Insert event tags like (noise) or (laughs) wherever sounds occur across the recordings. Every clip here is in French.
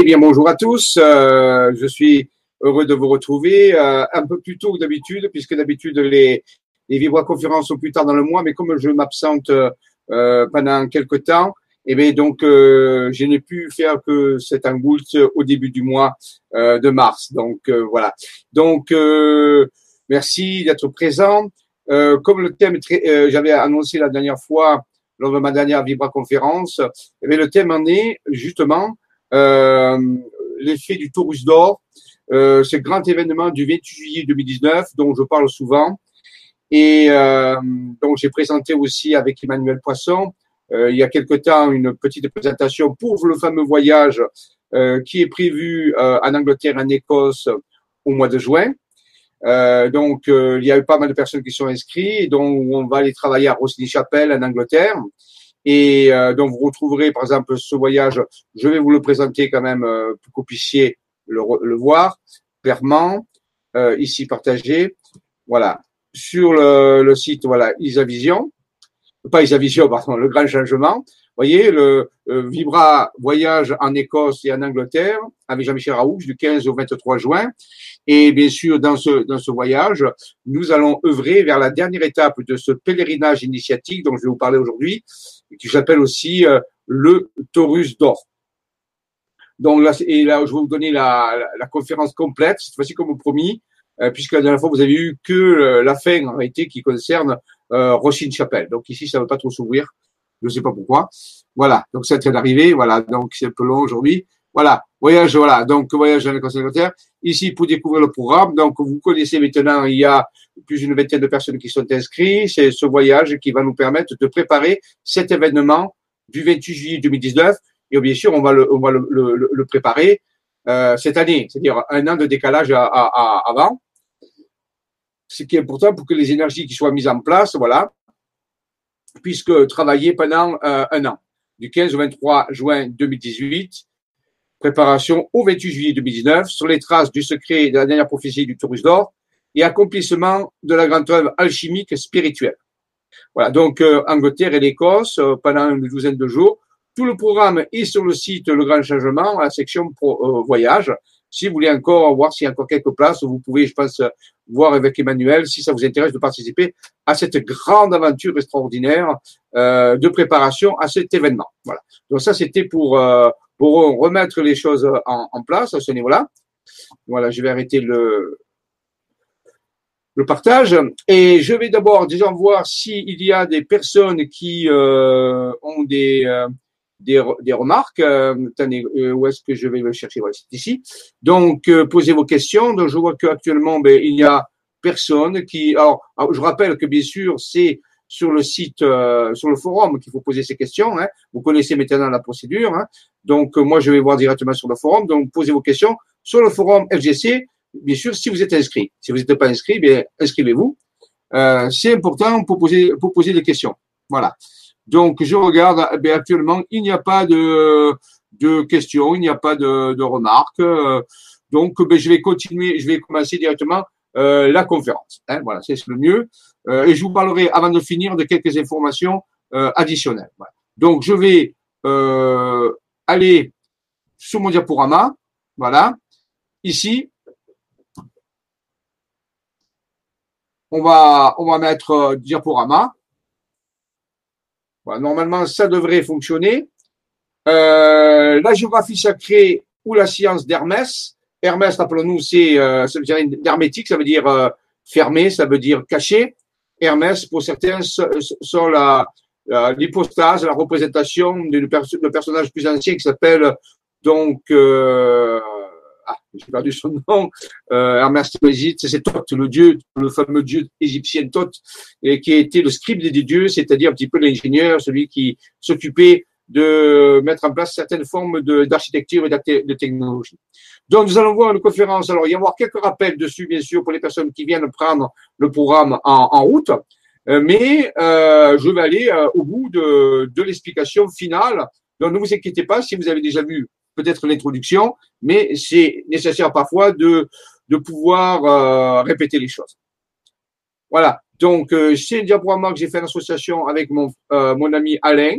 Eh bien, bonjour à tous. Euh, je suis heureux de vous retrouver euh, un peu plus tôt que d'habitude, puisque d'habitude les, les vibra-conférences sont plus tard dans le mois, mais comme je m'absente euh, pendant quelques temps, eh bien, donc, je n'ai pu faire que cette angoult au début du mois de mars. Donc, voilà. Donc, merci d'être présent. comme le thème, j'avais annoncé la dernière fois lors de ma dernière vibra-conférence, eh le thème en est justement l'effet du Taurus d'or, euh, ce grand événement du 28 juillet 2019 dont je parle souvent. Et euh, donc j'ai présenté aussi avec Emmanuel Poisson il y a quelque temps une petite présentation pour le fameux voyage qui est prévu en Angleterre et en Écosse au mois de juin. Euh, donc, il y a eu pas mal de personnes qui sont inscrites, donc on va aller travailler à Rossini Chapelle en Angleterre. Et euh, donc, vous retrouverez, par exemple, ce voyage, je vais vous le présenter quand même euh, pour que vous puissiez le, le voir clairement, euh, ici partagé. Voilà. Sur le, le site, voilà, Isavision. Pas Isavision, (laughs) pardon, le grand changement. Vous voyez, le Vibra voyage en Écosse et en Angleterre avec Jean-Michel Raoult du 15 au 23 juin. Et bien sûr, dans ce, dans ce voyage, nous allons œuvrer vers la dernière étape de ce pèlerinage initiatique dont je vais vous parler aujourd'hui, qui s'appelle aussi euh, le Taurus d'or. Donc là, et là, je vais vous donner la, la, conférence complète, cette fois-ci comme promis, euh, puisque la dernière fois, vous avez eu que euh, la fin, en réalité, qui concerne euh, Rochine Chapelle. Donc ici, ça ne va pas trop s'ouvrir. Je ne sais pas pourquoi. Voilà. Donc, ça vient d'arriver. Voilà. Donc, c'est un peu long aujourd'hui. Voilà, voyage, voilà, donc voyage dans les conservatoires. Ici, pour découvrir le programme, donc vous connaissez maintenant, il y a plus d'une vingtaine de personnes qui sont inscrites. C'est ce voyage qui va nous permettre de préparer cet événement du 28 juillet 2019. Et bien sûr, on va le, le, préparer euh, cette année, c'est-à-dire un an de décalage avant. Ce qui est important pour que les énergies qui soient mises en place, voilà, puisque travailler pendant euh, un an, du 15 au 23 juin 2018 préparation au 28 juillet 2019 sur les traces du secret de la dernière prophétie du Taurus d'or et accomplissement de la grande œuvre alchimique spirituelle. Voilà, donc euh, Angleterre et l'Écosse euh, pendant une douzaine de jours. Tout le programme est sur le site Le Grand Changement, la section pro, euh, voyage. Si vous voulez encore voir s'il y a encore quelques places, vous pouvez, je pense, voir avec Emmanuel si ça vous intéresse de participer à cette grande aventure extraordinaire euh, de préparation à cet événement. Voilà. Donc ça, c'était pour pour remettre les choses en, place à ce niveau-là. Voilà, je vais arrêter le, le partage. Et je vais d'abord déjà voir s'il y a des personnes qui euh, ont des, euh, des, des, remarques. Euh, où est-ce que je vais chercher? Voilà, c'est ici. Donc, posez vos questions. Donc, je vois qu'actuellement, ben, il y a personne qui... Alors, je rappelle que bien sûr, c'est sur le site, sur le forum qu'il faut poser ces questions. Hein. Vous connaissez maintenant la procédure. Hein. Donc, euh, moi, je vais voir directement sur le forum. Donc, posez vos questions sur le forum FGC. Bien sûr, si vous êtes inscrit. Si vous n'êtes pas inscrit, bien, inscrivez-vous. Euh, c'est important pour poser, pour poser des questions. Voilà. Donc, je regarde. Eh actuellement, il n'y a pas de, de questions, il n'y a pas de, de remarques. donc, ben, je vais continuer. Je vais commencer directement euh, la conférence. Hein, voilà, c'est le mieux. Euh, et je vous parlerai avant de finir de quelques informations euh, additionnelles. Voilà. Donc je vais aller sur mon diaporama. Voilà. Ici, on va on va mettre euh, diaporama. Voilà, normalement, ça devrait fonctionner. Euh, la géographie sacrée ou la science d'Hermès. Hermès, rappelons-nous, c'est euh, hermétique, ça veut dire euh, fermé, ça veut dire caché. Hermès, pour certains, sont la l'hypostase, la, représentation de, de personnage plus ancien qui s'appelle donc euh, ah, j'ai perdu son (laughs) nom, euh, Hermès c'est Thoth, le dieu, le fameux dieu égyptien Thoth, et qui a été le scribe des dieux, c'est-à-dire un petit peu l'ingénieur, celui qui s'occupait de mettre en place certaines formes d'architecture et de technologie. Donc, nous allons voir une conférence. Alors, il y avoir quelques rappels dessus, bien sûr, pour les personnes qui viennent prendre le programme en route. Euh, mais euh, je vais aller euh, au bout de, de l'explication finale. Donc, ne vous inquiétez pas si vous avez déjà vu peut-être l'introduction, mais c'est nécessaire parfois de, de pouvoir euh, répéter les choses. Voilà. Donc, c'est un diaporama que j'ai fait en association avec mon, mon ami Alain.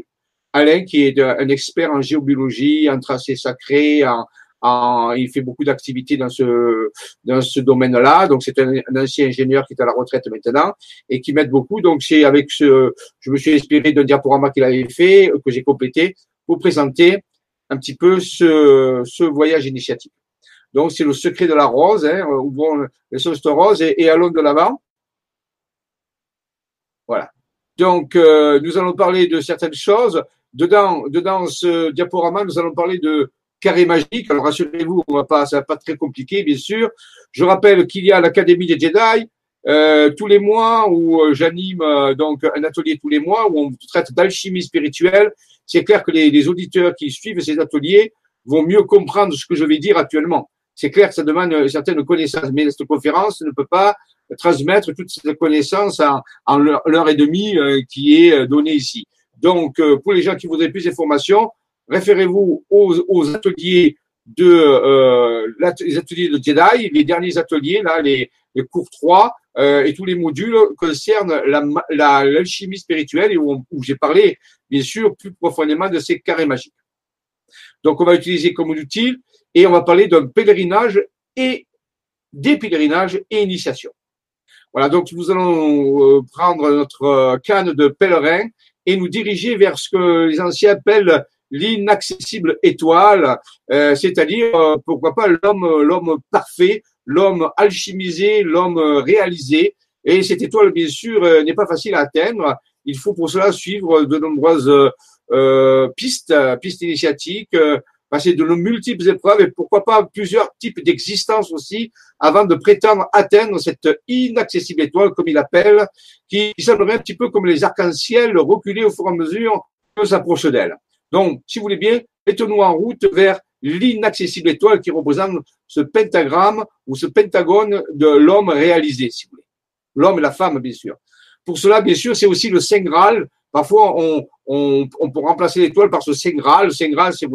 Alain, qui est un expert en géobiologie, en tracé sacré, en, en, il fait beaucoup d'activités dans ce dans ce domaine-là. Donc c'est un, ancien ingénieur qui est à la retraite maintenant et qui m'aide beaucoup. Donc c'est avec ce, je me suis inspiré d'un diaporama qu'il avait fait que j'ai complété pour présenter un petit peu ce, ce voyage initiatique. Donc c'est le secret de la rose. Hein, ouvrons les sauces rose et, et allons de l'avant. Voilà. Donc, euh, nous allons parler de certaines choses. Dedans, dedans ce diaporama, nous allons parler de carré magique. Alors, rassurez-vous, on va pas, ça va pas très compliqué, bien sûr. Je rappelle qu'il y a l'Académie des Jedi euh, tous les mois où euh, j'anime euh, donc un atelier tous les mois où on traite d'alchimie spirituelle. C'est clair que les, les, auditeurs qui suivent ces ateliers vont mieux comprendre ce que je vais dire actuellement. C'est clair que ça demande certaines connaissances, mais cette conférence ne peut pas transmettre toutes ces connaissances en, en l'heure et demie qui est donnée ici. Donc, pour les gens qui voudraient plus d'informations, référez-vous aux, ateliers de euh, les ateliers de Jedi, les derniers ateliers là, les, cours 3 euh, et tous les modules concernent la l'alchimie spirituelle et où, j'ai parlé bien sûr plus profondément de ces carrés magiques. Donc on va utiliser comme outil et on va parler d'un pèlerinage et des pèlerinages et initiation. Voilà, donc nous allons euh, prendre notre canne de pèlerin et nous diriger vers ce que les anciens appellent l'inaccessible étoile, euh, c'est-à-dire euh, pourquoi pas l'homme l'homme parfait, l'homme alchimisé, l'homme réalisé. Et cette étoile, bien sûr, euh, n'est pas facile à atteindre. Il faut pour cela suivre de nombreuses pistes, pistes initiatiques, passer de multiples épreuves et pourquoi pas plusieurs types d'existence aussi avant de prétendre atteindre cette inaccessible étoile, comme il appelle, qui, qui semblerait un petit peu comme les arcs-en-ciel reculés au fur et à mesure que s'approche d'elle. Donc, si vous voulez bien, mettons-nous en route vers l'inaccessible étoile qui représente ce pentagramme ou ce pentagone de l'homme réalisé, si vous voulez. L'homme et la femme, bien sûr. Pour cela, bien sûr, c'est aussi le Saint Graal. Parfois, on, peut remplacer l'étoile par ce Saint Graal. Le Saint Graal, c'est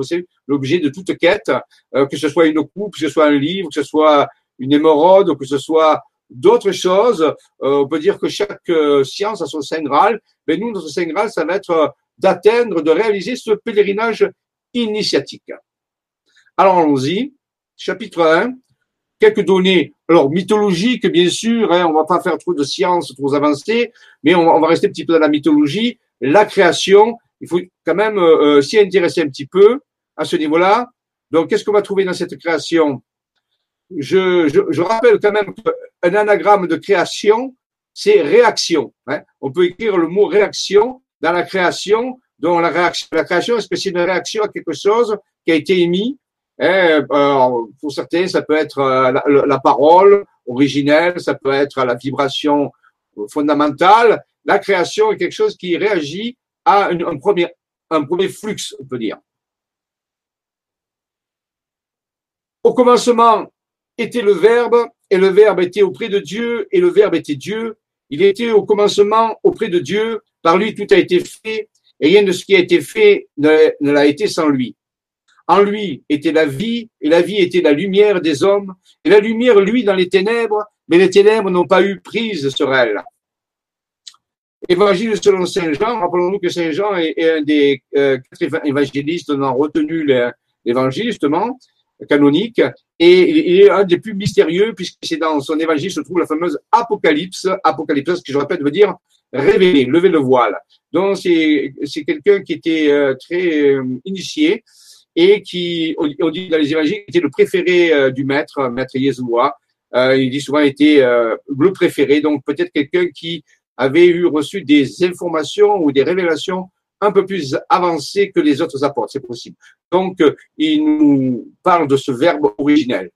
l'objet de toute quête, euh, que ce soit une coupe, que ce soit un livre, que ce soit une émeraude, que ce soit d'autres choses. Euh, on peut dire que chaque euh, science a son Saint Graal. Mais nous, notre Saint Graal, ça va être d'atteindre, de réaliser ce pèlerinage initiatique. Alors allons-y, chapitre 1, quelques données, alors mythologiques bien sûr, hein, on va pas faire trop de sciences trop avancées, mais on, va rester un petit peu dans la mythologie, la création, il faut quand même euh, euh, s'y intéresser un petit peu à ce niveau-là. Donc qu'est-ce qu'on va trouver dans cette création? Je, je, je, rappelle quand même qu'un anagramme de création, c'est réaction. Hein. On peut écrire le mot réaction dans la création, dont la, réaction, la création, est-ce que une réaction à quelque chose qui a été émis? Hein, Pour certains, ça peut être euh, la, parole originelle, ça peut être la vibration fondamentale. La création est quelque chose qui réagit à un premier flux, on peut dire. Au commencement était le Verbe, et le Verbe était auprès de Dieu, et le Verbe était Dieu. Il était au commencement auprès de Dieu, par lui, tout a été fait, et rien de ce qui a été fait ne, l'a été sans lui. En lui était la vie, et la vie était la lumière des hommes, et la lumière, lui, dans les ténèbres, mais les ténèbres n'ont pas eu prise sur elle. Évangile selon Saint Jean, rappelons-nous que Saint Jean est, un des euh, quatre évangélistes, on a retenu l'évangile justement, canonique, et il est un des plus mystérieux, puisque c'est dans son évangile se trouve la fameuse Apocalypse. Apocalypse, ce que je répète veut dire révéler, lever le voile. Donc c'est quelqu'un qui était euh, très euh, initié et qui, on dit dans les évangiles, était le préféré euh, du maître, maître Yeshua. il dit souvent était le préféré, donc peut-être quelqu'un qui avait eu reçu des informations ou des révélations un peu plus avancées que les autres apports, c'est possible. Donc, il nous parle de ce verbe originel.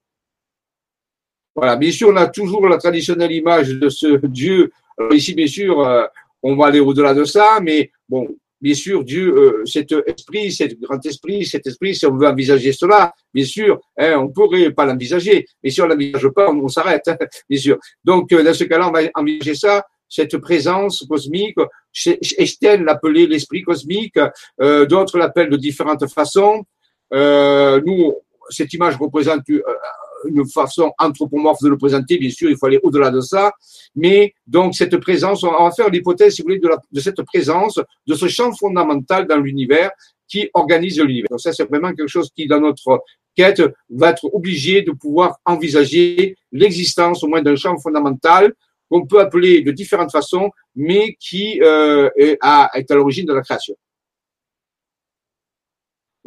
Voilà, bien sûr, on a toujours la traditionnelle image de ce Dieu alors ici, bien sûr, euh, on va aller au-delà de ça, mais bon, bien sûr, Dieu, euh, cet esprit, cet grand esprit, cet esprit, si on veut envisager cela, bien sûr, hein, on pourrait pas l'envisager, mais si on l'envisage pas, on, s'arrête, (laughs) bien sûr. Donc, euh, dans ce cas-là, on va envisager ça, cette présence cosmique. Estelle l'appelait l'esprit cosmique, d'autres l'appellent de différentes façons. nous, cette image représente une façon anthropomorphe de le présenter, bien sûr, il faut aller au-delà de ça. Mais donc cette présence, on va faire l'hypothèse, si vous voulez, de, la, de cette présence, de ce champ fondamental dans l'univers qui organise l'univers. Donc ça, c'est vraiment quelque chose qui, dans notre quête va être obligé de pouvoir envisager l'existence au moins d'un champ fondamental qu'on peut appeler de différentes façons, mais qui euh, est, à, est à l'origine de la création.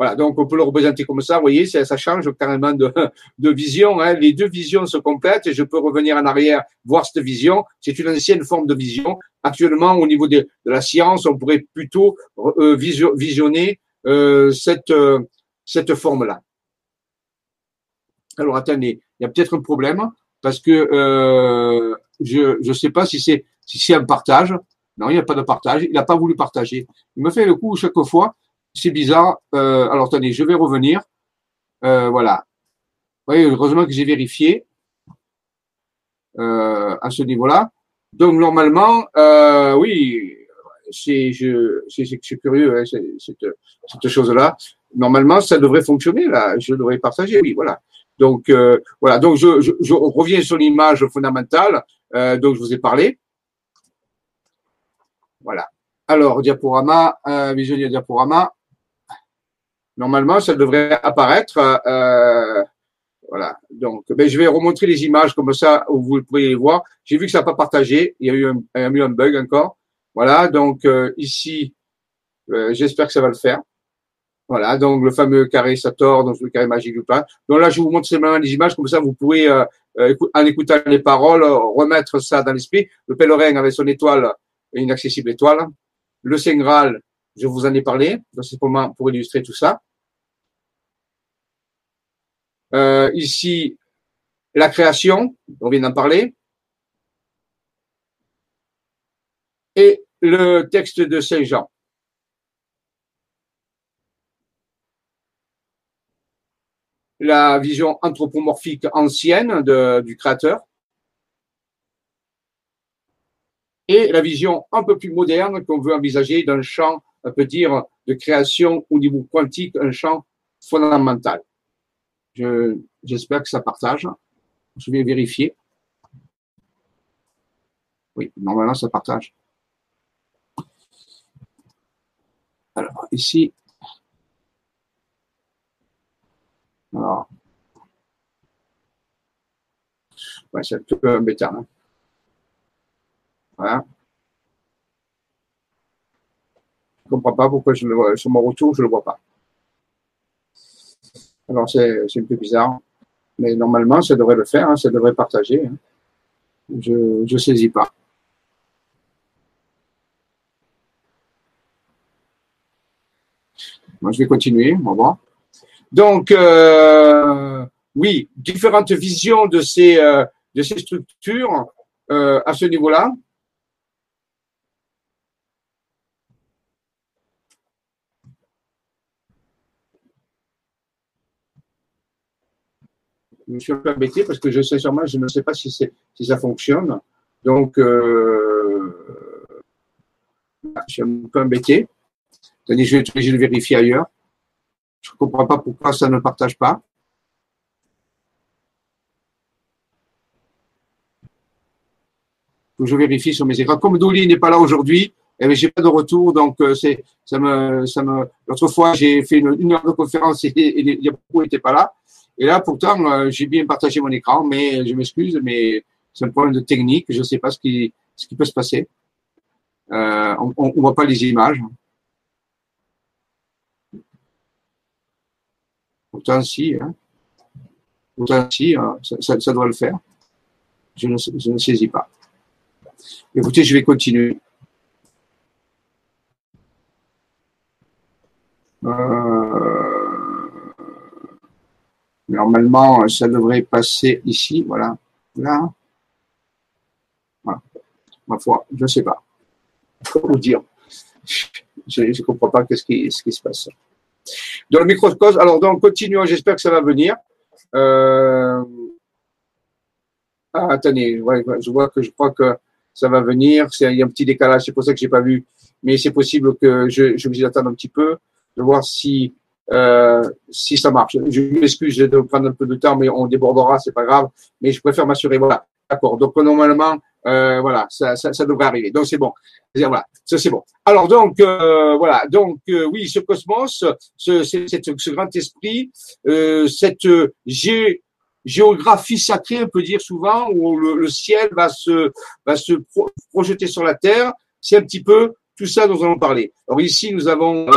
Voilà, donc on peut le représenter comme ça, vous voyez, ça, ça change carrément de, de vision. Hein. Les deux visions se complètent et je peux revenir en arrière, voir cette vision. C'est une ancienne forme de vision. Actuellement, au niveau de, la science, on pourrait plutôt euh, visionner euh, cette, euh, cette forme-là. Alors attendez, il y a peut-être un problème parce que euh, je ne sais pas si c'est si c'est un partage. Non, il n'y a pas de partage. Il n'a pas voulu partager. Il me fait le coup chaque fois. C'est bizarre. Euh, alors attendez, je vais revenir. Euh, voilà. Voyez, heureusement que j'ai vérifié euh, à ce niveau-là. Donc normalement, euh, oui, c'est je c'est curieux hein, cette, cette chose-là. Normalement, ça devrait fonctionner là. Je devrais partager. Oui, voilà. Donc voilà. Donc je, reviens sur l'image fondamentale dont je vous ai parlé. Voilà. Alors diaporama, euh, visionnaire diaporama. Normalement, ça devrait apparaître. Euh, voilà. Donc, ben, je vais remontrer les images comme ça où vous pourriez les voir. J'ai vu que ça n'a pas partagé. Il y a eu un, il un bug encore. Voilà. Donc euh, ici, euh, j'espère que ça va le faire. Voilà, donc le fameux carré Sator, donc le carré magique du plan. Donc là, je vous montre simplement les images, comme ça, vous pouvez, euh, euh en écoutant les paroles, remettre ça dans l'esprit. Le pèlerin avec son étoile, une inaccessible étoile. Le Saint Graal, je vous en ai parlé, c'est pour, illustrer tout ça. Euh, ici, la création, on vient d'en parler. Et le texte de Saint Jean. la vision anthropomorphique ancienne du créateur et la vision un peu plus moderne qu'on veut envisager d'un champ, on peut dire, de création au niveau quantique, un champ fondamental. J'espère que ça partage. Je vais vérifier. Oui, normalement, ça partage. Alors, ici, Alors, ouais, c'est un peu embêtant. Hein. Voilà. Je ne comprends pas pourquoi je le vois, sur mon retour, je le vois pas. Alors, c'est un peu bizarre. Mais normalement, ça devrait le faire, hein, ça devrait partager. Hein. Je ne saisis pas. Moi, je vais continuer, on va. Donc, euh, oui, différentes visions de ces, euh, de ces structures euh, à ce niveau-là. Je me suis embêté parce que je sais je ne sais pas si, si ça fonctionne. Donc, euh, je suis un peu embêté. je vais être obligé de vérifier ailleurs. Je ne comprends pas pourquoi ça ne partage pas. je vérifie sur mes écrans. Comme Dolly n'est pas là aujourd'hui, eh j'ai pas de retour, donc euh, ça me ça me. L'autre fois, j'ai fait une, heure de conférence et, et, et beaucoup n'étaient pas là. Et là, pourtant, j'ai bien partagé mon écran, mais je m'excuse, mais c'est un problème de technique. Je ne sais pas ce qui ce qui peut se passer. Euh, on ne voit pas les images. Pourtant, si, hein. Pourtant, si, hein, ça, ça, doit le faire. Je ne, je ne saisis pas. Écoutez, je vais continuer. Euh, normalement, ça devrait passer ici, voilà, là. Voilà. Ma foi, je ne sais pas. Comment vous dire Je ne comprends pas ce qui, se passe. Dans le microcosme, alors donc continuons, j'espère que ça va venir. Euh... Ah, attendez, je vois que je crois que ça va venir. Il y a un petit décalage, c'est pour ça que j'ai pas vu. Mais c'est possible que je, je vais attendre un petit peu, de voir si euh, si ça marche. Je m'excuse de prendre un peu de temps, mais on débordera, c'est pas grave. Mais je préfère m'assurer. Voilà, d'accord. Donc normalement, euh, voilà, ça, ça, ça, devrait arriver. Donc c'est bon. Voilà. ça c'est bon. Alors donc euh, voilà, donc euh, oui, ce cosmos, ce, ce, ce grand esprit, euh, cette géographie sacrée, on peut dire souvent, où le, ciel va se va se projeter sur la terre, c'est un petit peu tout ça dont nous allons parler. Alors ici, nous avons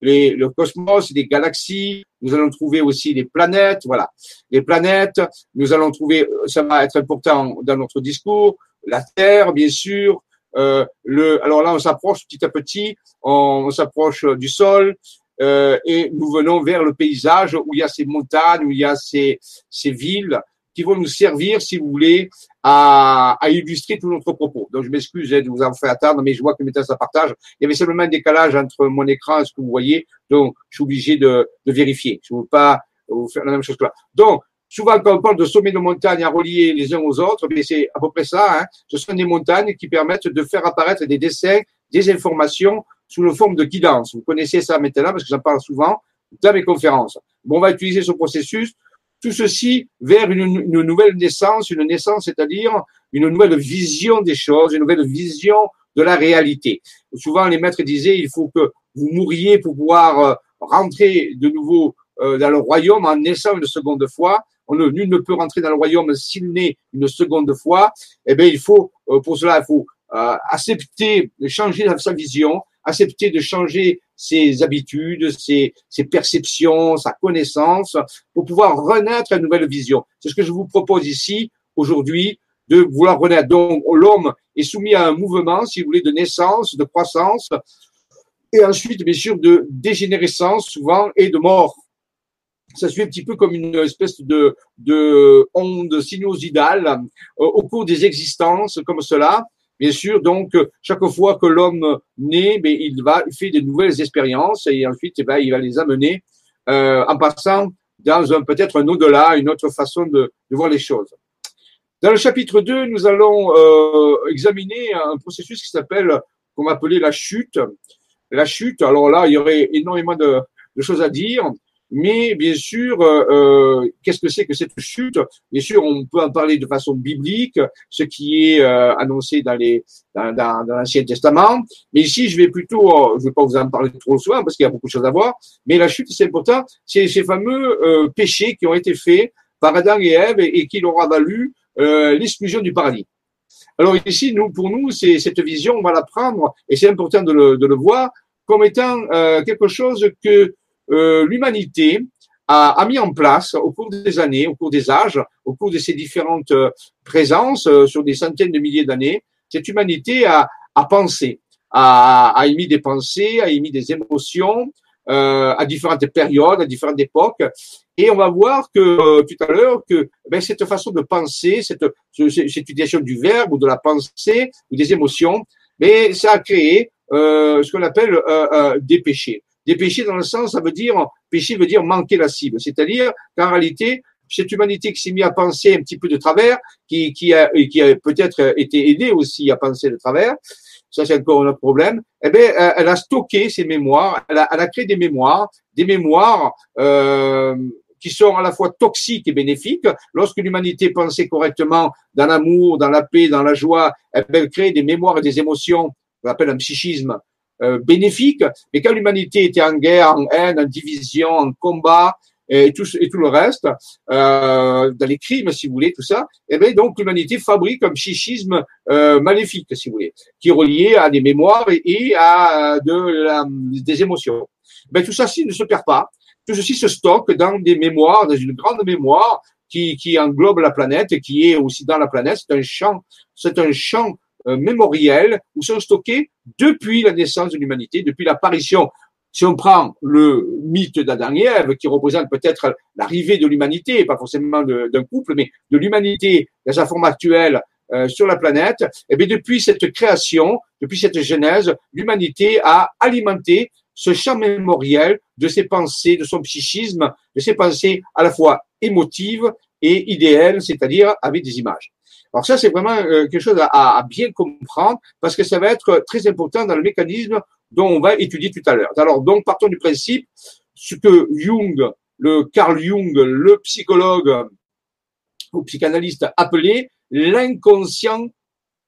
les, le cosmos, les galaxies, nous allons trouver aussi les planètes, voilà, les planètes, nous allons trouver, ça va être important dans notre discours, la Terre, bien sûr, euh, le, alors là, on s'approche petit à petit, on, s'approche du sol euh, et nous venons vers le paysage où il y a ces montagnes, où il y a ces, ces villes qui vont nous servir, si vous voulez, à, illustrer tout notre propos. Donc, je m'excuse de vous avoir fait attendre, mais je vois que maintenant ça partage. Il y avait simplement un décalage entre mon écran et ce que vous voyez, donc je suis obligé de, vérifier. Je ne veux pas vous faire la même chose que là. Donc, Souvent, quand on parle de sommets de montagne à relier les uns aux autres, mais c'est à peu près ça. Hein. Ce sont des montagnes qui permettent de faire apparaître des dessins, des informations sous la forme de guidance. Vous connaissez ça maintenant parce que j'en parle souvent dans mes conférences. Bon, on va utiliser ce processus. Tout ceci vers une, nouvelle naissance, une naissance, c'est-à-dire une nouvelle vision des choses, une nouvelle vision de la réalité. Souvent, les maîtres disaient, il faut que vous mouriez pour pouvoir euh, rentrer de nouveau euh, dans le royaume en naissant une seconde fois on nul ne peut rentrer dans le royaume s'il naît une seconde fois, eh bien, il faut, euh, pour cela, il faut accepter de changer sa vision, accepter de changer ses habitudes, ses, perceptions, sa connaissance, pour pouvoir renaître à une nouvelle vision. C'est ce que je vous propose ici, aujourd'hui, de vouloir renaître. Donc, l'homme est soumis à un mouvement, si vous voulez, de naissance, de croissance, et ensuite, bien sûr, de dégénérescence, souvent, et de mort ça suit un petit peu comme une espèce de, de onde sinusoidale euh, au cours des existences comme cela. Bien sûr, donc chaque fois que l'homme naît, mais il va il fait de nouvelles expériences et ensuite eh ben, il va les amener euh, en passant dans un peut-être un au-delà, une autre façon de, voir les choses. Dans le chapitre 2, nous allons euh, examiner un processus qui s'appelle, qu'on va appeler la chute. La chute, alors là, il y aurait énormément de choses à dire. Mais bien sûr, euh, euh, qu'est-ce que c'est que cette chute? Bien sûr, on peut en parler de façon biblique, ce qui est euh, annoncé dans les dans, dans, l'Ancien Testament. Mais ici, je vais plutôt, je vais pas vous en parler trop souvent parce qu'il y a beaucoup de choses à voir. Mais la chute, c'est important. C'est ces fameux péchés qui ont été faits par Adam et Ève et, qui leur a valu l'exclusion du paradis. Alors ici, nous, pour nous, c'est cette vision, on va la prendre et c'est important de le, de le voir comme étant quelque chose que euh, l'humanité a, mis en place au cours des années, au cours des âges, au cours de ses différentes euh, présences euh, sur des centaines de milliers d'années, cette humanité a, a pensé, a, émis des pensées, a émis des émotions à différentes périodes, à différentes époques. Et on va voir que tout à l'heure que ben, cette façon de penser, cette, cette utilisation du verbe ou de la pensée ou des émotions, mais ça a créé ce qu'on appelle des péchés. Des péchés dans le sens, ça veut dire, péché veut dire manquer la cible. C'est-à-dire qu'en réalité, cette humanité qui s'est mise à penser un petit peu de travers, qui, qui a, qui a peut-être été aidée aussi à penser de travers, ça c'est encore un autre problème, eh bien, euh, elle a stocké ses mémoires, elle a, elle a créé des mémoires, des mémoires euh, qui sont à la fois toxiques et bénéfiques. Lorsque l'humanité pensait correctement dans l'amour, dans la paix, dans la joie, eh elle crée des mémoires et des émotions, qu'on appelle un psychisme, euh, bénéfique, mais quand l'humanité était en guerre, en haine, en division, en combat, et tout, et tout le reste, euh, dans les crimes, si vous voulez, tout ça, et eh bien donc l'humanité fabrique un psychisme euh, maléfique, si vous voulez, qui est relié à des mémoires et, à de la, des émotions. Ben, tout ça ci ne se perd pas. Tout ceci se stocke dans des mémoires, dans une grande mémoire qui, qui englobe la planète et qui est aussi dans la planète. C'est un champ, c'est un champ euh, mémoriels où sont stockés depuis la naissance de l'humanité, depuis l'apparition. Si on prend le mythe d'Adam et Ève, qui représente peut-être l'arrivée de l'humanité, pas forcément d'un couple, mais de l'humanité dans sa forme actuelle euh, sur la planète, et eh bien depuis cette création, depuis cette genèse, l'humanité a alimenté ce champ mémoriel de ses pensées, de son psychisme, de ses pensées à la fois émotives et idéales, c'est-à-dire avec des images. Alors ça, c'est vraiment euh, quelque chose à, bien comprendre parce que ça va être très important dans le mécanisme dont on va étudier tout à l'heure. Alors, donc, partons du principe, ce que Jung, le Carl Jung, le psychologue ou psychanalyste appelait l'inconscient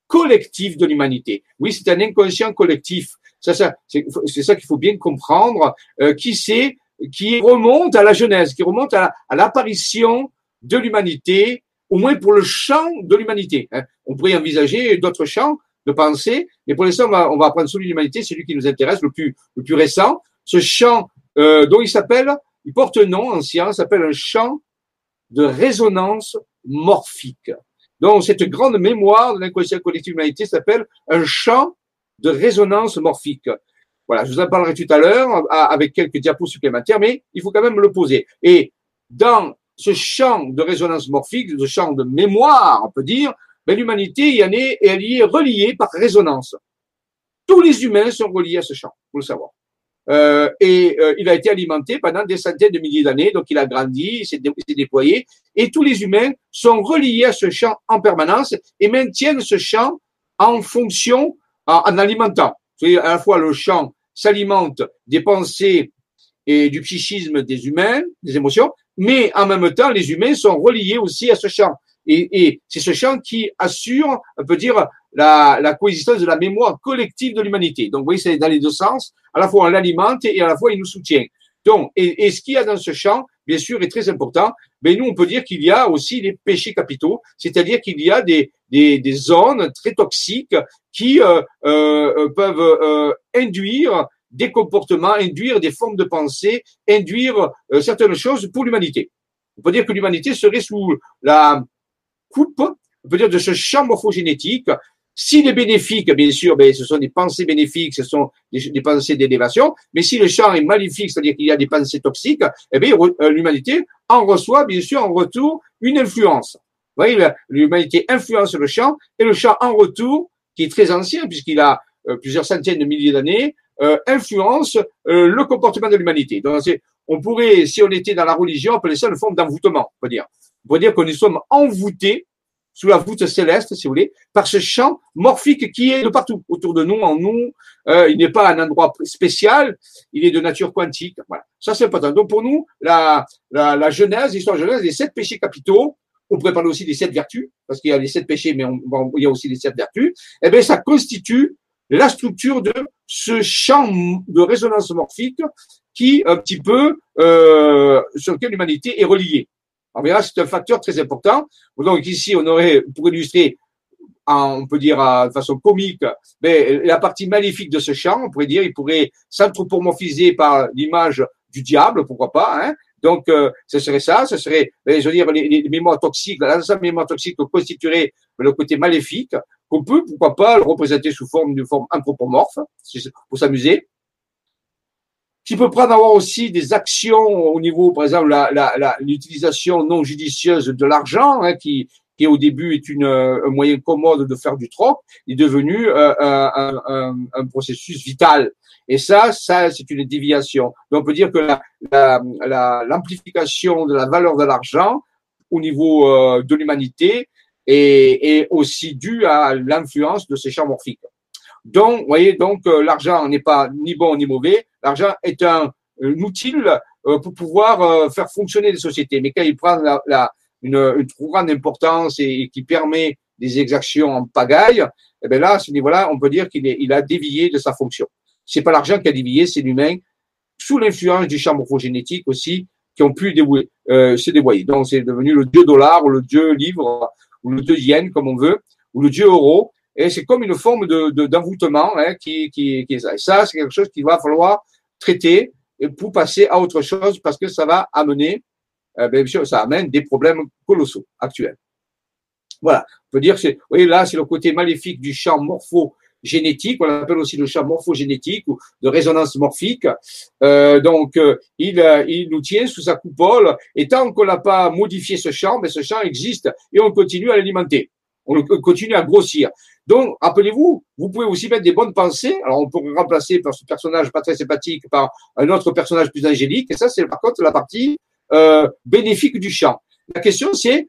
collectif de l'humanité. Oui, c'est un inconscient collectif. Ça, ça c'est ça qu'il faut bien comprendre. Euh, qui c'est qui remonte à la Genèse, qui remonte à, l'apparition de l'humanité, au moins pour le champ de l'humanité. Hein. On pourrait envisager d'autres champs de pensée, mais pour l'instant, on va, on va apprendre sur l'humanité, c'est lui qui nous intéresse, le plus, le plus récent. Ce champ euh, dont il s'appelle, il porte un nom en science, s'appelle un champ de résonance morphique. Donc, cette grande mémoire de l'inconscient collectif de l'humanité s'appelle un champ de résonance morphique. Voilà, je vous en parlerai tout à l'heure avec quelques diapos supplémentaires, mais il faut quand même le poser. Et dans ce champ de résonance morphique, ce champ de mémoire, on peut dire, ben, l'humanité y est, elle y est reliée par résonance. Tous les humains sont reliés à ce champ, faut le savoir. Euh, et euh, il a été alimenté pendant des centaines de milliers d'années, donc il a grandi, il s'est déployé, et tous les humains sont reliés à ce champ en permanence et maintiennent ce champ en fonction, en, en alimentant. C'est à la fois le champ s'alimente des pensées et du psychisme des humains, des émotions, mais en même temps, les humains sont reliés aussi à ce champ. Et, et c'est ce champ qui assure, on peut dire, la, la coexistence de la mémoire collective de l'humanité. Donc, vous voyez, c'est dans les deux sens. À la fois, on l'alimente et à la fois, il nous soutient. Donc, et, et ce qu'il y a dans ce champ, bien sûr, est très important. Mais nous, on peut dire qu'il y a aussi des péchés capitaux, c'est-à-dire qu'il y a des, des, des, zones très toxiques qui euh, euh, peuvent euh, induire des comportements, induire des formes de pensée, induire euh, certaines choses pour l'humanité. On peut dire que l'humanité serait sous la coupe, on peut dire, de ce champ morphogénétique s'il est bénéfique, bien sûr, ben, ce sont des pensées bénéfiques, ce sont des, pensées d'élévation. Mais si le champ est maléfique, c'est-à-dire qu'il y a des pensées toxiques, eh bien, euh, l'humanité en reçoit, bien sûr, en retour, une influence. Vous l'humanité influence le champ, et le champ, en retour, qui est très ancien, puisqu'il a euh, plusieurs centaines de milliers d'années, euh, influence le comportement de l'humanité. Donc, on pourrait, si on était dans la religion, appeler ça une forme d'envoûtement, on peut dire. On peut dire que nous sommes envoûtés sous la voûte céleste, si vous voulez, par ce champ morphique qui est de partout autour de nous, en nous. Euh, il n'est pas un endroit spécial, il est de nature quantique. Voilà, ça c'est important. Donc pour nous, la, la, la Genèse, l'histoire de Genèse, les sept péchés capitaux, on pourrait parler aussi des sept vertus, parce qu'il y a les sept péchés, mais on, il y a aussi les sept vertus. Eh bien, ça constitue la structure de ce champ de résonance morphique qui, un petit peu, euh, sur lequel l'humanité est reliée. On verra, c'est un facteur très important. Donc ici, on aurait, pour illustrer, on peut dire de façon comique, mais la partie maléfique de ce champ, on pourrait dire, il pourrait s'anthropomorphiser par l'image du diable, pourquoi pas. Hein donc, euh, ce serait ça, ce serait, ben, je veux dire, les, mémoires toxiques, l'ensemble des mémoires toxiques constituerait le côté maléfique, qu'on peut, pourquoi pas, le représenter sous forme d'une forme anthropomorphe, pour s'amuser qui peut prendre avoir aussi des actions au niveau, par exemple, l'utilisation la, la, non judicieuse de l'argent, hein, qui, qui au début est une, un moyen commode de faire du troc, est devenu euh, un, processus vital. Et ça, ça, c'est une déviation. Donc, on peut dire que l'amplification de la valeur de l'argent au niveau euh, de l'humanité est, aussi due à l'influence de ces champs morphiques. Donc, vous voyez, donc euh, l'argent n'est pas ni bon ni mauvais. L'argent est un, outil euh, pour pouvoir euh, faire fonctionner les sociétés. Mais quand il prend la, une, une trop grande importance et, qui permet des exactions en pagaille, eh bien là, à ce niveau-là, on peut dire qu'il il a dévié de sa fonction. C'est pas l'argent qui a dévié, c'est l'humain, sous l'influence du champ morphogénétique aussi, qui ont pu dévouer, euh, se dévoyer. Donc, c'est devenu le dieu dollar ou le dieu livre ou le dieu yen, comme on veut, ou le dieu euro. Et c'est comme une forme de, d'envoûtement hein, qui, qui, qui est ça. Et ça, c'est quelque chose qu'il va falloir traiter pour passer à autre chose parce que ça va amener, euh, ça amène des problèmes colossaux actuels. Voilà, on peut dire c'est, voyez là, c'est le côté maléfique du champ morphogénétique, on l'appelle aussi le champ morphogénétique ou de résonance morphique. Euh, donc, euh, il, il nous tient sous sa coupole et tant qu'on n'a pas modifié ce champ, mais ce champ existe et on continue à l'alimenter on continue à grossir. Donc, rappelez-vous, vous pouvez aussi mettre des bonnes pensées. Alors, on peut remplacer par ce personnage pas très sympathique par un autre personnage plus angélique. Et ça, c'est par contre la partie euh, bénéfique du champ. La question, c'est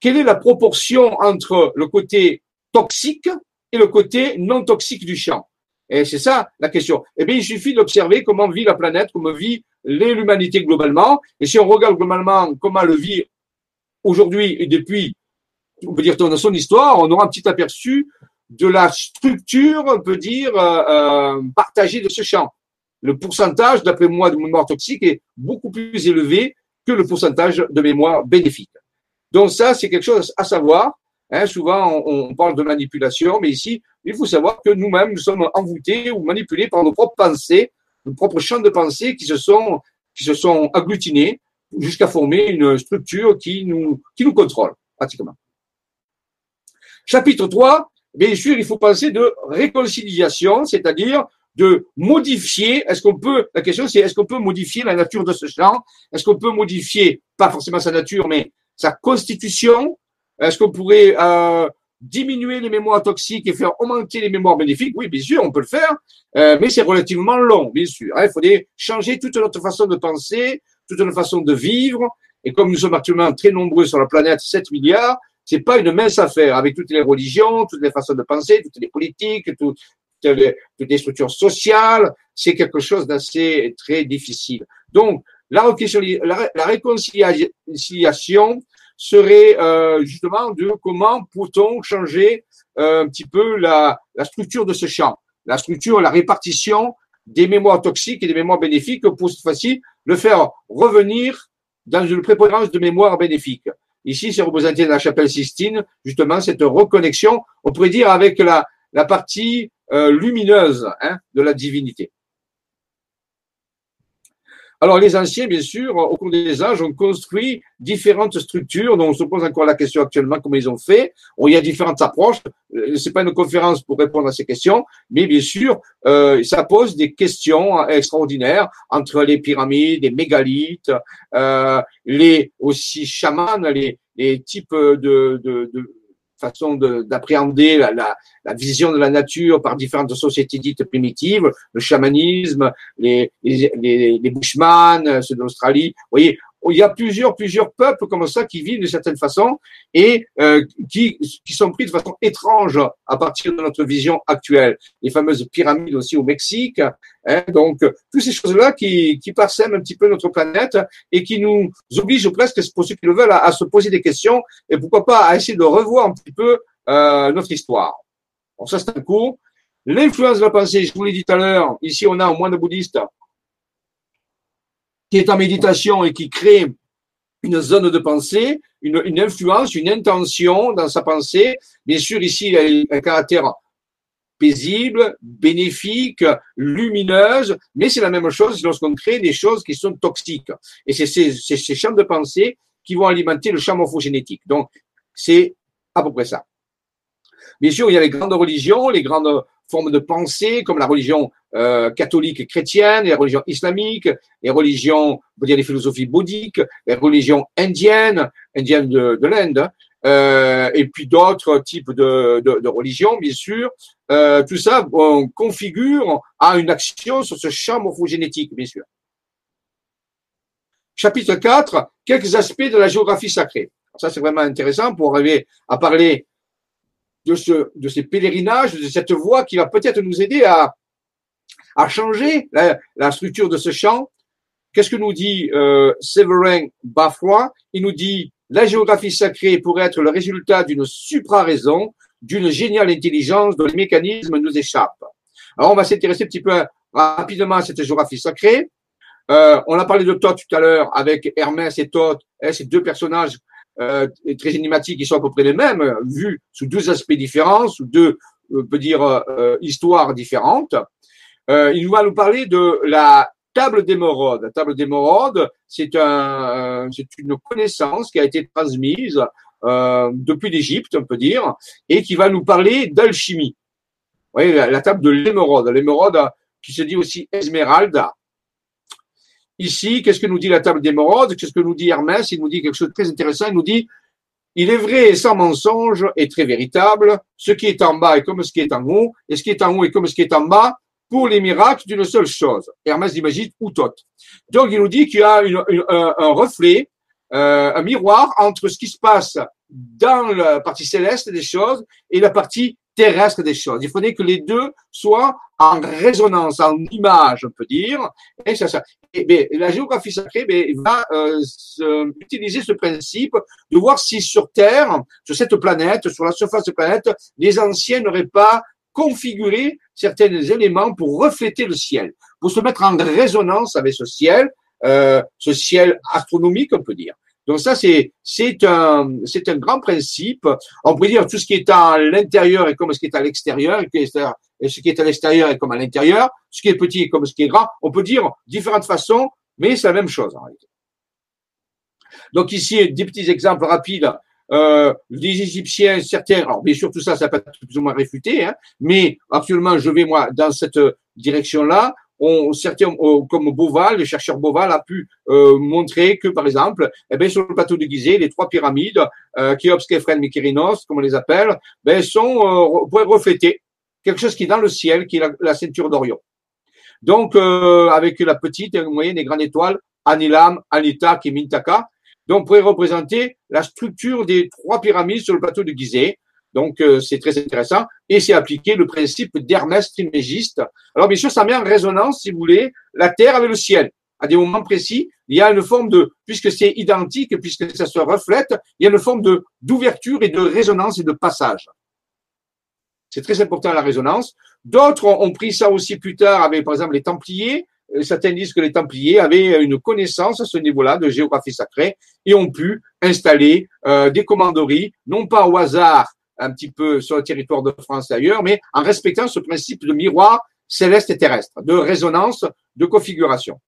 quelle est la proportion entre le côté toxique et le côté non toxique du champ Et c'est ça la question. Eh bien, il suffit d'observer comment vit la planète, comment vit l'humanité globalement. Et si on regarde globalement comment le vit aujourd'hui et depuis on peut dire dans son histoire, on aura un petit aperçu de la structure, on peut dire, euh, partagée de ce champ. Le pourcentage, d'après moi, de mémoire toxique est beaucoup plus élevé que le pourcentage de mémoire bénéfique. Donc ça, c'est quelque chose à savoir. Hein, souvent, on, parle de manipulation, mais ici, il faut savoir que nous-mêmes, nous sommes envoûtés ou manipulés par nos propres pensées, nos propres champs de pensée qui se sont, qui se sont agglutinés jusqu'à former une structure qui nous, qui nous contrôle, pratiquement. Chapitre 3, bien sûr, il faut penser de réconciliation, c'est-à-dire de modifier, est-ce qu'on peut, la question c'est est-ce qu'on peut modifier la nature de ce champ? Est-ce qu'on peut modifier, pas forcément sa nature, mais sa constitution? Est-ce qu'on pourrait euh, diminuer les mémoires toxiques et faire augmenter les mémoires bénéfiques? Oui, bien sûr, on peut le faire, euh, mais c'est relativement long, bien sûr. Hein. Il faudrait changer toute notre façon de penser, toute notre façon de vivre, et comme nous sommes actuellement très nombreux sur la planète, 7 milliards, c'est pas une mince affaire avec toutes les religions, toutes les façons de penser, toutes les politiques, toutes toutes les structures sociales. C'est quelque chose d'assez très difficile. Donc, la, la réconciliation serait euh, justement de comment peut-on changer euh, un petit peu la, la structure de ce champ, la structure, la répartition des mémoires toxiques et des mémoires bénéfiques pour cette fois-ci le faire revenir dans une prépondérance de mémoire bénéfique. Ici, c'est représenté dans la chapelle Sistine, justement, cette reconnexion, on pourrait dire, avec la, la partie euh, lumineuse hein, de la divinité. Alors, les anciens, bien sûr, au cours des âges, ont construit différentes structures dont on se pose encore la question actuellement comment ils ont fait. il y a différentes approches. Euh, c'est pas une conférence pour répondre à ces questions, mais bien sûr, euh, ça pose des questions extraordinaires entre les pyramides, les mégalithes, euh, les aussi chamans, les, types de, de façon d'appréhender la, vision de la nature par différentes sociétés dites primitives, le chamanisme, les, les, les, les Bushman, ceux d'Australie. Vous voyez, il y a plusieurs, plusieurs peuples comme ça qui vivent de certaine façon et euh, qui, qui sont pris de façon étrange à partir de notre vision actuelle. Les fameuses pyramides aussi au Mexique. Hein, donc, toutes ces choses-là qui, qui parsèment un petit peu notre planète et qui nous obligent presque, pour ceux qui le veulent, à, se poser des questions et pourquoi pas à essayer de revoir un petit peu euh, notre histoire. Bon, ça, c'est un coup. L'influence de la pensée, je vous l'ai dit tout à l'heure, ici on a un moine bouddhiste qui est en méditation et qui crée une zone de pensée, une, une influence, une intention dans sa pensée. Bien sûr, ici, il a un caractère paisible, bénéfique, lumineuse, mais c'est la même chose lorsqu'on crée des choses qui sont toxiques. Et c'est ces, ces champs de pensée qui vont alimenter le champ morphogénétique. Donc, c'est à peu près ça. Bien sûr, il y a les grandes religions, les grandes formes de pensée, comme la religion euh, catholique et chrétienne, les religions islamiques, les religions, on peut dire les philosophies bouddhiques, les religions indiennes, indiennes de, de l'Inde, euh, et puis d'autres types de, religions, bien sûr. Euh, tout ça on configure à une action sur ce champ morphogénétique, bien sûr. Chapitre 4, quelques aspects de la géographie sacrée. Ça, c'est vraiment intéressant pour arriver à parler de, ce, de ces pèlerinages, de cette voie qui va peut-être nous aider à, à changer la, structure de ce champ. Qu'est-ce que nous dit euh, Séverin Bafois Il nous dit la géographie sacrée pourrait être le résultat d'une supra-raison, d'une géniale intelligence dont les mécanismes nous échappent. Alors, on va s'intéresser un petit peu rapidement à cette géographie sacrée. Euh, on a parlé de Thoth tout à l'heure avec Hermès et Thoth, hein, ces deux personnages euh, très énigmatiques qui sont à peu près les mêmes, vus sous deux aspects différents, sous deux, on peut dire, euh, histoires différentes. Euh, il va nous parler de la table d'émeraude. La table d'émeraude, c'est un, c'est une connaissance qui a été transmise euh, depuis l'Égypte, on peut dire, et qui va nous parler d'alchimie. Vous voyez, la, table de l'émeraude. L'émeraude qui se dit aussi Esmeralda. Ici, qu'est-ce que nous dit la table d'émeraude? Qu'est-ce que nous dit Hermès? Il nous dit quelque chose de très intéressant. Il nous dit il est vrai et sans mensonge et très véritable. Ce qui est en bas est comme ce qui est en haut, et ce qui est en haut est comme ce qui est en bas pour les miracles d'une seule chose. Hermès imagine ou tot. Donc il nous dit qu'il y a un, reflet, euh, un miroir entre ce qui se passe dans la partie céleste des choses et la partie terrestre des choses. Il faudrait que les deux soient en résonance, en image, on peut dire. Et ça, ça. Et, la géographie sacrée va euh, utiliser ce principe de voir si sur Terre, sur cette planète, sur la surface de la planète, les anciens n'auraient pas configuré certains éléments pour refléter le ciel, pour se mettre en résonance avec ce ciel, euh, ce ciel astronomique, on peut dire. Donc ça, c'est c'est un c'est un grand principe. On pourrait dire tout ce qui est à l'intérieur est comme ce qui est à l'extérieur, et ce qui est à l'extérieur est comme à l'intérieur. Ce qui est petit est comme ce qui est grand. On peut dire différentes façons, mais c'est la même chose en réalité. Donc ici, des petits exemples rapides. Euh, les Égyptiens, certains, alors bien sûr tout ça, ça peut être plus ou moins réfuté, hein, mais actuellement je vais moi dans cette direction-là on, certains, euh, comme Boval, le chercheur Boval a pu euh, montrer que, par exemple, eh bien, sur le plateau de Gizeh, les trois pyramides, euh, Khéops, Képhren, Mykérinos, comme on les appelle, ben, sont euh, pourraient refléter quelque chose qui est dans le ciel, qui est la, ceinture d'Orion. Donc, euh, avec la petite, et moyenne et grande étoile, Anilam, Anita, et Mintaka, donc pourrait représenter la structure des trois pyramides sur le plateau de Gizeh. Donc, euh, c'est très intéressant. Et c'est appliqué le principe d'Hermès Trimégiste. Alors, bien sûr, ça met en résonance, si vous voulez, la Terre avec le ciel. À des moments précis, il y a une forme de, puisque c'est identique, puisque ça se reflète, il y a une forme de d'ouverture et de résonance et de passage. C'est très important la résonance. D'autres ont pris ça aussi plus tard avec, par exemple, les Templiers. Euh, certains disent que les Templiers avaient une connaissance à ce niveau-là de géographie sacrée et ont pu installer euh, des commanderies, non pas au hasard un petit peu sur le territoire de France et ailleurs, mais en respectant ce principe de miroir céleste et terrestre, de résonance, de configuration.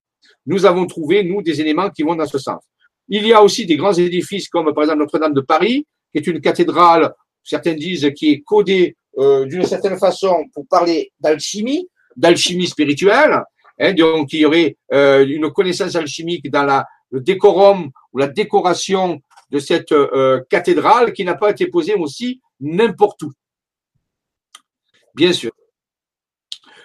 Nous avons trouvé, nous, des éléments qui vont dans ce sens. Il y a aussi des grands édifices comme par exemple Notre-Dame de Paris, qui est une cathédrale, certains disent, qui est codée euh, d'une certaine façon pour parler d'alchimie, d'alchimie spirituelle. Hein, donc il y aurait euh, une connaissance alchimique dans la, le décorum ou la décoration de cette euh, cathédrale qui n'a pas été posée aussi n'importe où. Bien sûr.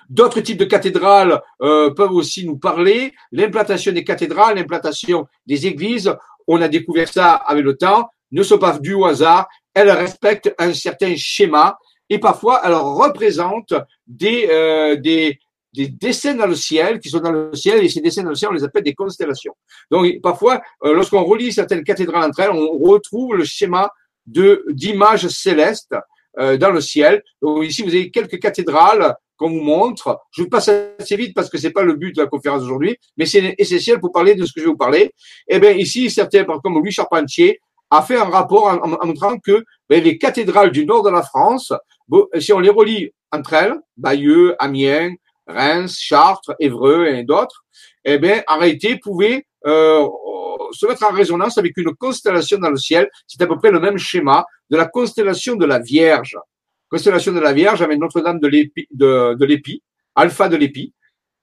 D'autres types de cathédrales euh, peuvent aussi nous parler. L'implantation des cathédrales, l'implantation des églises, on a découvert ça avec le temps, ne sont pas dues au hasard. Elles respectent un certain schéma et parfois elles représentent des, euh, des, des dessins dans le ciel qui sont dans le ciel et ces dessins dans le ciel on les appelle des constellations. Donc parfois euh, lorsqu'on relie certaines cathédrales entre elles, on retrouve le schéma de d'images célestes euh, dans le ciel. Donc, ici, vous avez quelques cathédrales qu'on vous montre. Je passe assez vite parce que c'est pas le but de la conférence d'aujourd'hui, mais c'est essentiel pour parler de ce que je vais vous parler. Eh bien, ici, certains, comme Louis Charpentier, a fait un rapport en, montrant que ben, les cathédrales du nord de la France, si on les relie entre elles, Bayeux, Amiens, Reims, Chartres, Évreux et d'autres, eh bien, en réalité, pouvaient euh, se mettre en résonance avec une constellation dans le ciel. C'est à peu près le même schéma de la constellation de la Vierge. Constellation de la Vierge avec Notre-Dame de l'Épi, de, de Alpha de l'Épi.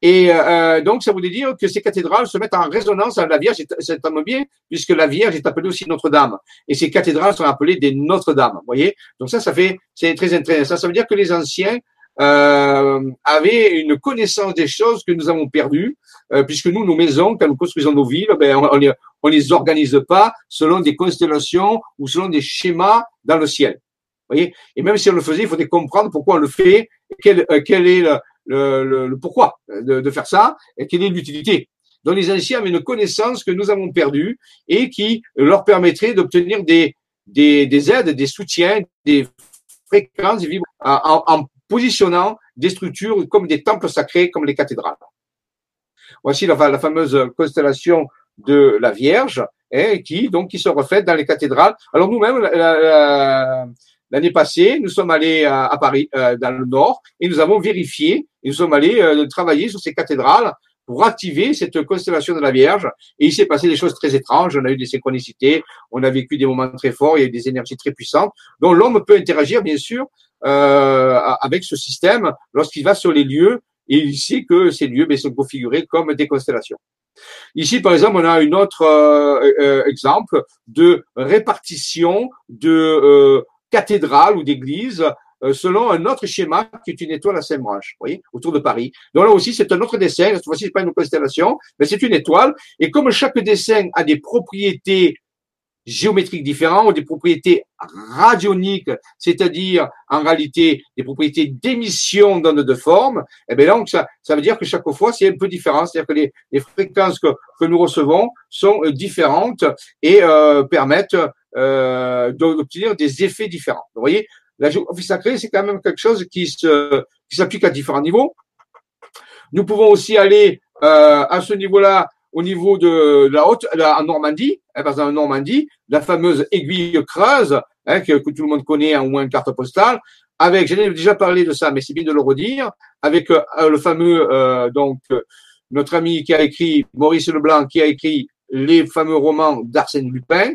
Et euh, donc, ça voulait dire que ces cathédrales se mettent en résonance avec la Vierge. Ça tombe bien, puisque la Vierge est appelée aussi Notre-Dame. Et ces cathédrales sont appelées des Notre-Dame. Voyez? Donc ça, ça fait, c'est très intéressant. Ça veut dire que les anciens euh, avaient une connaissance des choses que nous avons perdues, euh, puisque nous, nos maisons, quand nous construisons nos villes, ben, on, on, on les organise pas selon des constellations ou selon des schémas dans le ciel. voyez? Et même si on le faisait, il faudrait comprendre pourquoi on le fait, quel, euh, quel est le, le, le, pourquoi de, de, faire ça et quelle est l'utilité. Donc les anciens avaient une connaissance que nous avons perdue et qui leur permettrait d'obtenir des, des, des, aides, des soutiens, des fréquences en, en positionnant des structures comme des temples sacrés, comme les cathédrales. Voici la, fameuse constellation de la Vierge, hein, qui donc qui se reflète dans les cathédrales. Alors nous-mêmes, l'année passée, nous sommes allés à, Paris, euh, dans le Nord, et nous avons vérifié, et nous sommes allés euh, travailler sur ces cathédrales pour activer cette constellation de la Vierge. Et il s'est passé des choses très étranges. On a eu des synchronicités, on a vécu des moments très forts, il y a eu des énergies très puissantes. Donc l'homme peut interagir, bien sûr, euh, avec ce système lorsqu'il va sur les lieux et il sait que ces lieux ben, sont configurés comme des constellations. Ici, par exemple, on a un autre euh, euh, exemple de répartition de cathédrales ou d'églises selon un autre schéma qui est une étoile à cinq branches, vous voyez, autour de Paris. Donc là aussi, c'est un autre dessin. Cette fois-ci, c'est pas une constellation, mais c'est une étoile. Et comme chaque dessin a des propriétés géométriques différents ou des propriétés radioniques, c'est-à-dire en réalité des propriétés d'émission d'ondes de forme, eh bien donc ça, ça veut dire que chaque fois c'est un peu différent, c'est-à-dire que les, les, fréquences que, que nous recevons sont euh, différentes et euh, permettent euh, d'obtenir des effets différents. Vous voyez, la géographie sacrée c'est quand même quelque chose qui se qui s'applique à différents niveaux. Nous pouvons aussi aller euh, à ce niveau-là au niveau de la haute, en Normandie, hein, par exemple en Normandie, la fameuse aiguille creuse, hein, que, tout le monde connaît en moins une carte postale, avec, j'en ai déjà parlé de ça, mais c'est bien de le redire, avec euh, le fameux, euh, donc, notre ami qui a écrit, Maurice Leblanc, qui a écrit les fameux romans d'Arsène Lupin,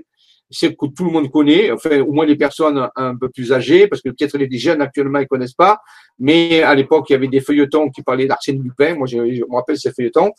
c'est que tout le monde connaît, enfin au moins les personnes un peu plus âgées, parce que peut-être les jeunes actuellement ils connaissent pas, mais à l'époque il y avait des feuilletons qui parlaient d'Arsène Lupin, moi je, je me rappelle ces feuilletons,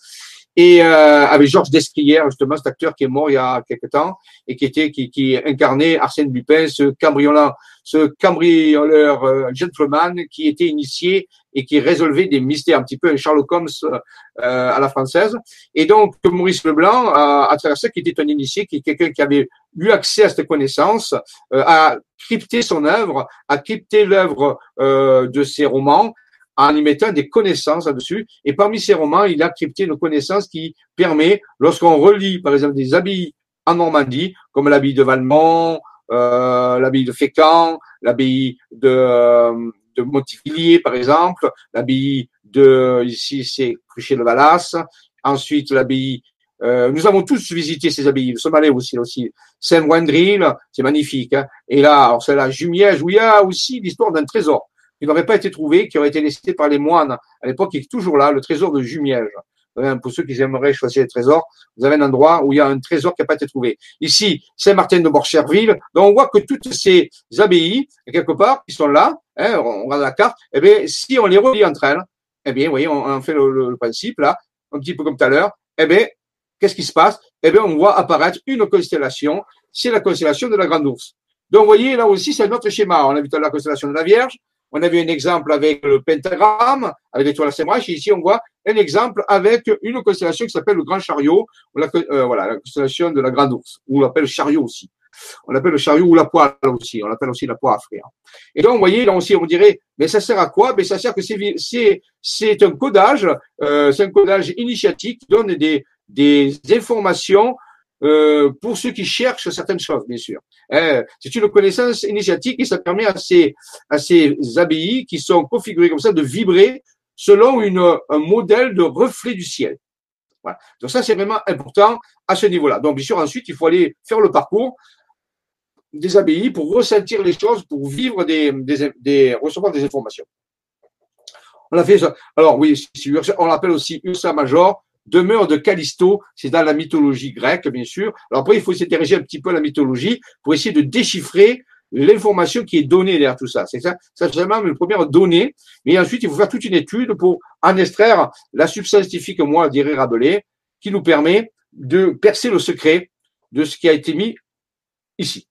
et euh, avec Georges Descrières, justement, cet acteur qui est mort il y a quelque temps et qui était qui, qui incarnait Arsène Lupin, ce cambrioleur, ce cambrioleur euh, gentleman qui était initié et qui résolvait des mystères, un petit peu Sherlock Holmes euh, à la française. Et donc Maurice Leblanc, à, à travers ça, qui était un initié, qui est quelqu'un qui avait eu accès à cette connaissance, euh, a crypté son œuvre, a crypté l'œuvre euh, de ses romans en y mettant des connaissances là-dessus. Et parmi ces romans, il a crypté une connaissance qui permet, lorsqu'on relit, par exemple, des abbayes en Normandie, comme l'abbaye de Valmont, euh, l'abbaye de Fécamp, l'abbaye de, euh, de Montivilliers, par exemple, l'abbaye de, ici, c'est Cruchet-le-Valas, ensuite l'abbaye euh, nous avons tous visité ces abbayes. Nous sommes allés aussi, aussi. Saint-Wendril, c'est magnifique. Hein. Et là, alors c'est la Jumiège, où il y a aussi l'histoire d'un trésor qui n'aurait pas été trouvé, qui aurait été laissé par les moines à l'époque, qui est toujours là, le trésor de Jumiège. Pour ceux qui aimeraient choisir les trésors, vous avez un endroit où il y a un trésor qui n'a pas été trouvé. Ici, Saint-Martin de Borcherville. Donc, on voit que toutes ces abbayes, quelque part, qui sont là, hein, on regarde la carte, eh bien, si on les relie entre elles, eh bien, vous voyez, on, fait le, principe là, un petit peu comme tout à l'heure, eh bien, qu'est-ce qui se passe? Eh bien, on voit apparaître une constellation, c'est la constellation de la Grande Ourse. Donc, vous voyez, là aussi, c'est notre schéma. On a vu tout à l'heure la constellation de la Vierge, on a vu un exemple avec le pentagramme, avec l'étoile à et ici on voit un exemple avec une constellation qui s'appelle le Grand Chariot, ou la, euh, voilà, la constellation de la Grande Ourse, ou on l'appelle chariot aussi. On l'appelle le chariot ou la poêle aussi, on l'appelle aussi la poire à frire. Et donc, vous voyez, là aussi, on dirait, mais ça sert à quoi? Mais ça sert que c'est, un codage, euh, c'est un codage initiatique qui donne des, informations euh, pour ceux qui cherchent certaines choses, bien sûr. Euh, c'est une connaissance initiatique et ça permet à ces, à ces qui sont configurées comme ça de vibrer selon une, un modèle de reflet du ciel. Voilà. Donc ça, c'est vraiment important à ce niveau-là. Donc bien sûr, ensuite, il faut aller faire le parcours des abbayes pour ressentir les choses, pour vivre des, des, des recevoir des informations. On a fait ça. Alors oui, on l'appelle aussi Ursa Major demeure de Callisto, c'est dans la mythologie grecque, bien sûr. Alors après, il faut s'intéresser un petit peu à la mythologie pour essayer de déchiffrer l'information qui est donnée derrière tout ça. C'est ça, c'est vraiment une première donnée. Mais ensuite, il faut faire toute une étude pour en extraire la substance scientifique, moi, dirais Rabelais, qui nous permet de percer le secret de ce qui a été mis ici.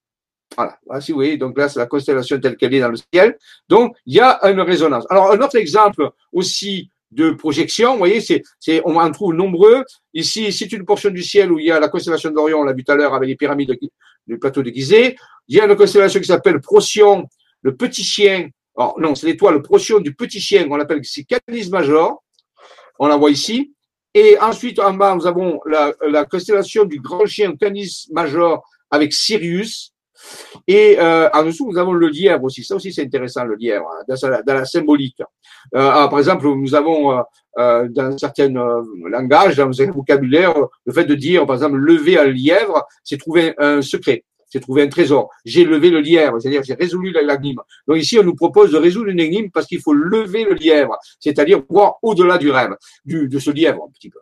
Voilà, si vous voyez, donc là, c'est la constellation telle qu'elle est dans le ciel. Donc, il y a une résonance. Alors, un autre exemple aussi de projection. Vous voyez, c'est, on en trouve nombreux. Ici, c'est une portion du ciel où il y a la constellation d'Orion, on l'a vu tout à l'heure avec les pyramides du plateau de. Il y a une constellation qui s'appelle Procyon, le petit chien. Alors, non, c'est l'étoile Procyon du petit chien, on l'appelle ici Canis Major. On la voit ici. Et ensuite, en bas, nous avons la, la constellation du grand chien Canis Major avec Sirius. Et euh, en dessous, nous avons le lièvre aussi. Ça aussi, c'est intéressant, le lièvre, hein, dans, la symbolique. Euh, ah, par exemple, nous avons euh, dans certains langages, dans un vocabulaire, le fait de dire, par exemple, lever un lièvre, c'est trouver un secret. C'est trouver un trésor. J'ai levé le lièvre, c'est-à-dire j'ai résolu l'énigme. Donc ici, on nous propose de résoudre une énigme parce qu'il faut lever le lièvre, c'est-à-dire voir au-delà du rêve, du, de ce lièvre un petit peu.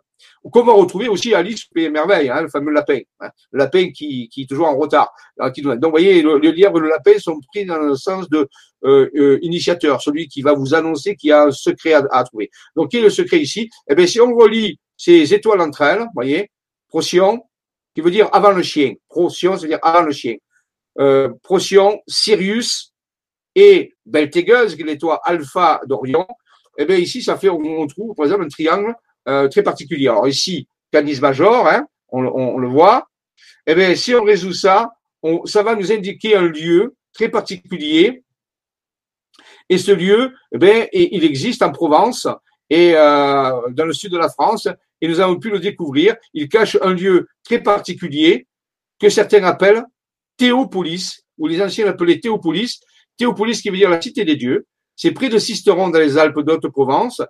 Comment retrouver aussi Alice Pays Merveille, hein, le fameux lapin, hein, le lapin qui, qui est toujours en retard. Donc, vous voyez, le, le lièvre et le lapin sont pris dans le sens de euh, euh, initiateur, celui qui va vous annoncer qu'il y a un secret à, trouver. Donc, quel est le secret ici? Eh bien, si on relie ces étoiles entre elles, vous voyez, Procyon, qui veut dire avant le chien. Procyon, c'est-à-dire avant le chien. Euh, Procyon, Sirius et Beltégeuse, qui est l'étoile alpha d'Orion. Eh bien, ici, ça fait, on trouve, par exemple, un triangle euh, très particulier. Alors ici, Canis Major, hein, on, le voit. Eh bien, si on résout ça, ça va nous indiquer un lieu très particulier. Et ce lieu, eh ben, il existe en Provence et euh, dans le sud de la France, et nous avons pu le découvrir. Il cache un lieu très particulier que certains appellent Théopolis, ou les anciens l'appelaient Théopolis. Théopolis qui veut dire la cité des dieux. C'est près de Sisteron dans les Alpes d'Haute-Provence.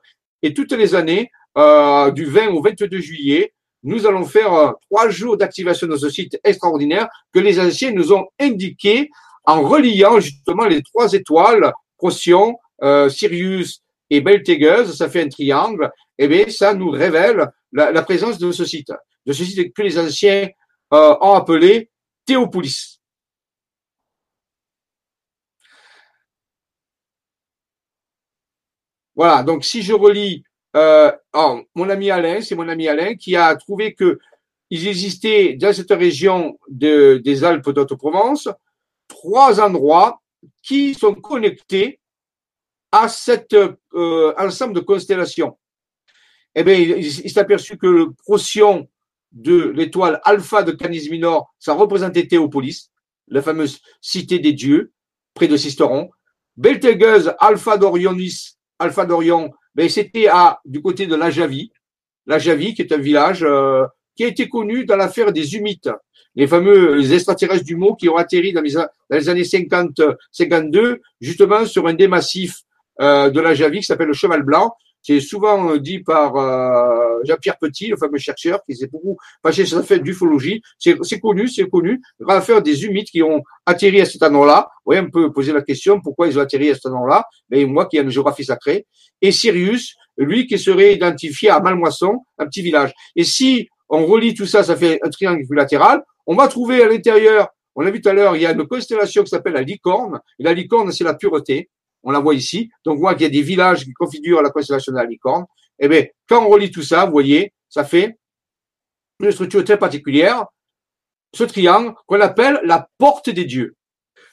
Et toutes les années, euh, du 20 au 22 juillet, nous allons faire euh, trois jours d'activation de ce site extraordinaire que les anciens nous ont indiqué en reliant justement les trois étoiles, Procyon, euh, Sirius et Beltégeuse, ça fait un triangle, et eh bien ça nous révèle la, présence de ce site, de ce site que les anciens ont appelé Théopolis. Voilà, donc si je relis euh, mon ami Alain, c'est mon ami Alain qui a trouvé que il existait dans cette région de, des Alpes d'Haute-Provence trois endroits qui sont connectés à cet euh, ensemble de constellations. Eh bien, il, s'est aperçu que le procyon de l'étoile Alpha de Canis Minor, ça représentait Théopolis, la fameuse cité des dieux, près de Sisteron. Beltégeuse Alpha d'Orionis, Alpha d'Orion, ben, c'était à du côté de la Javie, la Javie qui est un village euh, qui a été connu dans l'affaire des Humites, les fameux extraterrestres du mot qui ont atterri dans les, dans les années 50, 52, justement sur un des massifs euh, de la Javie qui s'appelle le Cheval Blanc. C'est souvent euh, dit par euh, Jean-Pierre Petit, le fameux chercheur, qui s'est beaucoup fâché sur la fête d'ufologie. C'est connu, c'est connu. L'affaire des humides qui ont atterri à cet endroit-là. Oui, on peut poser la question pourquoi ils ont atterri à cet endroit-là? Mais moi qui ai une géographie sacrée. Et Sirius, lui qui serait identifié à Malmoisson, un petit village. Et si on relie tout ça, ça fait un triangle latéral. On va trouver à l'intérieur, on l'a vu tout à l'heure, il y a une constellation qui s'appelle la licorne. La licorne, c'est la pureté. On la voit ici. Donc, on voit qu'il y a des villages qui configurent la constellation de la licorne. Eh bien, quand on relie tout ça, vous voyez, ça fait une structure très particulière. Ce triangle qu'on appelle la porte des dieux.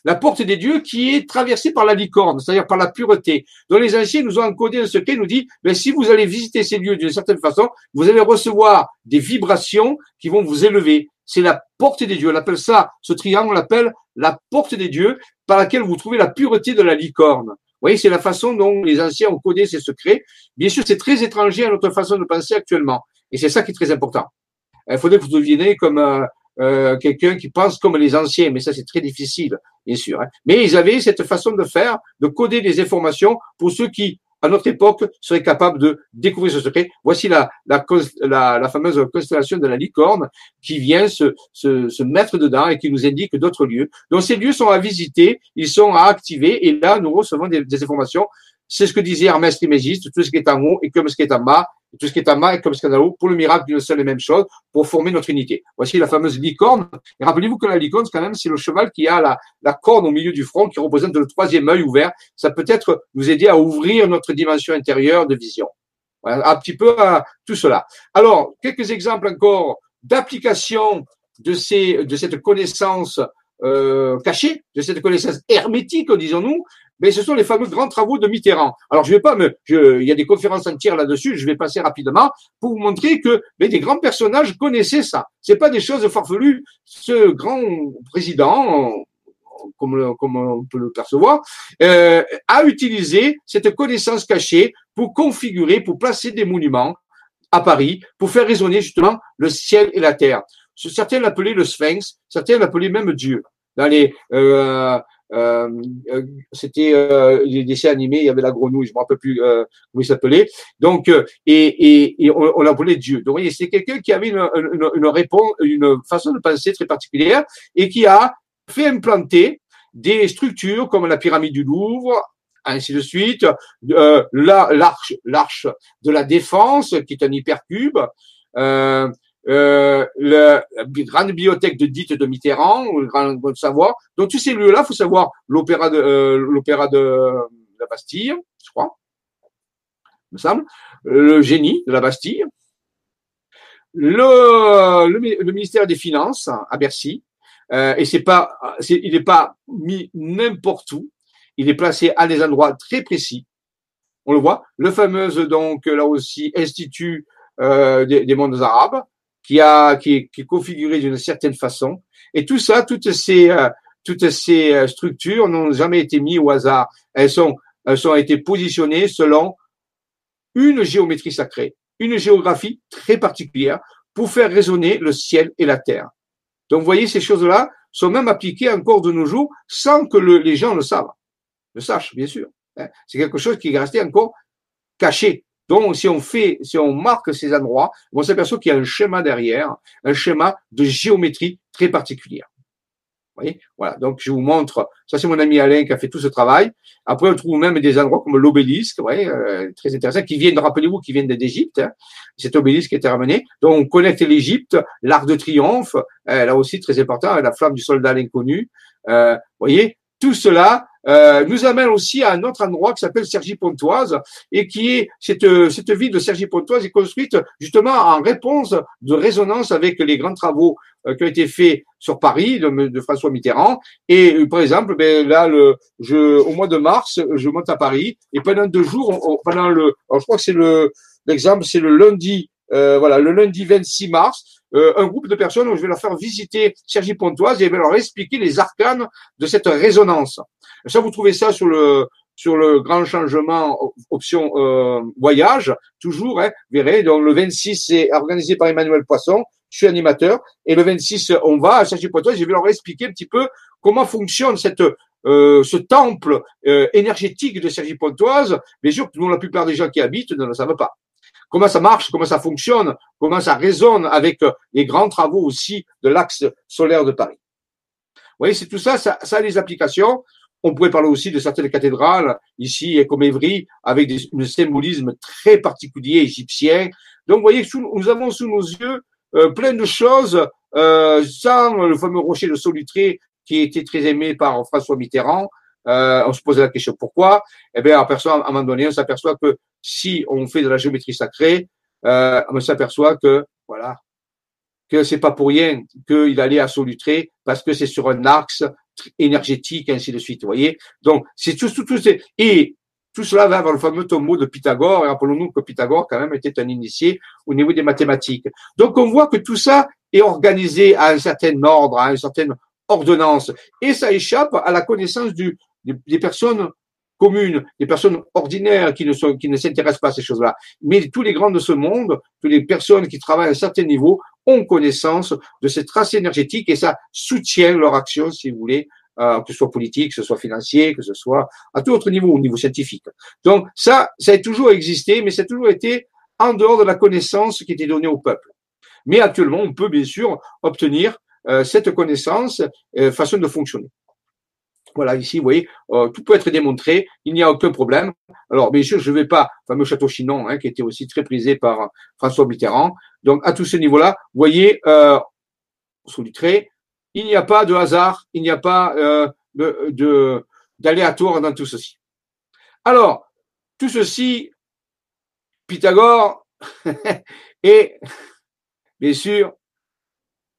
La porte des dieux qui est traversée par la licorne, c'est-à-dire par la pureté. dont les anciens nous ont encodé un secret, nous dit, mais si vous allez visiter ces lieux d'une certaine façon, vous allez recevoir des vibrations qui vont vous élever. C'est la porte des dieux. On appelle ça, ce triangle, on l'appelle la porte des dieux par laquelle vous trouvez la pureté de la licorne. Vous voyez, c'est la façon dont les anciens ont codé ces secrets. Bien sûr, c'est très étranger à notre façon de penser actuellement. Et c'est ça qui est très important. Il faudrait que vous deviniez comme euh, euh, quelqu'un qui pense comme les anciens, mais ça c'est très difficile, bien sûr. Hein. Mais ils avaient cette façon de faire, de coder des informations pour ceux qui à notre époque, serait capable de découvrir ce secret. Voici la, la, la, fameuse constellation de la licorne qui vient se, mettre dedans et qui nous indique d'autres lieux. Donc ces lieux sont à visiter, ils sont à activer et là nous recevons des, informations. C'est ce que disait Hermès tout ce qui est en haut et comme ce qui est en bas, tout ce qui est bas et comme haut, pour le miracle d'une seule et même chose, pour former notre unité. Voici la fameuse licorne. Et rappelez-vous que la licorne, quand même, c'est le cheval qui a la, la corne au milieu du front, qui représente le troisième œil ouvert. Ça peut être nous aider à ouvrir notre dimension intérieure de vision. Voilà, un petit peu à tout cela. Alors, quelques exemples encore d'application de ces, de cette connaissance euh, cachée, de cette connaissance hermétique, disons-nous, mais ce sont les fameux grands travaux de Mitterrand. Alors, je vais pas me, il y a des conférences entières là-dessus, je vais passer rapidement pour vous montrer que mais des grands personnages connaissaient ça. C'est pas des choses farfelues. Ce grand président, comme, comme on peut le percevoir, euh, a utilisé cette connaissance cachée pour configurer, pour placer des monuments à Paris, pour faire résonner justement le ciel et la terre. Certains l'appelaient le Sphinx, certains l'appelaient même Dieu. Dans les, euh, euh, euh, c'était euh, des dessins animés, il y avait la grenouille, je me rappelle plus euh, comment il s'appelait. Donc, et, et, et on, on l'appelait Dieu. Donc, vous voyez, c'est quelqu'un qui avait une, une, une réponse, une façon de penser très particulière et qui a fait implanter des structures comme la pyramide du Louvre, ainsi de suite, euh, l'arche, l'arche de la défense, qui est un hypercube, euh, euh, la grande bibliothèque de Dite de Mitterrand, le Grand de Savoie. Donc tous ces lieux-là, faut savoir l'opéra de euh, l'opéra de la Bastille, je crois, me semble, le génie de la Bastille, le, le, ministère des Finances à Bercy. Euh, et c'est pas, il n'est pas mis n'importe où. Il est placé à des endroits très précis. On le voit. Le fameux donc là aussi institut euh, des, des mondes arabes qui a qui qui est configuré d'une certaine façon. Et tout ça, toutes ces euh, toutes ces euh, structures n'ont jamais été mises au hasard. Elles sont elles ont été positionnées selon une géométrie sacrée, une géographie très particulière pour faire résonner le ciel et la terre. Donc, vous voyez, ces choses-là sont même appliquées encore de nos jours sans que les gens le savent, le sachent, bien sûr. Hein. C'est quelque chose qui est resté encore caché. Donc, si on fait, si on marque ces endroits, on s'aperçoit qu'il y a un schéma derrière, un schéma de géométrie très particulière. Vous voyez? Voilà, donc je vous montre, ça c'est mon ami Alain qui a fait tout ce travail. Après, on trouve même des endroits comme l'obélisque, voyez, euh, très intéressant, qui viennent, rappelez-vous, qui viennent d'Égypte. Hein. Cet obélisque été ramené. Donc, on connecte l'Égypte, l'arc de triomphe, euh, là aussi très important, la flamme du soldat inconnu. Euh, voyez, tout cela euh, nous amène aussi à un autre endroit qui s'appelle Cergy-Pontoise et qui est cette, cette ville de Cergy-Pontoise est construite justement en réponse de résonance avec les grands travaux euh, qui ont été faits sur Paris de, François Mitterrand. Et euh, par exemple, ben, là, le, je, au mois de mars, je monte à Paris et pendant deux jours, pendant le, je crois que c'est le l'exemple, c'est le lundi, euh, voilà, le lundi 26 mars, euh, un groupe de personnes où je vais leur faire visiter Sergi Pontoise et je vais leur expliquer les arcanes de cette résonance. Ça, vous trouvez ça sur le sur le grand changement option euh, voyage, toujours, hein, vous verrez. Donc le 26 c'est organisé par Emmanuel Poisson. Je suis animateur et le 26 on va à Sergi Pontoise. Je vais leur expliquer un petit peu comment fonctionne cette euh, ce temple euh, énergétique de Sergi Pontoise. Bien sûr, la plupart des gens qui habitent ne le savent pas comment ça marche, comment ça fonctionne, comment ça résonne avec euh, les grands travaux aussi de l'axe solaire de Paris? Vous voyez, c'est tout ça, ça, ça, a des applications. On pourrait parler aussi de certaines cathédrales, ici comme Évry, avec des, un symbolisme très particulier égyptien. Donc, vous voyez, nous avons sous nos yeux euh, plein de choses, euh, sans le fameux rocher de Solutré qui était très aimé par François Mitterrand, euh, on se pose la question pourquoi? Eh bien, à un moment donné, on s'aperçoit que si on fait de la géométrie sacrée, euh, on s'aperçoit que voilà, que c'est pas pour rien qu'il allait à Solutré parce que c'est sur un axe énergétique, ainsi de suite. Vous voyez? Donc, c'est tout, tout, tout, et tout cela va vers le fameux tombeau de Pythagore. Et rappelons-nous que Pythagore, quand même, était un initié au niveau des mathématiques. Donc, on voit que tout ça est organisé à un certain ordre, à une certaine ordonnance. Et ça échappe à la connaissance du, des, personnes communes, des personnes ordinaires qui ne sont, qui ne s'intéressent pas à ces choses-là. Mais tous les grands de ce monde, toutes les personnes qui travaillent à un certain niveau ont connaissance de cette trace énergétique et ça soutient leur action, si vous voulez, euh, que ce soit politique, que ce soit financier, que ce soit à tout autre niveau, au niveau scientifique. Donc ça, ça a toujours existé, mais ça a toujours été en dehors de la connaissance qui était donnée au peuple. Mais actuellement, on peut bien sûr obtenir euh, cette connaissance, euh, façon de fonctionner. Voilà, ici, vous voyez, euh, tout peut être démontré, il n'y a aucun problème. Alors, bien sûr, je ne vais pas, fameux château Chinon, hein, qui était aussi très prisé par François Mitterrand. Donc, à tout ce niveau-là, vous voyez, euh, sous du trait, il n'y a pas de hasard, il n'y a pas euh, de d'aléatoire dans tout ceci. Alors, tout ceci, Pythagore (laughs) et bien sûr,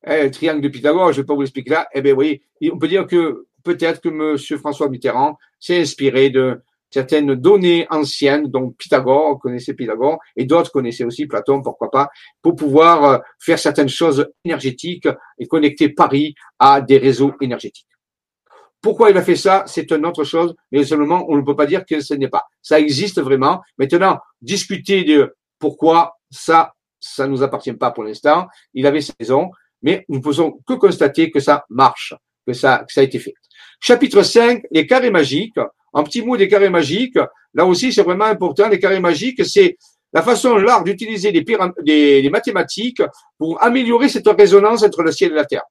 eh, le triangle de Pythagore, je ne vais pas vous l'expliquer là, eh bien, vous voyez, on peut dire que peut-être que M. François Mitterrand s'est inspiré de certaines données anciennes, dont Pythagore, connaissait Pythagore, et d'autres connaissaient aussi Platon, pourquoi pas, pour pouvoir euh, faire certaines choses énergétiques et connecter Paris à des réseaux énergétiques. Pourquoi il a fait ça, c'est une autre chose, mais seulement on ne peut pas dire que ce n'est pas. Ça existe vraiment. Maintenant, discuter de pourquoi ça, ça nous appartient pas pour l'instant. Il avait ses raisons, mais nous ne pouvons que constater que ça marche, que ça, que ça a été fait. Chapitre 5, les carrés magiques. Un petit mot des carrés magiques. Là aussi, c'est vraiment important. Les carrés magiques, c'est la façon, l'art d'utiliser des, mathématiques pour améliorer cette résonance entre le ciel et la terre.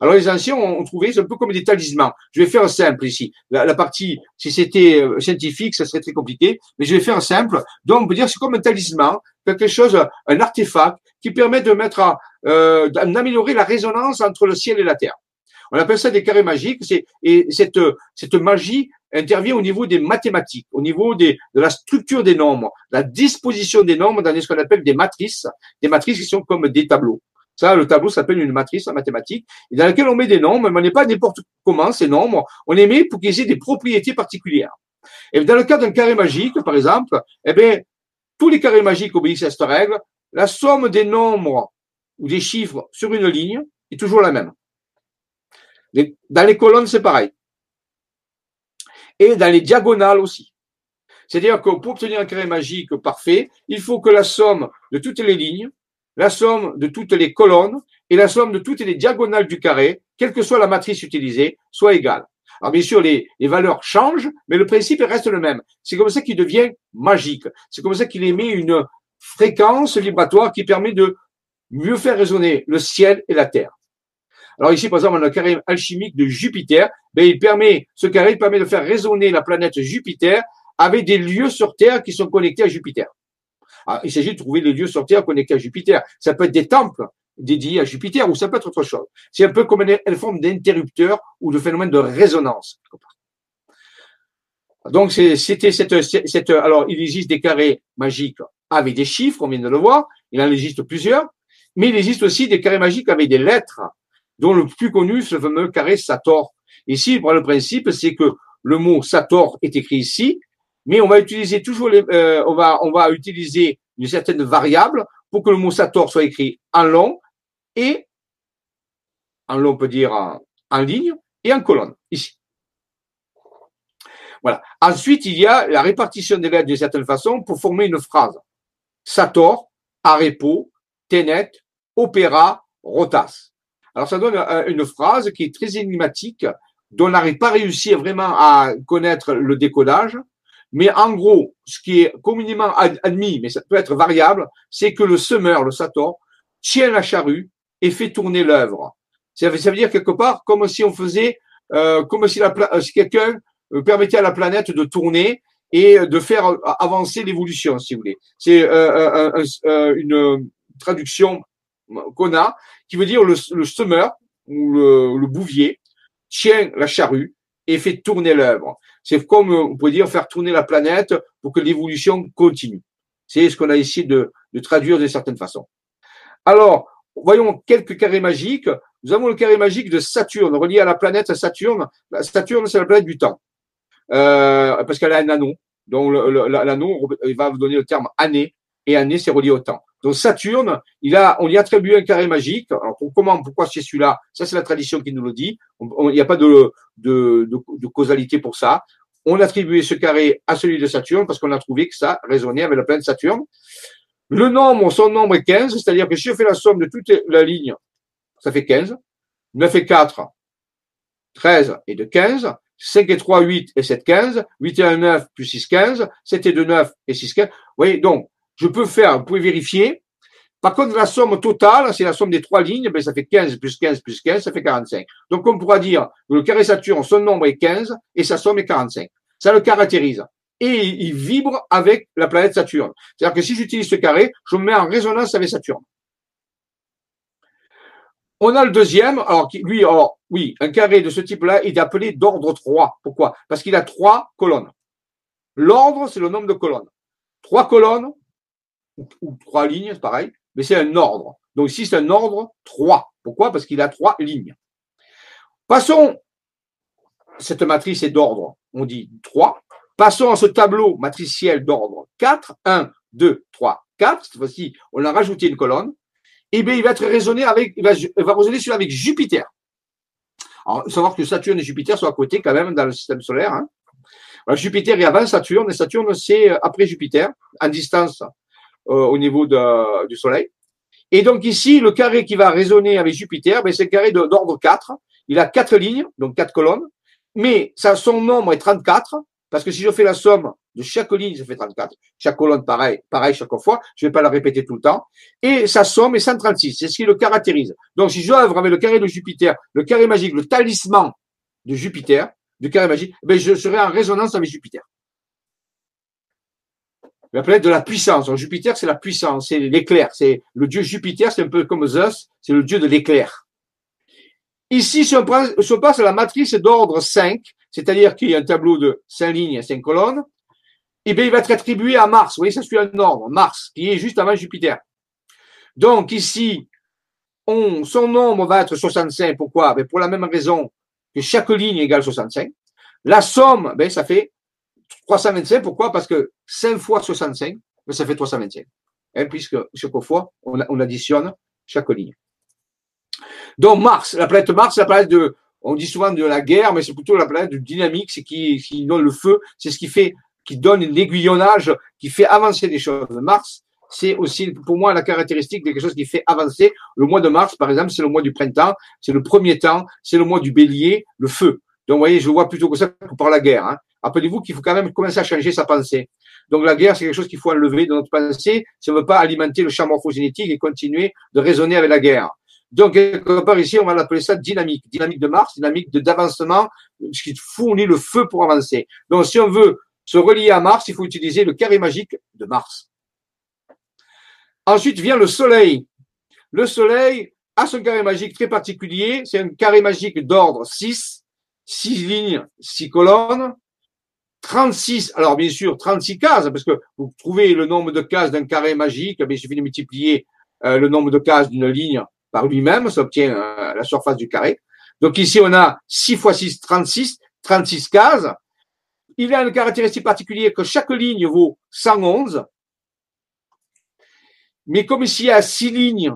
Alors les anciens ont, trouvé, c'est un peu comme des talismans. Je vais faire simple ici. La, partie, si c'était euh, scientifique, ça serait très compliqué, mais je vais faire simple. Donc on dire c'est comme un talisman, quelque chose, un artefact qui permet de mettre, euh, d'améliorer la résonance entre le ciel et la terre. On appelle ça des carrés magiques. Et cette, magie intervient au niveau des mathématiques, au niveau de la structure des nombres, la disposition des nombres dans ce qu'on appelle des matrices, des matrices qui sont comme des tableaux. Ça, le tableau s'appelle une matrice en mathématiques, et dans laquelle on met des nombres, mais on n'est pas n'importe comment ces nombres, on les met pour qu'ils aient des propriétés particulières. Et dans le cas d'un carré magique, par exemple, eh bien, tous les carrés magiques obéissent à cette règle. La somme des nombres ou des chiffres sur une ligne est toujours la même. Dans les colonnes, c'est pareil. Et dans les diagonales aussi. C'est-à-dire que pour obtenir un carré magique parfait, il faut que la somme de toutes les lignes, la somme de toutes les colonnes et la somme de toutes les diagonales du carré, quelle que soit la matrice utilisée, soit égale. Alors bien sûr, les, valeurs changent, mais le principe reste le même. C'est comme ça qu'il devient magique. C'est comme ça qu'il émet une fréquence vibratoire qui permet de mieux faire résonner le ciel et la terre. Alors ici, par exemple, on a le carré alchimique de Jupiter. Ben, il permet, ce carré permet de faire résonner la planète Jupiter avec des lieux sur Terre qui sont connectés à Jupiter. Alors, il s'agit de trouver les lieux sur Terre connectés à Jupiter. Ça peut être des temples dédiés à Jupiter ou ça peut être autre chose. C'est un peu comme une, forme d'interrupteur ou de phénomène de résonance. Donc c'était cette, cette, alors il existe des carrés magiques avec des chiffres, on vient de le voir, il en existe plusieurs, mais il existe aussi des carrés magiques avec des lettres, dont le plus connu, ce fameux carré Sator. Ici, le principe, c'est que le mot Sator est écrit ici, mais on va utiliser toujours euh, on va, on va utiliser une certaine variable pour que le mot Sator soit écrit en long et en long, on peut dire en, en ligne et en colonne, ici. Voilà. Ensuite, il y a la répartition des lettres d'une certaine façon pour former une phrase. Sator, Arepo, Tenet, Opéra, Rotas. Alors ça donne euh, une phrase qui est très énigmatique, dont on n'arrive pas réussi vraiment à connaître le décodage. Mais en gros, ce qui est communément admis, mais ça peut être variable, c'est que le semeur, le sator, tient la charrue et fait tourner l'œuvre. Ça veut, dire quelque part comme si on faisait, euh, comme si, euh, si quelqu'un permettait à la planète de tourner et de faire avancer l'évolution, si vous voulez. C'est une traduction qu'on a, qui veut dire le, le semeur ou le, bouvier tient la charrue et fait tourner l'œuvre. C'est comme, on peut dire, faire tourner la planète pour que l'évolution continue. C'est ce qu'on a essayé de, traduire d'une certaine façon. Alors, voyons quelques carrés magiques. Nous avons le carré magique de Saturne, relié à la planète Saturne. Saturne, c'est la planète du temps, euh, parce qu'elle a un anneau. Donc l'anneau, va vous donner le terme année, et année, c'est relié au temps. Donc Saturne, il a, on lui attribue un carré magique. Alors comment, pourquoi c'est celui-là? Ça, c'est la tradition qui nous le dit. Il n'y a pas de, de, de, causalité pour ça. On a attribué ce carré à celui de Saturne parce qu'on a trouvé que ça résonnait avec la planète Saturne. Le nombre, son nombre est 15, c'est-à-dire que si je fais la somme de toute la ligne, ça fait 15. 9 et 4, 13 et de 15. 5 et 3, 8 et 7, 15. 8 et 1, 9 plus 6, 15. 7 et 2, 9 et 6, 15. Vous voyez, donc, je peux faire, vous pouvez vérifier. Par contre, la somme totale, c'est la somme des trois lignes, ben, ça fait 15 plus 15 plus 15, ça fait 45. Donc, on pourra dire que le carré Saturne, son nombre est 15 et sa somme est 45. Ça le caractérise. Et il vibre avec la planète Saturne. C'est-à-dire que si j'utilise ce carré, je me mets en résonance avec Saturne. On a le deuxième, alors lui, alors, oui, un carré de ce type-là, il est appelé d'ordre 3. Pourquoi? Parce qu'il a trois colonnes. L'ordre, c'est le nombre de colonnes. Trois colonnes, ou, trois lignes, c'est pareil, mais c'est un ordre. Donc ici, c'est un ordre 3. Pourquoi? Parce qu'il a trois lignes. Passons, cette matrice est d'ordre, on dit 3. Passons à ce tableau matriciel d'ordre 4. 1, 2, 3, 4. Cette fois-ci, on a rajouté une colonne. Et eh bien, il va être raisonné avec, il va, raisonner sur avec Jupiter. Alors, il faut savoir que Saturne et Jupiter sont à côté quand même dans le système solaire. Hein. Jupiter est avant Saturne et Saturne c'est après Jupiter, en distance euh, au niveau de, du Soleil. Et donc ici, le carré qui va résonner avec Jupiter, ben, c'est le carré d'ordre 4. Il a quatre lignes, donc quatre colonnes, mais ça, son nombre est 34, parce que si je fais la somme de chaque ligne, ça fait 34. Chaque colonne, pareil, pareil chaque fois. Je ne vais pas la répéter tout le temps. Et sa somme est 136. C'est ce qui le caractérise. Donc, si j'œuvre avec le carré de Jupiter, le carré magique, le talisman de Jupiter, du carré magique, ben, je serai en résonance avec Jupiter la planète de la puissance. Jupiter, c'est la puissance, c'est l'éclair. C'est le dieu Jupiter, c'est un peu comme Zeus, c'est le dieu de l'éclair. Ici, si on, passe à la matrice d'ordre 5, c'est-à-dire qu'il y a un tableau de 5 lignes et 5 colonnes, eh bien, il va être attribué à Mars. Vous voyez, ça suit un ordre. Mars, qui est juste avant Jupiter. Donc, ici, on, son nombre va être 65. Pourquoi? Ben, pour la même raison que chaque ligne égale 65. La somme, ben, ça fait 325, pourquoi? Parce que 5 fois 65, ben, ça fait 325. Hein, puisque chaque fois, on, on additionne chaque ligne. Donc Mars, la planète Mars, la planète de, on dit souvent de la guerre, mais c'est plutôt la planète de dynamique, c'est qui, qui donne le feu, c'est ce qui fait, qui donne l'aiguillonnage, qui fait avancer les choses. Mars, c'est aussi pour moi la caractéristique de quelque chose qui fait avancer. Le mois de mars, par exemple, c'est le mois du printemps, c'est le premier temps, c'est le mois du bélier, le feu. Donc, vous voyez, je vois plutôt que ça que par la guerre. Hein. Rappelez-vous qu'il faut quand même commencer à changer sa pensée. Donc, la guerre, c'est quelque chose qu'il faut enlever de notre pensée si on ne veut pas alimenter le champ morphogénétique et continuer de raisonner avec la guerre. Donc, quelque part ici, on va l'appeler ça dynamique. Dynamique de Mars, dynamique d'avancement, ce qui fournit le feu pour avancer. Donc, si on veut se relier à Mars, il faut utiliser le carré magique de Mars. Ensuite vient le Soleil. Le Soleil a son carré magique très particulier. C'est un carré magique d'ordre 6, 6 lignes, 6 colonnes, 36, alors bien sûr 36 cases, parce que vous trouvez le nombre de cases d'un carré magique, il suffit de multiplier euh, le nombre de cases d'une ligne par lui-même, ça obtient euh, la surface du carré. Donc ici, on a 6 fois 6, 36, 36 cases. Il a une caractéristique particulière que chaque ligne vaut 111. Mais comme ici, il y a 6 lignes,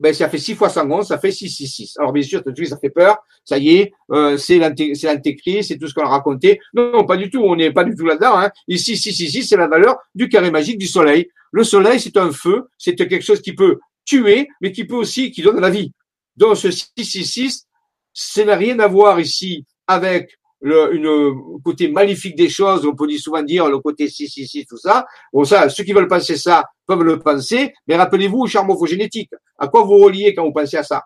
ben, ça fait 6 fois 111, ça fait 666. Alors, bien sûr, ça fait peur. Ça y est, euh, c'est l'antéchrist, c'est tout ce qu'on a raconté. Non, pas du tout. On n'est pas du tout là-dedans. Hein. Ici, 666, c'est la valeur du carré magique du soleil. Le soleil, c'est un feu. C'est quelque chose qui peut tuer, mais qui peut aussi, qui donne la vie. Donc, ce 666, ça n'a rien à voir ici avec le une, côté maléfique des choses, on peut souvent dire le côté si, si, si, tout ça. Bon, ça, ceux qui veulent penser ça peuvent le penser, mais rappelez-vous, charme morphogénétique. À quoi vous reliez quand vous pensez à ça?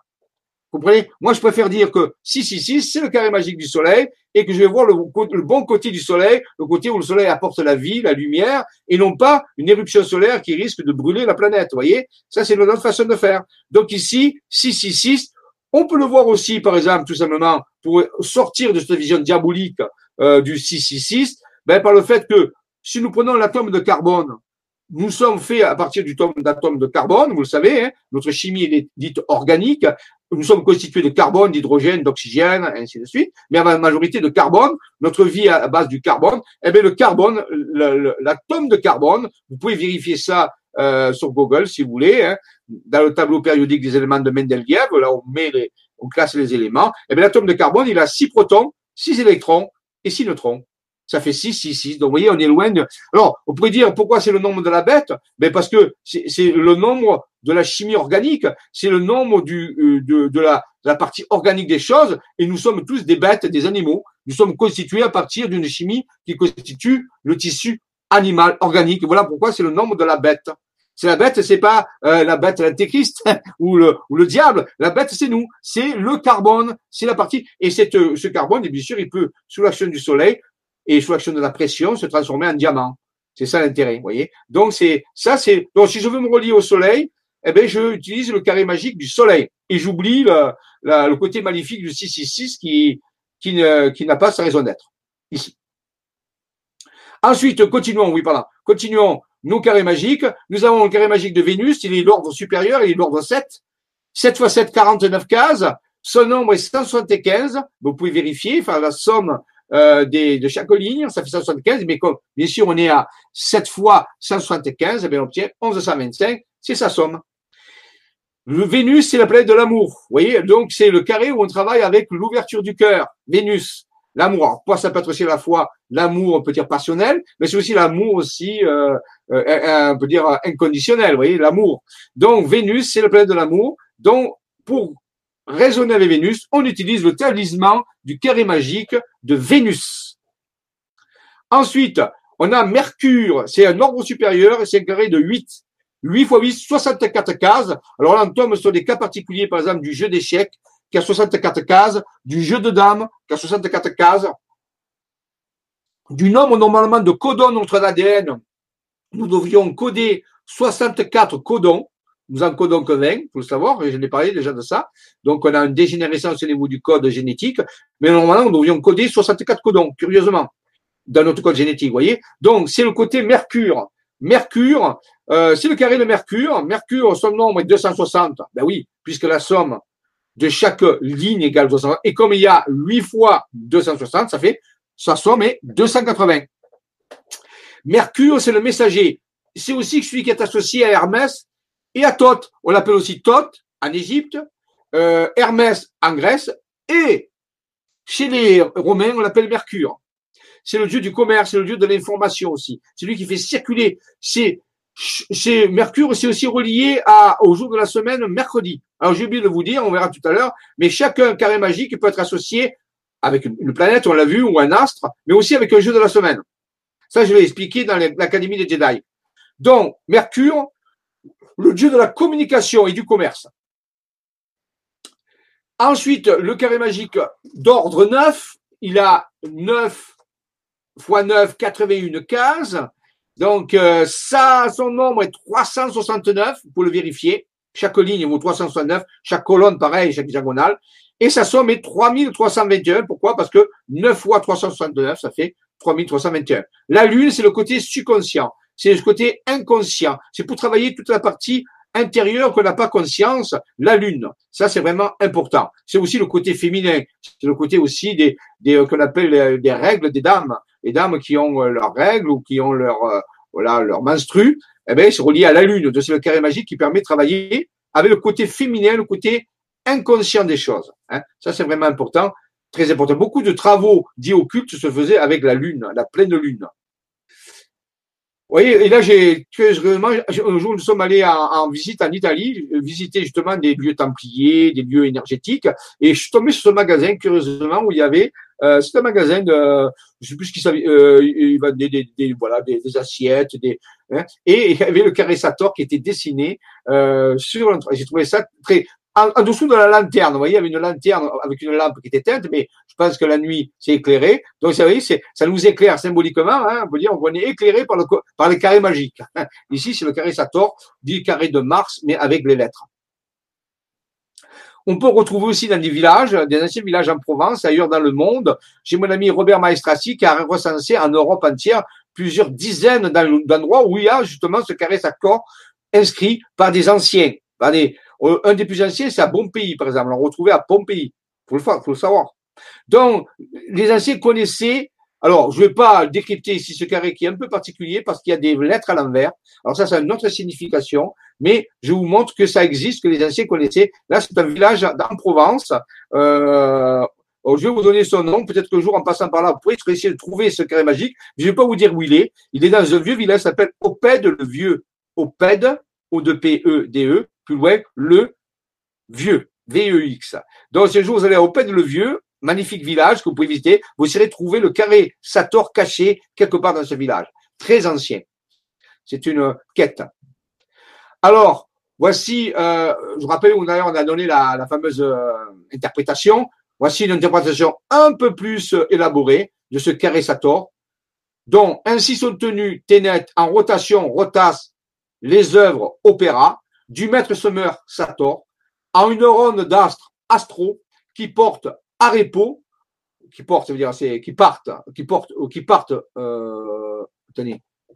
Vous comprenez? Moi, je préfère dire que si, si, si, c'est le carré magique du soleil et que je vais voir le, le, bon côté du soleil, le côté où le soleil apporte la vie, la lumière, et non pas une éruption solaire qui risque de brûler la planète. Vous voyez? Ça, c'est notre façon de faire. Donc ici, si, si, si, on peut le voir aussi, par exemple, tout simplement, pour sortir de cette vision diabolique euh, du 666, ben, par le fait que si nous prenons l'atome de carbone, nous sommes faits à partir d'atomes de carbone, vous le savez, hein, notre chimie est dite organique, nous sommes constitués de carbone, d'hydrogène, d'oxygène, ainsi de suite, mais à la majorité de carbone, notre vie à base du carbone, eh bien le carbone, l'atome de carbone, vous pouvez vérifier ça euh, sur Google si vous voulez, hein, dans le tableau périodique des éléments de Mendeleev, là on met les, on classe les éléments, et eh bien l'atome de carbone, il a six protons, six électrons et six neutrons. Ça fait 6, 6, 6. Donc, vous voyez, on est loin. Alors, on pourrait dire pourquoi c'est le nombre de la bête? Ben, parce que c'est le nombre de la chimie organique, c'est le nombre du, euh, de, la, de la partie organique des choses, et nous sommes tous des bêtes, des animaux. Nous sommes constitués à partir d'une chimie qui constitue le tissu animal organique. Voilà pourquoi c'est le nombre de la bête. C'est la bête, c'est pas euh, la bête l'antéchrist (laughs) ou le ou le diable. La bête, c'est nous, c'est le carbone, c'est la partie. Et cette, ce carbone, bien sûr, il peut sous l'action du soleil et sous l'action de la pression se transformer en diamant. C'est ça l'intérêt, voyez. Donc c'est ça, c'est donc si je veux me relier au soleil, eh ben je utilise le carré magique du soleil et j'oublie le, côté maléfique du 666 qui qui n'a pas sa raison d'être ici. Ensuite, continuons, oui, pardon. Continuons nos carrés magiques. Nous avons le carré magique de Vénus, il est l'ordre supérieur, il est l'ordre 7. 7 fois 7, 49 cases. Son nombre est 175. Vous pouvez vérifier, enfin la somme euh, des, de chaque ligne, ça fait 175, mais comme bien sûr on est à 7 fois 175, eh bien, on obtient 1125, c'est sa somme. Vénus, c'est la planète de l'amour. Vous voyez, donc c'est le carré où on travaille avec l'ouverture du cœur. Vénus, l'amour. Quoi, ça peut être aussi à la fois l'amour, on peut dire passionnel, mais c'est aussi l'amour aussi, euh, euh, on peut dire inconditionnel. Vous voyez, l'amour. Donc Vénus, c'est la planète de l'amour. Donc pour raisonner avec Vénus, on utilise le talisman du carré magique de Vénus. Ensuite, on a Mercure, c'est un ordre supérieur et c'est un carré de 8. 8 fois 8, 64 cases. Alors là, on tombe sur des cas particuliers, par exemple, du jeu d'échecs, qui a 64 cases, du jeu de dames, qui a 64 cases, du nombre normalement de codons notre ADN. Nous devrions coder 64 codons. Nous en codons que 20, faut le savoir, et je l'ai parlé déjà de ça. Donc, on a une dégénérescence au niveau du code génétique, mais normalement, nous devrions coder 64 codons, curieusement, dans notre code génétique, vous voyez. Donc, c'est le côté Mercure. Mercure, euh, c'est le carré de Mercure. Mercure, son nombre est 260. Ben oui, puisque la somme de chaque ligne égale 260. Et comme il y a 8 fois 260, ça fait, sa somme est 280. Mercure, c'est le messager. C'est aussi celui qui est associé à Hermès et à Thoth. On l'appelle aussi Thoth, en Égypte, euh, Hermès en Grèce, et chez les Romains, on l'appelle Mercure. C'est le dieu du commerce, c'est le dieu de l'information aussi. C'est lui qui fait circuler. C'est, c'est Mercure, c'est aussi relié au jour de la semaine, mercredi. Alors j'ai oublié de vous dire, on verra tout à l'heure, mais chacun carré magique peut être associé avec une planète, on l'a vu, ou un astre, mais aussi avec un jeu de la semaine. Ça, je l'ai expliqué dans l'Académie des Jedi. Donc, Mercure, le dieu de la communication et du commerce. Ensuite, le carré magique d'ordre 9, il a 9 fois 9, 81 cases. Donc, euh, ça, son nombre est 369, pour le vérifier. Chaque ligne vaut 369, chaque colonne pareil, chaque diagonale. Et sa somme est 3321. Pourquoi? Parce que 9 fois 369, ça fait 3321. La lune, c'est le côté subconscient. C'est le côté inconscient. C'est pour travailler toute la partie intérieure qu'on n'a pas conscience, la lune. Ça, c'est vraiment important. C'est aussi le côté féminin. C'est le côté aussi des, des euh, qu'on appelle euh, des règles des dames. Les dames qui ont euh, leurs règles ou qui ont leur, voilà, leur menstru, eh ben, c'est relié à la lune. Donc, c'est le carré magique qui permet de travailler avec le côté féminin, le côté inconscient des choses. Hein. Ça, c'est vraiment important, très important. Beaucoup de travaux dits occultes se faisaient avec la lune, la pleine lune. Voyez, et là, j'ai curieusement, un jour, nous sommes allés en, visite en Italie, visiter justement des lieux templiers, des lieux énergétiques, et je suis tombé sur ce magasin, curieusement, où il y avait, euh, c'est un magasin de, je sais plus ce qu'il savait, euh, il va des, des, voilà, des, assiettes, des, hein, et il y avait le carré qui était dessiné euh, sur l'entrée. J'ai trouvé ça très en, dessous de la lanterne. Vous voyez, il y avait une lanterne avec une lampe qui était éteinte, mais je pense que la nuit, c'est éclairé. Donc, vous voyez, ça nous éclaire symboliquement. Hein, on peut dire, on est éclairé par, le, par les carrés magiques. (laughs) Ici, c'est le carré Sator, dit carré de Mars, mais avec les lettres. On peut retrouver aussi dans des villages, des anciens villages en Provence, ailleurs dans le monde. J'ai mon ami Robert Maestrassi qui a recensé en Europe entière plusieurs dizaines d'endroits où il y a justement ce carré Sator inscrit par des anciens, par des, un des plus anciens, c'est à Pompéi, par exemple. On l'a retrouvé à Pompéi. Faut le, faut le savoir. Donc, les anciens connaissaient. Alors, je vais pas décrypter ici ce carré qui est un peu particulier parce qu'il y a des lettres à l'envers. Alors ça, c'est une autre signification, mais je vous montre que ça existe, que les anciens connaissaient. Là, c'est un village en Provence. Euh, je vais vous donner son nom. Peut-être qu'un jour, en passant par là, vous pourrez essayer de trouver ce carré magique. Je ne vais pas vous dire où il est. Il est dans un vieux village qui s'appelle Opède le Vieux. Opède, O-D-P-E-D-E, plus loin, le vieux, V-E-X. Donc, ce jour, vous allez au Pen le Vieux, magnifique village que vous pouvez visiter, vous irez trouver le carré Sator caché quelque part dans ce village. Très ancien. C'est une quête. Alors, voici, euh, je rappelle, d'ailleurs, on a donné la, fameuse euh, interprétation. Voici une interprétation un peu plus élaborée de ce carré Sator, dont ainsi sont tenus Ténet en rotation, rotas, les œuvres opéra, du maître semeur Sator en une ronde d'astres astro qui porte Arepo, qui porte, ça veut dire, c'est, qui partent, qui portent, qui partent, euh,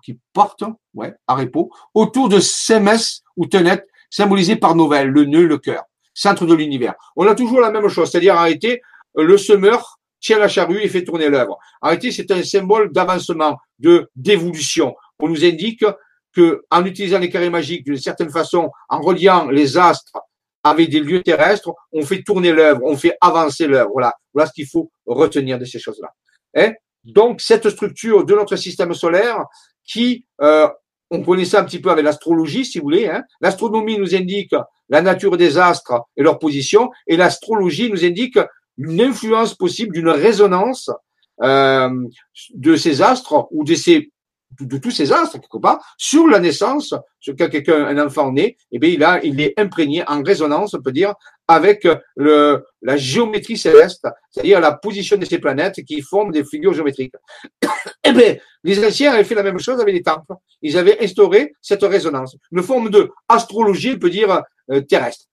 qui partent, ouais, Arepo, autour de Semes ou Tenet, symbolisé par Novelle, le nœud, le cœur, centre de l'univers. On a toujours la même chose, c'est-à-dire, réalité, le semeur tient la charrue et fait tourner l'œuvre. Réalité, c'est un symbole d'avancement, de, d'évolution. On nous indique que, en utilisant les carrés magiques d'une certaine façon, en reliant les astres avec des lieux terrestres, on fait tourner l'œuvre, on fait avancer l'œuvre. Voilà, voilà ce qu'il faut retenir de ces choses-là. Hein? Donc, cette structure de notre système solaire, qui, euh, on connaît ça un petit peu avec l'astrologie, si vous voulez. Hein L'astronomie nous indique la nature des astres et leur position, et l'astrologie nous indique une influence possible d'une résonance euh, de ces astres ou de ces de, tous ces astres, quelque part, sur la naissance, sur quelqu'un, un enfant né, eh bien, il a, il est imprégné en résonance, on peut dire, avec le, la géométrie céleste, c'est-à-dire la position de ces planètes qui forment des figures géométriques. (coughs) eh bien, les anciens avaient fait la même chose avec les temples. Ils avaient instauré cette résonance, une forme de astrologie, on peut dire, euh, terrestre.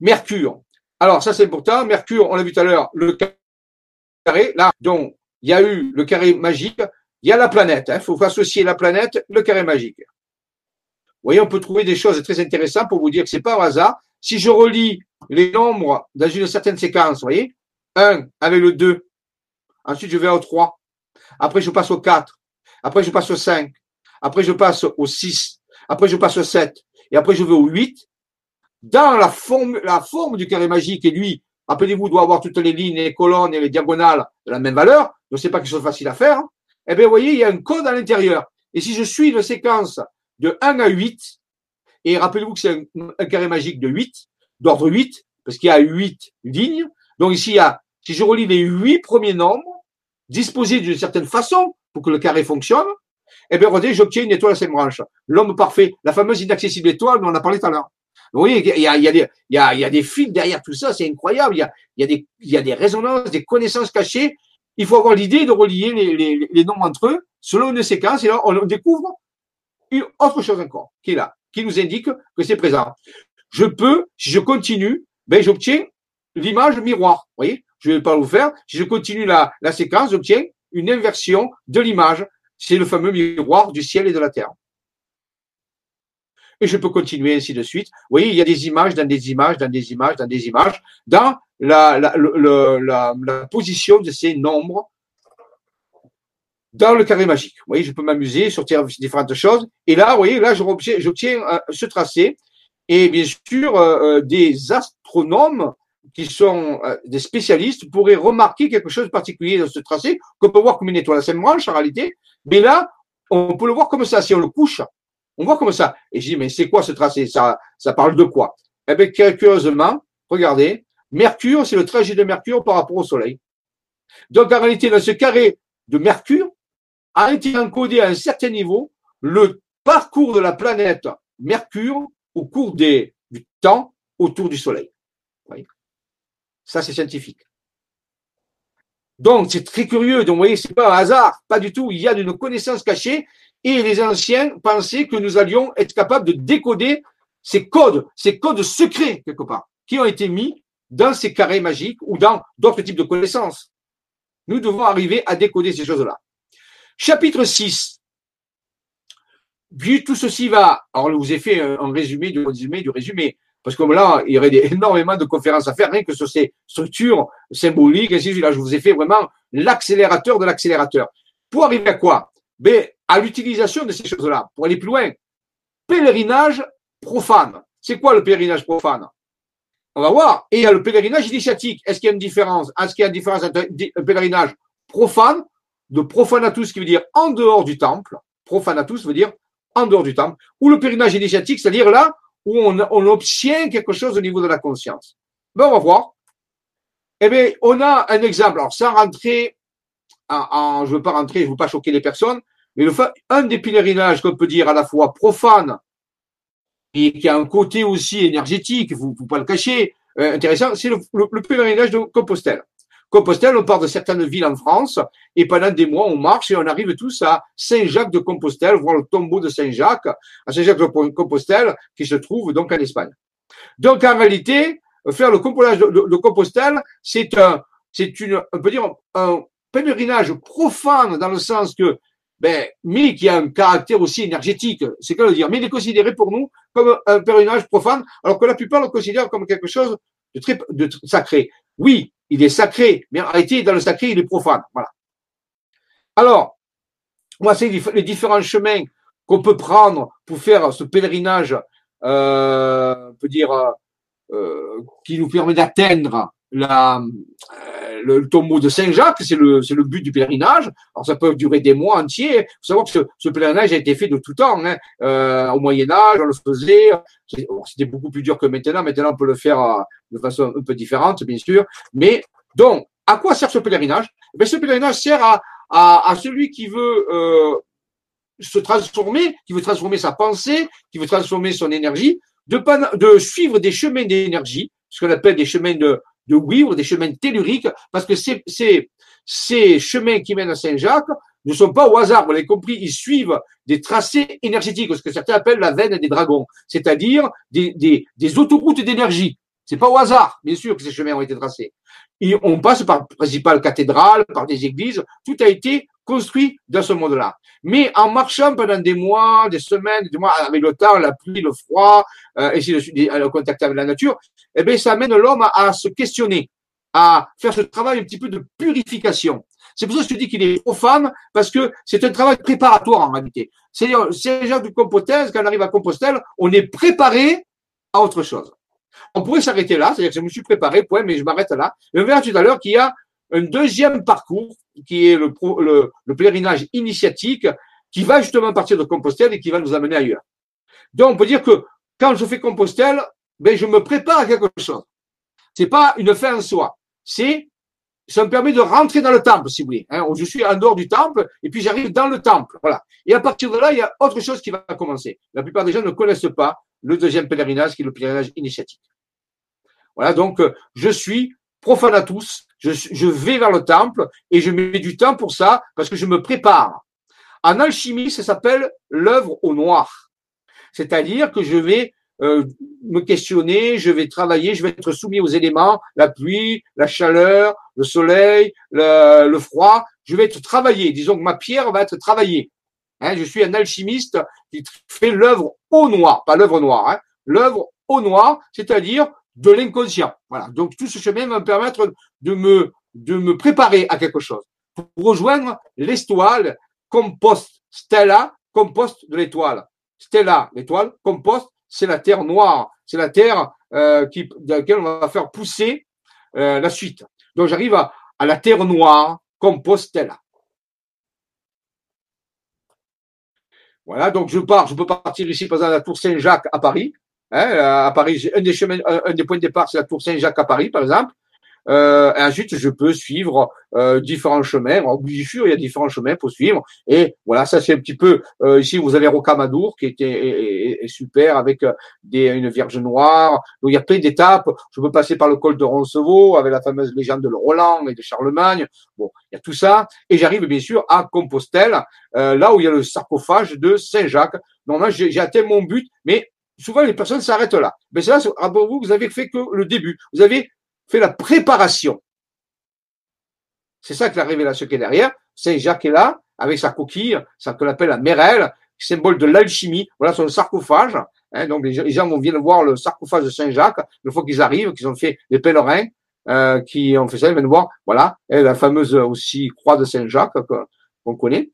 Mercure. Alors, ça, c'est important. Mercure, on l'a vu tout à l'heure, le carré, là, donc, il y a eu le carré magique, il y a la planète. Il hein. faut associer la planète, le carré magique. Vous voyez, on peut trouver des choses très intéressantes pour vous dire que c'est pas au hasard. Si je relis les nombres dans une certaine séquence, vous voyez, 1 avec le 2, ensuite je vais au 3, après je passe au 4, après je passe au 5, après je passe au 6, après je passe au 7, et après je vais au 8, dans la forme, la forme du carré magique, et lui, rappelez-vous, doit avoir toutes les lignes, les colonnes et les diagonales de la même valeur, donc c'est pas quelque chose de facile à faire, hein. eh bien, vous voyez, il y a un code à l'intérieur. Et si je suis une séquence de 1 à 8, et rappelez-vous que c'est un, carré magique de 8, d'ordre 8, parce qu'il y a 8 lignes, donc ici, si je relis les 8 premiers nombres, disposés d'une certaine façon pour que le carré fonctionne, eh bien, regardez, j'obtiens une étoile à cinq branches. L'homme parfait, la fameuse inaccessible étoile dont on a parlé tout à l'heure. Vous voyez, il y a, des, fils derrière tout ça, c'est incroyable. Il y a des résonances, des connaissances cachées. Il faut avoir l'idée de relier les, les, nombres entre eux selon une séquence, et là, on découvre une autre chose encore qui est là, qui nous indique que c'est présent. Je peux, si je continue, ben, j'obtiens l'image miroir. Vous voyez, je ne vais pas vous faire. Si je continue la séquence, j'obtiens une inversion de l'image. C'est le fameux miroir du ciel et de la terre. Et je peux continuer ainsi de suite. Vous voyez, il y a des images dans des images, dans des images, dans des images, dans la, position de ces nombres dans le carré magique. Vous voyez, je peux m'amuser, sortir différentes choses. Et là, vous voyez, là, j'obtiens euh, ce tracé. Et bien sûr, euh, euh, des astronomes qui sont des spécialistes pourraient remarquer quelque chose de particulier dans ce tracé, qu'on peut voir comme une étoile à cinq branches en réalité. Mais là, on peut le voir comme ça. Si on le couche, on voit comme ça. Et je dis, mais c'est quoi ce tracé? Ça, ça parle de quoi? Eh bien, curieusement, regardez, Mercure, c'est le trajet de Mercure par rapport au Soleil. Donc, en réalité, dans ce carré de Mercure, a été encodé à un certain niveau le parcours de la planète Mercure au cours des, du temps autour du Soleil. Ça, c'est scientifique. Donc, c'est très curieux. Donc, vous voyez, c'est pas un hasard, pas du tout. Il y a une connaissance cachée et les anciens pensaient que nous allions être capables de décoder ces codes, ces codes secrets, quelque part, qui ont été mis dans ces carrés magiques ou dans d'autres types de connaissances. Nous devons arriver à décoder ces choses-là. Chapitre 6. Puis tout ceci va, alors je vous ai fait un résumé du résumé du résumé, parce que là, il y aurait (laughs) énormément de conférences à faire, rien que sur ces structures symboliques, ainsi Là, je vous ai fait vraiment l'accélérateur de l'accélérateur. Pour arriver à quoi? Ben, À l'utilisation de ces choses-là, pour aller plus loin. Pèlerinage profane. C'est quoi le pèlerinage profane? On va voir. Et il y a le pèlerinage initiatique. Est-ce qu'il y a une différence? Est-ce qu'il y a une différence entre un pèlerinage profane de profanatus qui veut dire en dehors du temple, profanatus veut dire en dehors du temple, ou le pèlerinage initiatique, c'est-à-dire là où on, on, obtient quelque chose au niveau de la conscience. Ben, on va voir. Eh bien, on a un exemple. Alors, sans rentrer en, je ne veux pas rentrer, je ne veux pas choquer les personnes, mais le, un des pèlerinages qu'on peut dire à la fois profane et qui a un côté aussi énergétique, vous ne pouvez pas le cacher, euh, intéressant, c'est le, le, pèlerinage de Compostelle. Compostelle, on part de certaines villes en France et pendant des mois, on marche et on arrive tous à Saint-Jacques de Compostelle, voir le tombeau de Saint-Jacques, à Saint-Jacques de Compostelle, qui se trouve donc en Espagne. Donc, en réalité, faire le compostage de, Compostelle, c'est un, c'est une, on peut dire, un pèlerinage profane dans le sens que, ben, mais qui a un caractère aussi énergétique. C'est quoi le dire? Mais il est considéré pour nous comme un pèlerinage profane, alors que la plupart le considèrent comme quelque chose de très, sacré. Oui, il est sacré, mais en réalité, dans le sacré, il est profane. Voilà. Alors, c'est les différents chemins qu'on peut prendre pour faire ce pèlerinage, euh, on peut dire, euh, qui nous permet d'atteindre euh, le tombeau de Saint-Jacques, c'est le, c'est le but du pèlerinage. Alors ça peut durer des mois entiers. Il faut savoir que ce, pèlerinage a été fait de tout temps. Hein. Euh, au Moyen Âge, on le faisait. C'était beaucoup plus dur que maintenant. Maintenant, on peut le faire euh, de façon un peu différente, bien sûr. Mais donc, à quoi sert ce pèlerinage? Ben, Ce pèlerinage sert à, à, à celui qui veut se transformer, qui veut transformer sa pensée, qui veut transformer son énergie, de, de suivre des chemins d'énergie, ce qu'on appelle des chemins de, de vivre des chemins telluriques, parce que ces, ces, chemins qui mènent à Saint-Jacques ne sont pas au hasard, vous l'avez compris, ils suivent des tracés énergétiques, ce que certains appellent la veine des dragons, c'est-à-dire des, des, autoroutes d'énergie. C'est pas au hasard, bien sûr, que ces chemins ont été tracés. Et on passe par principale cathédrale, par des églises, tout a été construit dans ce monde-là. Mais en marchant pendant des mois, des semaines, des mois, avec le temps, la pluie, le froid, euh, et le contact avec la nature, eh bien, ça amène l'homme à, se questionner, à faire ce travail un petit peu de purification. C'est pour ça que je te dis qu'il est profane, parce que c'est un travail préparatoire en réalité. C'est-à-dire, c'est Jacques de Compostelle, quand on arrive à Compostelle, on est préparé à autre chose. On pourrait s'arrêter là, c'est-à-dire que je me suis préparé, point, mais je m'arrête là. Et on verra tout à l'heure qu'il y a un deuxième parcours qui est le, le, le, pèlerinage initiatique qui va justement partir de Compostelle et qui va nous amener ailleurs. Donc, on peut dire que quand je fais Compostelle, ben, je me prépare à quelque chose. C'est pas une fin en soi. C'est, ça me permet de rentrer dans le temple, si vous voulez. Hein. Je suis en dehors du temple et puis j'arrive dans le temple. Voilà. Et à partir de là, il y a autre chose qui va commencer. La plupart des gens ne connaissent pas le deuxième pèlerinage qui est le pèlerinage initiatique. Voilà. Donc, je suis profane à tous. Je, vais vers le temple et je mets du temps pour ça parce que je me prépare. En alchimie, ça s'appelle l'œuvre au noir. C'est-à-dire que je vais euh, me questionner, je vais travailler, je vais être soumis aux éléments, la pluie, la chaleur, le soleil, le, froid. Je vais être travaillé. Disons que ma pierre va être travaillée. Hein, je suis un alchimiste qui fait l'œuvre au noir, pas l'œuvre noire. Hein, l'œuvre au noir, c'est-à-dire de l'inconscient. Voilà. Donc tout ce chemin va me permettre de me de me préparer à quelque chose pour rejoindre l'étoile compost stella compost de l'étoile stella l'étoile compost c'est la terre noire, c'est la terre euh, qui, dans laquelle on va faire pousser euh, la suite. Donc j'arrive à, la terre noire, Compostela. Voilà, donc je pars, je peux partir ici, par à la tour Saint-Jacques à Paris. Hein, à Paris, un des chemins, un des points de départ, c'est la tour Saint-Jacques à Paris, par exemple. Euh, ensuite, je peux suivre euh, différents chemins. Alors, bien sûr, il y a différents chemins pour suivre. Et voilà, ça c'est un petit peu. Euh, ici, vous avez Rocamadour qui était est, super avec euh, des, une Vierge noire. Donc, il y a plein d'étapes. Je peux passer par le col de Roncevaux avec la fameuse légende de Roland et de Charlemagne. Bon, il y a tout ça. Et j'arrive bien sûr à Compostelle, euh, là où il y a le sarcophage de Saint-Jacques. Normalement, j'ai atteint mon but, mais souvent les personnes s'arrêtent là. Mais c'est là, vous, vous avez fait que le début. Vous avez fait la préparation. C'est ça que la révélation qui est derrière. Saint-Jacques est là, avec sa coquille, ça qu'on appelle la mérelle, symbole de l'alchimie. Voilà son sarcophage. Hein, donc les gens vont venir voir le sarcophage de Saint-Jacques, une fois qu'ils arrivent, qu'ils ont fait les pèlerins, euh, qui ont fait ça, ils viennent voir, voilà, et la fameuse aussi croix de Saint-Jacques qu'on connaît.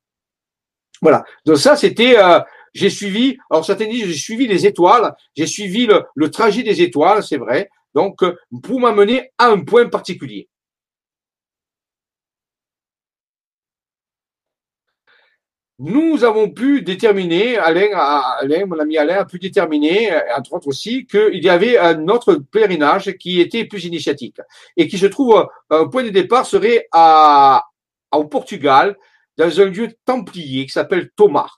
Voilà. Donc ça, c'était, euh, j'ai suivi, alors certains disent, j'ai suivi les étoiles, j'ai suivi le trajet des étoiles, c'est vrai, donc euh, pour m'amener à un point particulier. Nous avons pu déterminer, Alain, Alain, mon ami Alain a pu déterminer, entre autres aussi, qu'il y avait un autre pèlerinage qui était plus initiatique et qui se trouve, euh, un point de départ serait au Portugal, dans un lieu templier qui s'appelle Thomas.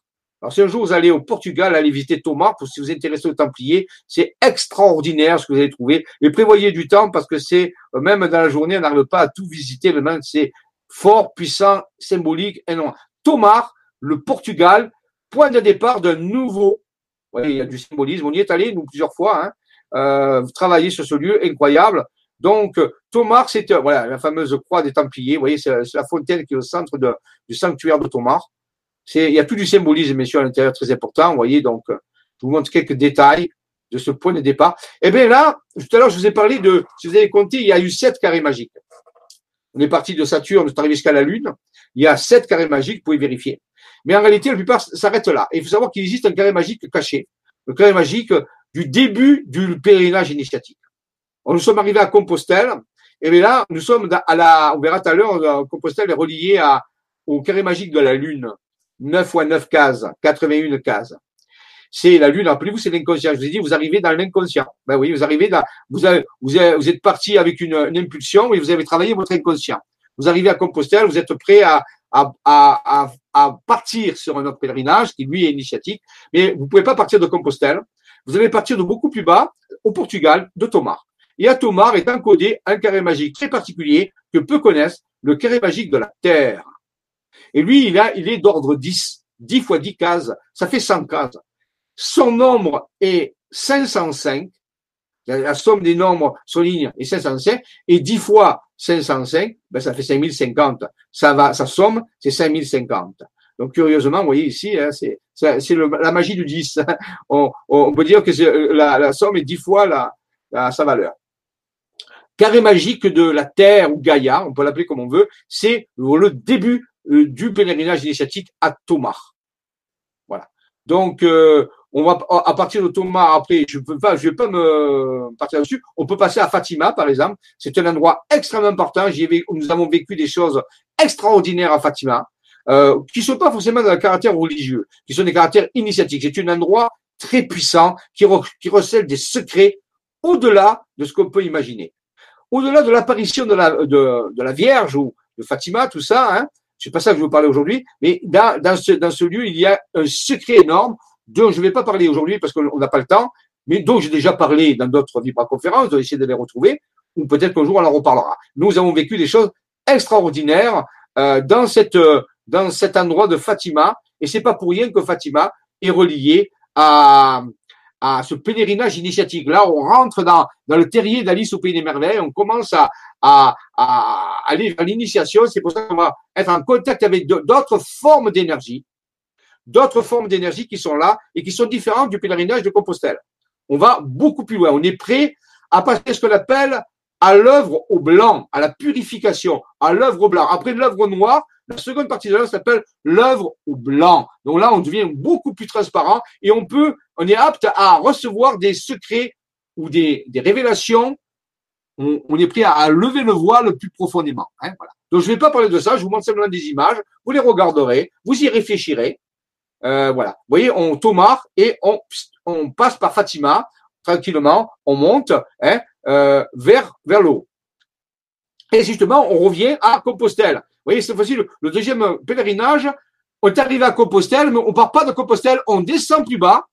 Alors, si un jour vous allez au Portugal, allez visiter Thomas, pour si vous intéressez aux Templiers, c'est extraordinaire ce que vous allez trouver. Mais prévoyez du temps parce que c'est, euh, même dans la journée, on n'arrive pas à tout visiter. Même c'est fort, puissant, symbolique et non. Thomas, le Portugal, point de départ d'un nouveau. Voyez, il y a du symbolisme. On y est allé, nous, plusieurs fois, hein, euh, sur ce lieu incroyable. Donc, Thomas, c'est euh, voilà la fameuse croix des Templiers. Vous voyez, c'est la fontaine qui est au centre du sanctuaire de Thomas. C'est, il y a tout du symbolisme, messieurs, à l'intérieur très important. Vous voyez, donc, je vous montre quelques détails de ce point de départ. Eh bien là, tout à l'heure, je vous ai parlé de, si vous avez compté, il y a eu sept carrés magiques. On est parti de Saturne, on est arrivé jusqu'à la Lune. Il y a sept carrés magiques, vous pouvez vérifier. Mais en réalité, la plupart s'arrêtent là. Et il faut savoir qu'il existe un carré magique caché. Le carré magique du début du pèlerinage initiatique. Nous sommes arrivés à Compostelle. Et bien là, nous sommes à la, on verra tout à l'heure, Compostelle est relié à, au carré magique de la Lune. 9 fois 9 cases, 81 cases. C'est la lune, rappelez-vous, c'est l'inconscient. Je vous ai dit, vous arrivez dans l'inconscient. Ben oui, vous arrivez dans, vous, êtes parti avec une, impulsion et vous avez travaillé votre inconscient. Vous arrivez à Compostelle, vous êtes prêt à, à, partir sur un autre pèlerinage qui lui est initiatique, mais vous pouvez pas partir de Compostelle. Vous allez partir de beaucoup plus bas, au Portugal, de Tomar. Et à Tomar est encodé un carré magique très particulier que peu connaissent, le carré magique de la Terre. Et lui, il, a, est d'ordre 10. 10 fois 10 cases, ça fait 100 cases. Son nombre est 505. La somme des nombres ligne est 505. Et 10 fois 505, ben, ça fait 5050. Ça va, sa somme, c'est 5050. Donc, curieusement, vous voyez ici, hein, c'est, la magie du 10. (laughs) On, peut dire que la, la, somme est 10 fois sa valeur. Carré magique de la Terre ou Gaïa, on peut l'appeler comme on veut, c'est le début euh, du pèlerinage initiatique à Thomas. Voilà. Donc, euh, on va à partir de Thomas après, je peux pas, je vais pas me partir là-dessus. On peut passer à Fatima par exemple. C'est un endroit extrêmement important. J'y nous avons vécu des choses extraordinaires à Fatima, euh, qui sont pas forcément de caractère religieux, qui sont des caractères initiatiques. C'est un endroit très puissant qui, qui recèle des secrets au-delà de ce qu'on peut imaginer. Au-delà de l'apparition de la, de, de, la Vierge ou de Fatima, tout ça, hein, c'est pas ça que je veux parler aujourd'hui, mais dans, dans, ce, dans ce lieu, il y a un secret énorme dont je ne vais pas parler aujourd'hui parce qu'on n'a pas le temps, mais dont j'ai déjà parlé dans d'autres vibra-conférences, de essayer de les retrouver, ou peut-être qu'un jour on en reparlera. Nous avons vécu des choses extraordinaires euh, dans cette dans cet endroit de Fatima, et c'est pas pour rien que Fatima est reliée à à ce pèlerinage initiatique. Là, on rentre dans, dans le terrier d'Alice au Pays des Merveilles, on commence à, à, à aller vers l'initiation. C'est pour ça qu'on va être en contact avec d'autres formes d'énergie, d'autres formes d'énergie qui sont là et qui sont différentes du pèlerinage de Compostelle. On va beaucoup plus loin. On est prêt à passer ce qu'on appelle à l'œuvre au blanc, à la purification, à l'œuvre au blanc. Après l'œuvre noire, la seconde partie de l'œuvre s'appelle l'œuvre au blanc. Donc là, on devient beaucoup plus transparent et on peut, on est apte à recevoir des secrets ou des, des révélations. On, est prêt à, lever le voile plus profondément. Hein. Donc je ne vais pas parler de ça, je vous montre simplement des images. Vous les regarderez, vous y réfléchirez. Euh, voilà. Vous voyez, on tomare et on, passe par Fatima tranquillement, on monte hein, euh, vers vers l'eau. Et justement, on revient à Compostelle. Vous voyez, c'est facile. Le deuxième pèlerinage, on est arrivé à Compostelle, mais on part pas de Compostelle, on descend plus bas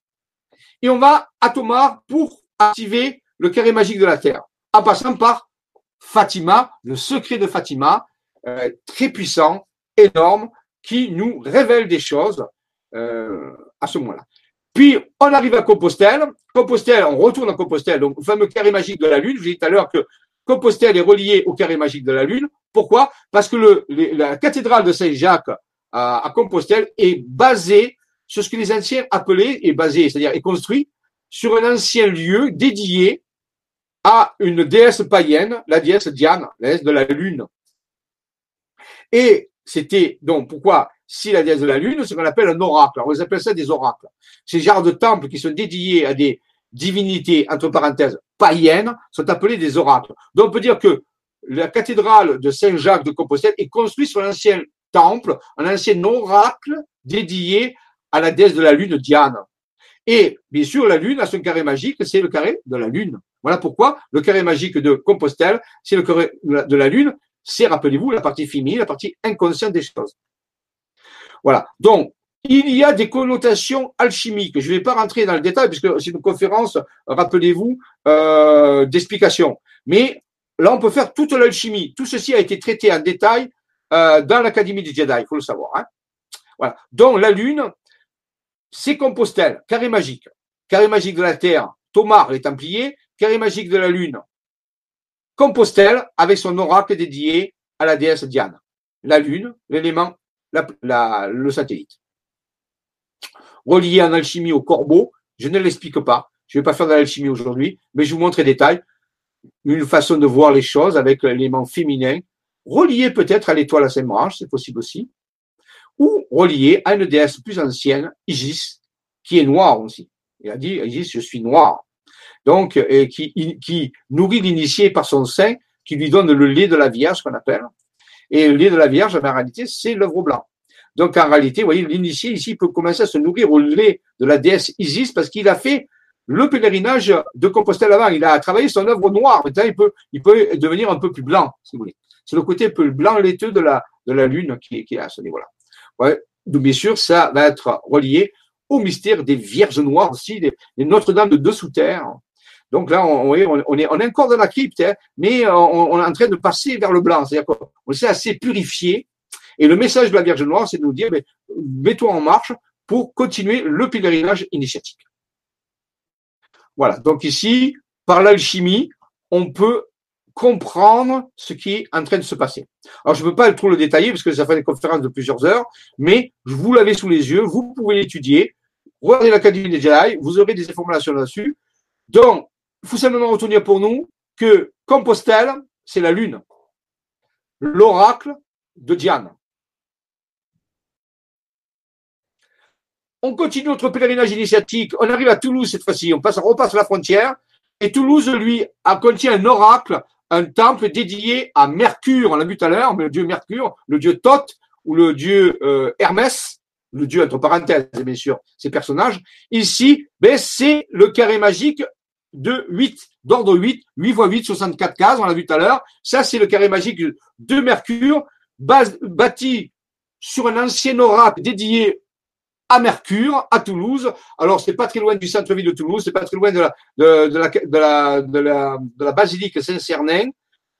et on va à Tomar pour activer le carré magique de la Terre, en passant par Fatima, le secret de Fatima, euh, très puissant, énorme, qui nous révèle des choses euh, à ce moment-là. Puis, on arrive à Compostelle. Compostelle, on retourne à Compostelle, donc le fameux carré magique de la Lune. Je vous dit tout à l'heure que Compostelle est relié au carré magique de la Lune. Pourquoi? Parce que la cathédrale de Saint-Jacques à, Compostelle est basée sur ce que les anciens appelaient, est basé, c'est-à-dire est construit sur un ancien lieu dédié à une déesse païenne, la déesse Diane, la déesse de la Lune. Et c'était donc pourquoi si la déesse de la Lune, c'est ce qu'on appelle un oracle. on appelle ça des oracles. Ces genres de temples qui sont dédiés à des divinités, entre parenthèses, païennes, sont appelés des oracles. Donc on peut dire que la cathédrale de Saint-Jacques de Compostelle est construite sur l'ancien temple, un ancien oracle dédié à la déesse de la Lune, Diane. Et bien sûr, la Lune a son carré magique, c'est le carré de la Lune. Voilà pourquoi le carré magique de Compostelle, c'est le carré de la Lune, c'est, rappelez-vous, la partie féminine, la partie inconsciente des choses. Voilà. Donc, il y a des connotations alchimiques. Je ne vais pas rentrer dans le détail puisque c'est une conférence, rappelez-vous, euh, d'explication. Mais là, on peut faire toute l'alchimie. Tout ceci a été traité en détail euh, dans l'Académie des Jedi, il faut le savoir. Hein. Voilà. Donc, la Lune, c'est Compostelle, carré magique. Carré magique de la Terre, Tomar, les Templiers. Carré magique de la Lune, Compostelle, avec son oracle dédié à la déesse Diane. La Lune, l'élément le satellite. Relié en alchimie au corbeau, je ne l'explique pas. Je ne vais pas faire de l'alchimie aujourd'hui, mais je vous montre les détails. Une façon de voir les choses avec l'élément féminin, relié peut-être à l'étoile à cinq branches, c'est possible aussi, ou relié à une déesse plus ancienne, Isis, qui est noire aussi. Il a dit, Isis, je suis noir. Donc, et qui, nourrit l'initié par son sein, qui lui donne le lait de la Vierge, qu'on appelle, et le lait de la Vierge, en réalité, c'est l'œuvre blanc. Donc, en réalité, vous voyez, l'initié ici peut commencer à se nourrir au lait de la déesse Isis parce qu'il a fait le pèlerinage de Compostelle avant. Il a travaillé son œuvre noire. Maintenant, il peut, devenir un peu plus blanc, si vous voulez. C'est le côté peu blanc laiteux de la, lune qui, est à ce niveau-là. Donc, bien sûr, ça va être relié au mystère des Vierges noires aussi, des, Notre-Dame de dessous-terre, donc là, on, est, on est encore dans la crypte, hein, mais on, on, est en train de passer vers le blanc. C'est-à-dire qu'on s'est assez purifié. Et le message de la Vierge Noire, c'est de nous dire, mais, mets-toi en marche pour continuer le pèlerinage initiatique. Voilà. Donc ici, par l'alchimie, on peut comprendre ce qui est en train de se passer. Alors, je ne peux pas trop le détailler parce que ça fait des conférences de plusieurs heures, mais je vous l'avez sous les yeux, vous pouvez l'étudier. Regardez l'Académie des Jedi, vous aurez des informations là-dessus. Donc, il faut simplement retenir pour nous que Compostelle, c'est la Lune, l'oracle de Diane. on continue notre pèlerinage initiatique. On arrive à Toulouse cette fois-ci. On passe, on repasse la frontière. Et Toulouse, lui, a contient un oracle, un temple dédié à Mercure. On l'a vu tout à l'heure, mais le dieu Mercure, le dieu Thoth ou le dieu euh, Hermès, le dieu entre parenthèses, bien sûr, ces personnages. Ici, ben, c'est le carré magique de 8, d'ordre 8, 8 x 8, 64 cases, on l'a vu tout à l'heure. Ça, c'est le carré magique de Mercure, bâti sur un ancien oracle dédié à Mercure, à Toulouse. Alors, c'est pas très loin du centre-ville de Toulouse, c'est pas très loin de la, de, de la, de la, de la, de la basilique Saint-Cernin.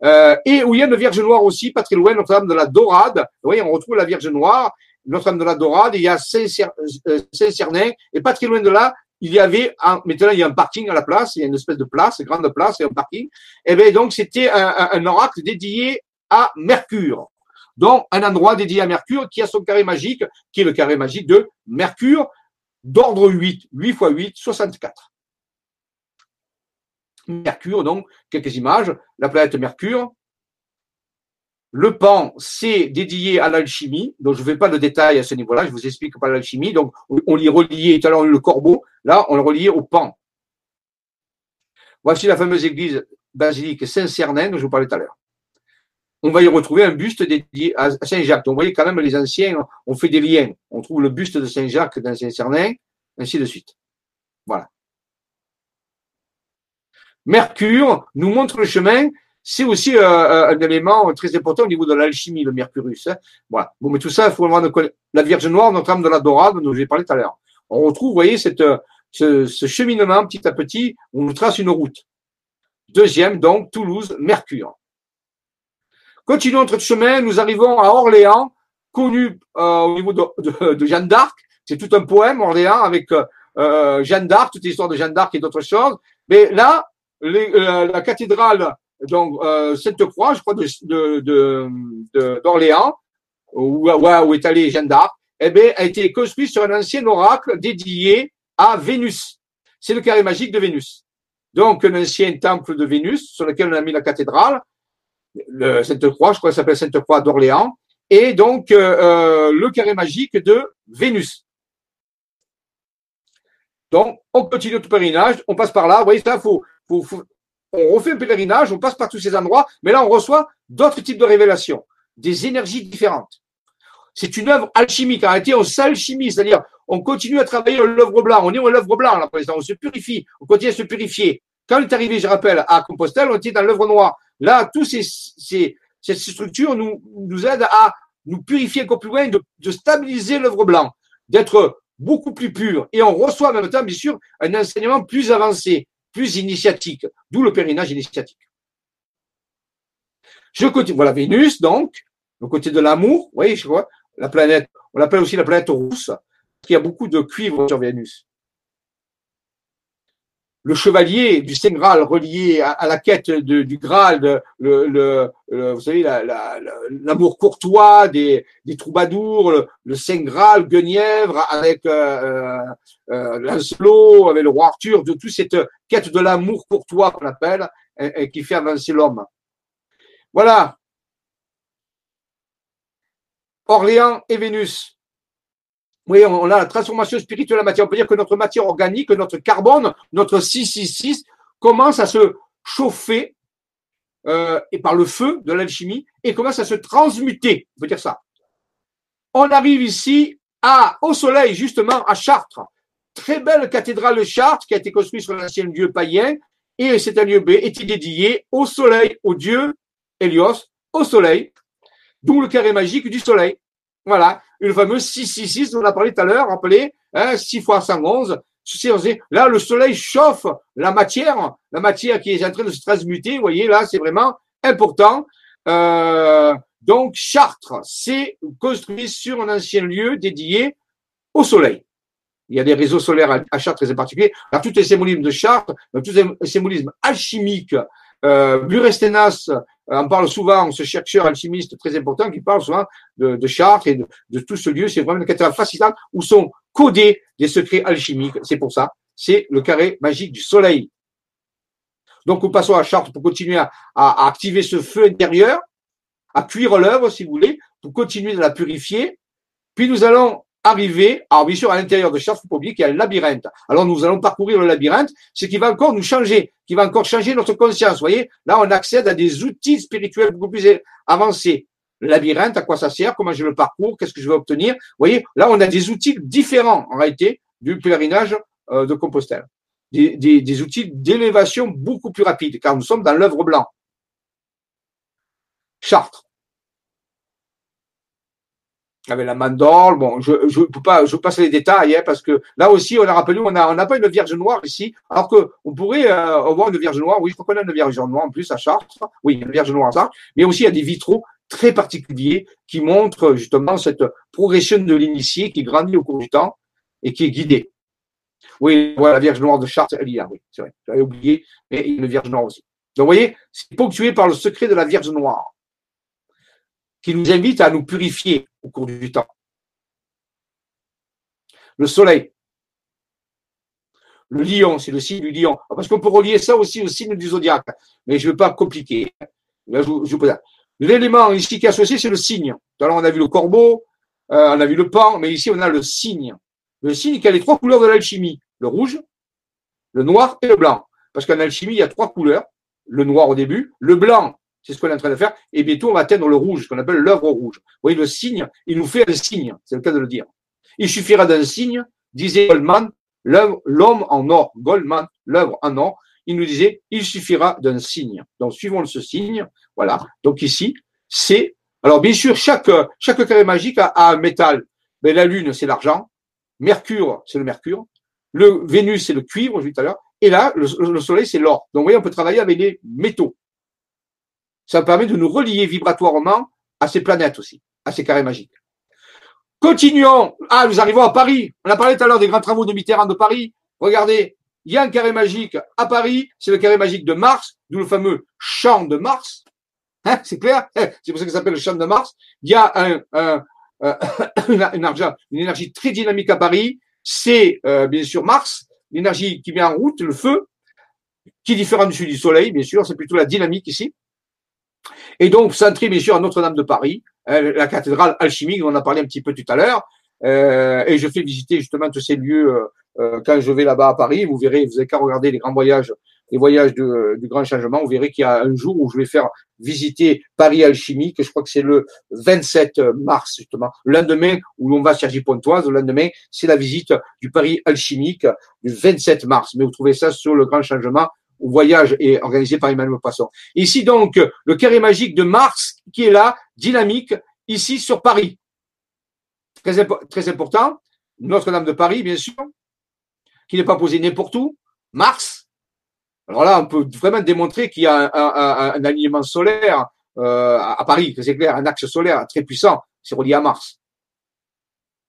Euh, et où il y a une Vierge Noire aussi, pas très loin, Notre-Dame de la Dorade. Vous voyez, on retrouve la Vierge Noire, Notre-Dame de la Dorade, il y a euh, Saint-Cernin, et pas très loin de là, il y avait, un, maintenant il y a un parking à la place, il y a une espèce de place, une grande place et un parking. Et bien donc c'était un, un, oracle dédié à Mercure. Donc un endroit dédié à Mercure qui a son carré magique, qui est le carré magique de Mercure, d'ordre 8, 8 x 8, 64. Mercure, donc, quelques images, la planète Mercure. Le pan, c'est dédié à l'alchimie, donc je ne fais pas de détails à ce niveau-là, je vous explique pas l'alchimie. Donc, on l'y relié, tout à l'heure le corbeau, là, on le relié au pan. Voici la fameuse église basilique Saint-Cernin dont je vous parlais tout à l'heure. On va y retrouver un buste dédié à Saint-Jacques. Donc, vous voyez quand même, les anciens ont fait des liens. On trouve le buste de Saint-Jacques dans Saint-Cernin, ainsi de suite. Voilà. Mercure nous montre le chemin. C'est aussi euh, euh, un élément très important au niveau de l'alchimie, le mercurus. Hein. Bon, mais tout ça, il faut vraiment la Vierge Noire, notre âme de la dorade, dont j'ai parlé tout à l'heure. On retrouve, vous voyez, cette, ce, ce, cheminement petit à petit, on nous trace une route. Deuxième, donc, Toulouse, Mercure. Continuons notre chemin, nous arrivons à Orléans, connu euh, au niveau de, Jeanne d'Arc. C'est tout un poème, Orléans, avec euh, Jeanne d'Arc, toute l'histoire de Jeanne d'Arc et d'autres choses. Mais là, euh, la cathédrale donc euh, Sainte-Croix, je crois, d'Orléans, où, est allé Jeanne d'Arc, eh bien, a été construite sur un ancien oracle dédié à Vénus. C'est le carré magique de Vénus. Donc, un ancien temple de Vénus sur lequel on a mis la cathédrale, le Sainte-Croix, je crois s'appelle Sainte-Croix d'Orléans, et donc euh, le carré magique de Vénus. Donc, on continue notre pèlerinage, on passe par là. Vous voyez, ça, faut, on refait un pèlerinage, on passe par tous ces endroits, mais là, on reçoit d'autres types de révélations, des énergies différentes. C'est une œuvre alchimique. En réalité, on s'alchimie, c'est-à-dire, on continue à travailler l'œuvre blanc. On est l'œuvre blanc, là, pour l'instant. On se purifie. On continue à se purifier. Quand on est arrivé, je rappelle, à Compostelle, on était dans l'œuvre noire. Là, tous ces, structures nous, aident à nous purifier encore plus loin, de, stabiliser l'œuvre blanc, d'être beaucoup plus pur. Et on reçoit en même temps, bien sûr, un enseignement plus avancé plus initiatique, d'où le périnage initiatique. Je continue, voilà Vénus, donc, le côté de l'amour, vous voyez, je vois, la planète, on l'appelle aussi la planète rousse, qui a beaucoup de cuivre sur Vénus. Le chevalier du Saint Graal relié à, la quête du Graal, le, vous savez, l'amour courtois des, troubadours, le, Saint Graal, Guenièvre, avec euh, euh, euh, Lancelot, avec le roi Arthur, de toute cette quête de l'amour courtois qu'on appelle, et, qui fait avancer l'homme. Voilà. Orléans et Vénus. Oui, on a la transformation spirituelle de la matière. On peut dire que notre matière organique, notre carbone, notre 666 commence à se chauffer euh, et par le feu de l'alchimie et commence à se transmuter. On peut dire ça. On arrive ici au soleil, justement, à Chartres très belle cathédrale de Chartres qui a été construite sur l'ancien dieu païen. Et c'est un lieu B, était dédié au soleil, au dieu Hélios, au soleil, d'où le carré magique du soleil. Voilà, une fameuse 666 dont on a parlé tout à l'heure, rappelez, hein, 6 fois 111. Là, le soleil chauffe la matière, la matière qui est en train de se transmuter. Vous voyez, là, c'est vraiment important. Euh, donc, Chartres, c'est construit sur un ancien lieu dédié au soleil il y a des réseaux solaires à, Chartres très particuliers. Alors, tous les symbolismes de Chartres, tous les symbolismes alchimiques, euh, euh, en parle souvent, ce chercheur alchimiste très important qui parle souvent de, Chartres et de, tout ce lieu. C'est vraiment une cathédrale fascinante où sont codés des secrets alchimiques. C'est pour ça. C'est le carré magique du soleil. Donc, nous passons à Chartres pour continuer à, à activer ce feu intérieur, à cuire l'œuvre, si vous voulez, pour continuer de la purifier. Puis nous allons arriver, alors bien sûr, à l'intérieur de il pas oublier qu'il y a un labyrinthe. Alors nous allons parcourir le labyrinthe, ce qui va encore nous changer, qui va encore changer notre conscience. Vous voyez, là, on accède à des outils spirituels beaucoup plus avancés. Le labyrinthe, à quoi ça sert, comment je le parcours, qu'est-ce que je vais obtenir? Vous voyez, là, on a des outils différents, en réalité, du pèlerinage euh, de Compostelle. Des, des, des outils d'élévation beaucoup plus rapides, car nous sommes dans l'œuvre blanc. Chartres avec la mandorle. Bon, je je peux pas, je passe les détails hein, parce que là aussi, on a rappelé, on a on n'a pas une Vierge noire ici, alors que on pourrait euh, avoir une Vierge noire. Oui, je crois qu'on a une Vierge noire en plus à Chartres. Oui, une Vierge noire à Chartres. Mais aussi, il y a des vitraux très particuliers qui montrent justement cette progression de l'initié qui grandit au cours du temps et qui est guidée. Oui, voilà, la Vierge noire de Chartres, elle y a, oui, c'est vrai. J'avais oublié, mais il y a une Vierge noire aussi. Donc, vous voyez, c'est ponctué par le secret de la Vierge noire qui nous invite à nous purifier au cours du temps. Le soleil. Le lion, c'est le signe du lion. Parce qu'on peut relier ça aussi au signe du zodiaque. Mais je ne veux pas compliquer. L'élément ici qui est associé, c'est le signe. On a vu le corbeau, euh, on a vu le pan, mais ici, on a le signe. Le signe qui a les trois couleurs de l'alchimie. Le rouge, le noir et le blanc. Parce qu'en alchimie, il y a trois couleurs. Le noir au début, le blanc, c'est ce qu'on est en train de faire. Et bientôt, on va atteindre le rouge, ce qu'on appelle l'œuvre rouge. Vous voyez, le signe, il nous fait un signe. C'est le cas de le dire. Il suffira d'un signe, disait Goldman, l'homme en or. Goldman, l'œuvre en or. Il nous disait, il suffira d'un signe. Donc, suivons ce signe. Voilà. Donc, ici, c'est, alors, bien sûr, chaque, carré magique a, un métal. Mais la lune, c'est l'argent. Mercure, c'est le mercure. Le Vénus, c'est le cuivre, je vu tout à l'heure. Et là, le, le soleil, c'est l'or. Donc, vous voyez, on peut travailler avec les métaux ça permet de nous relier vibratoirement à ces planètes aussi, à ces carrés magiques. Continuons. Ah, nous arrivons à Paris. On a parlé tout à l'heure des grands travaux de Mitterrand de Paris. Regardez, il y a un carré magique à Paris, c'est le carré magique de Mars, d'où le fameux champ de Mars. Hein, c'est clair? C'est pour ça que ça s'appelle le champ de Mars. Il y a un, un, (coughs) une, énergie très dynamique à Paris. C'est euh, bien sûr Mars, l'énergie qui met en route le feu, qui est différent du du Soleil, bien sûr. C'est plutôt la dynamique ici. Et donc, centré bien sûr à Notre-Dame de Paris, euh, la cathédrale alchimique dont on a parlé un petit peu tout à l'heure. Euh, et je fais visiter justement tous ces lieux euh, quand je vais là-bas à Paris. Vous verrez, vous n'avez qu'à regarder les grands voyages, les voyages du grand changement. Vous verrez qu'il y a un jour où je vais faire visiter Paris alchimique. Je crois que c'est le 27 mars justement, le lendemain où on va à Sergi Pontoise. Le lendemain, c'est la visite du Paris alchimique du 27 mars. Mais vous trouvez ça sur le grand changement voyage est organisé par Emmanuel Poisson. Ici donc le carré magique de Mars qui est là, dynamique, ici sur Paris. Très, très important. Notre-Dame de Paris, bien sûr, qui n'est pas posé n'importe où. Mars. Alors là, on peut vraiment démontrer qu'il y a un, alignement solaire euh, à Paris, c'est clair, un axe solaire très puissant, c'est relié à Mars.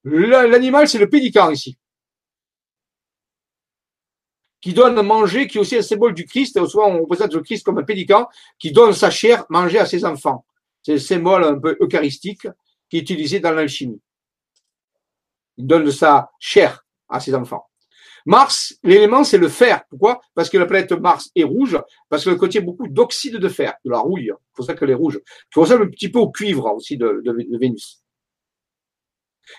L'animal, c'est le pélican ici qui donne à manger, qui est aussi un symbole du Christ. Souvent, on représente le Christ comme un pélican qui donne sa chair manger à ses enfants. C'est le symbole un peu eucharistique qui est utilisé dans l'alchimie. Il donne sa chair à ses enfants. Mars, l'élément, c'est le fer. Pourquoi? Parce que la planète Mars est rouge, parce qu'elle contient beaucoup d'oxyde de fer, de la rouille. C'est pour ça qu'elle est rouge. Ça ressemble un petit peu au cuivre aussi de Vénus.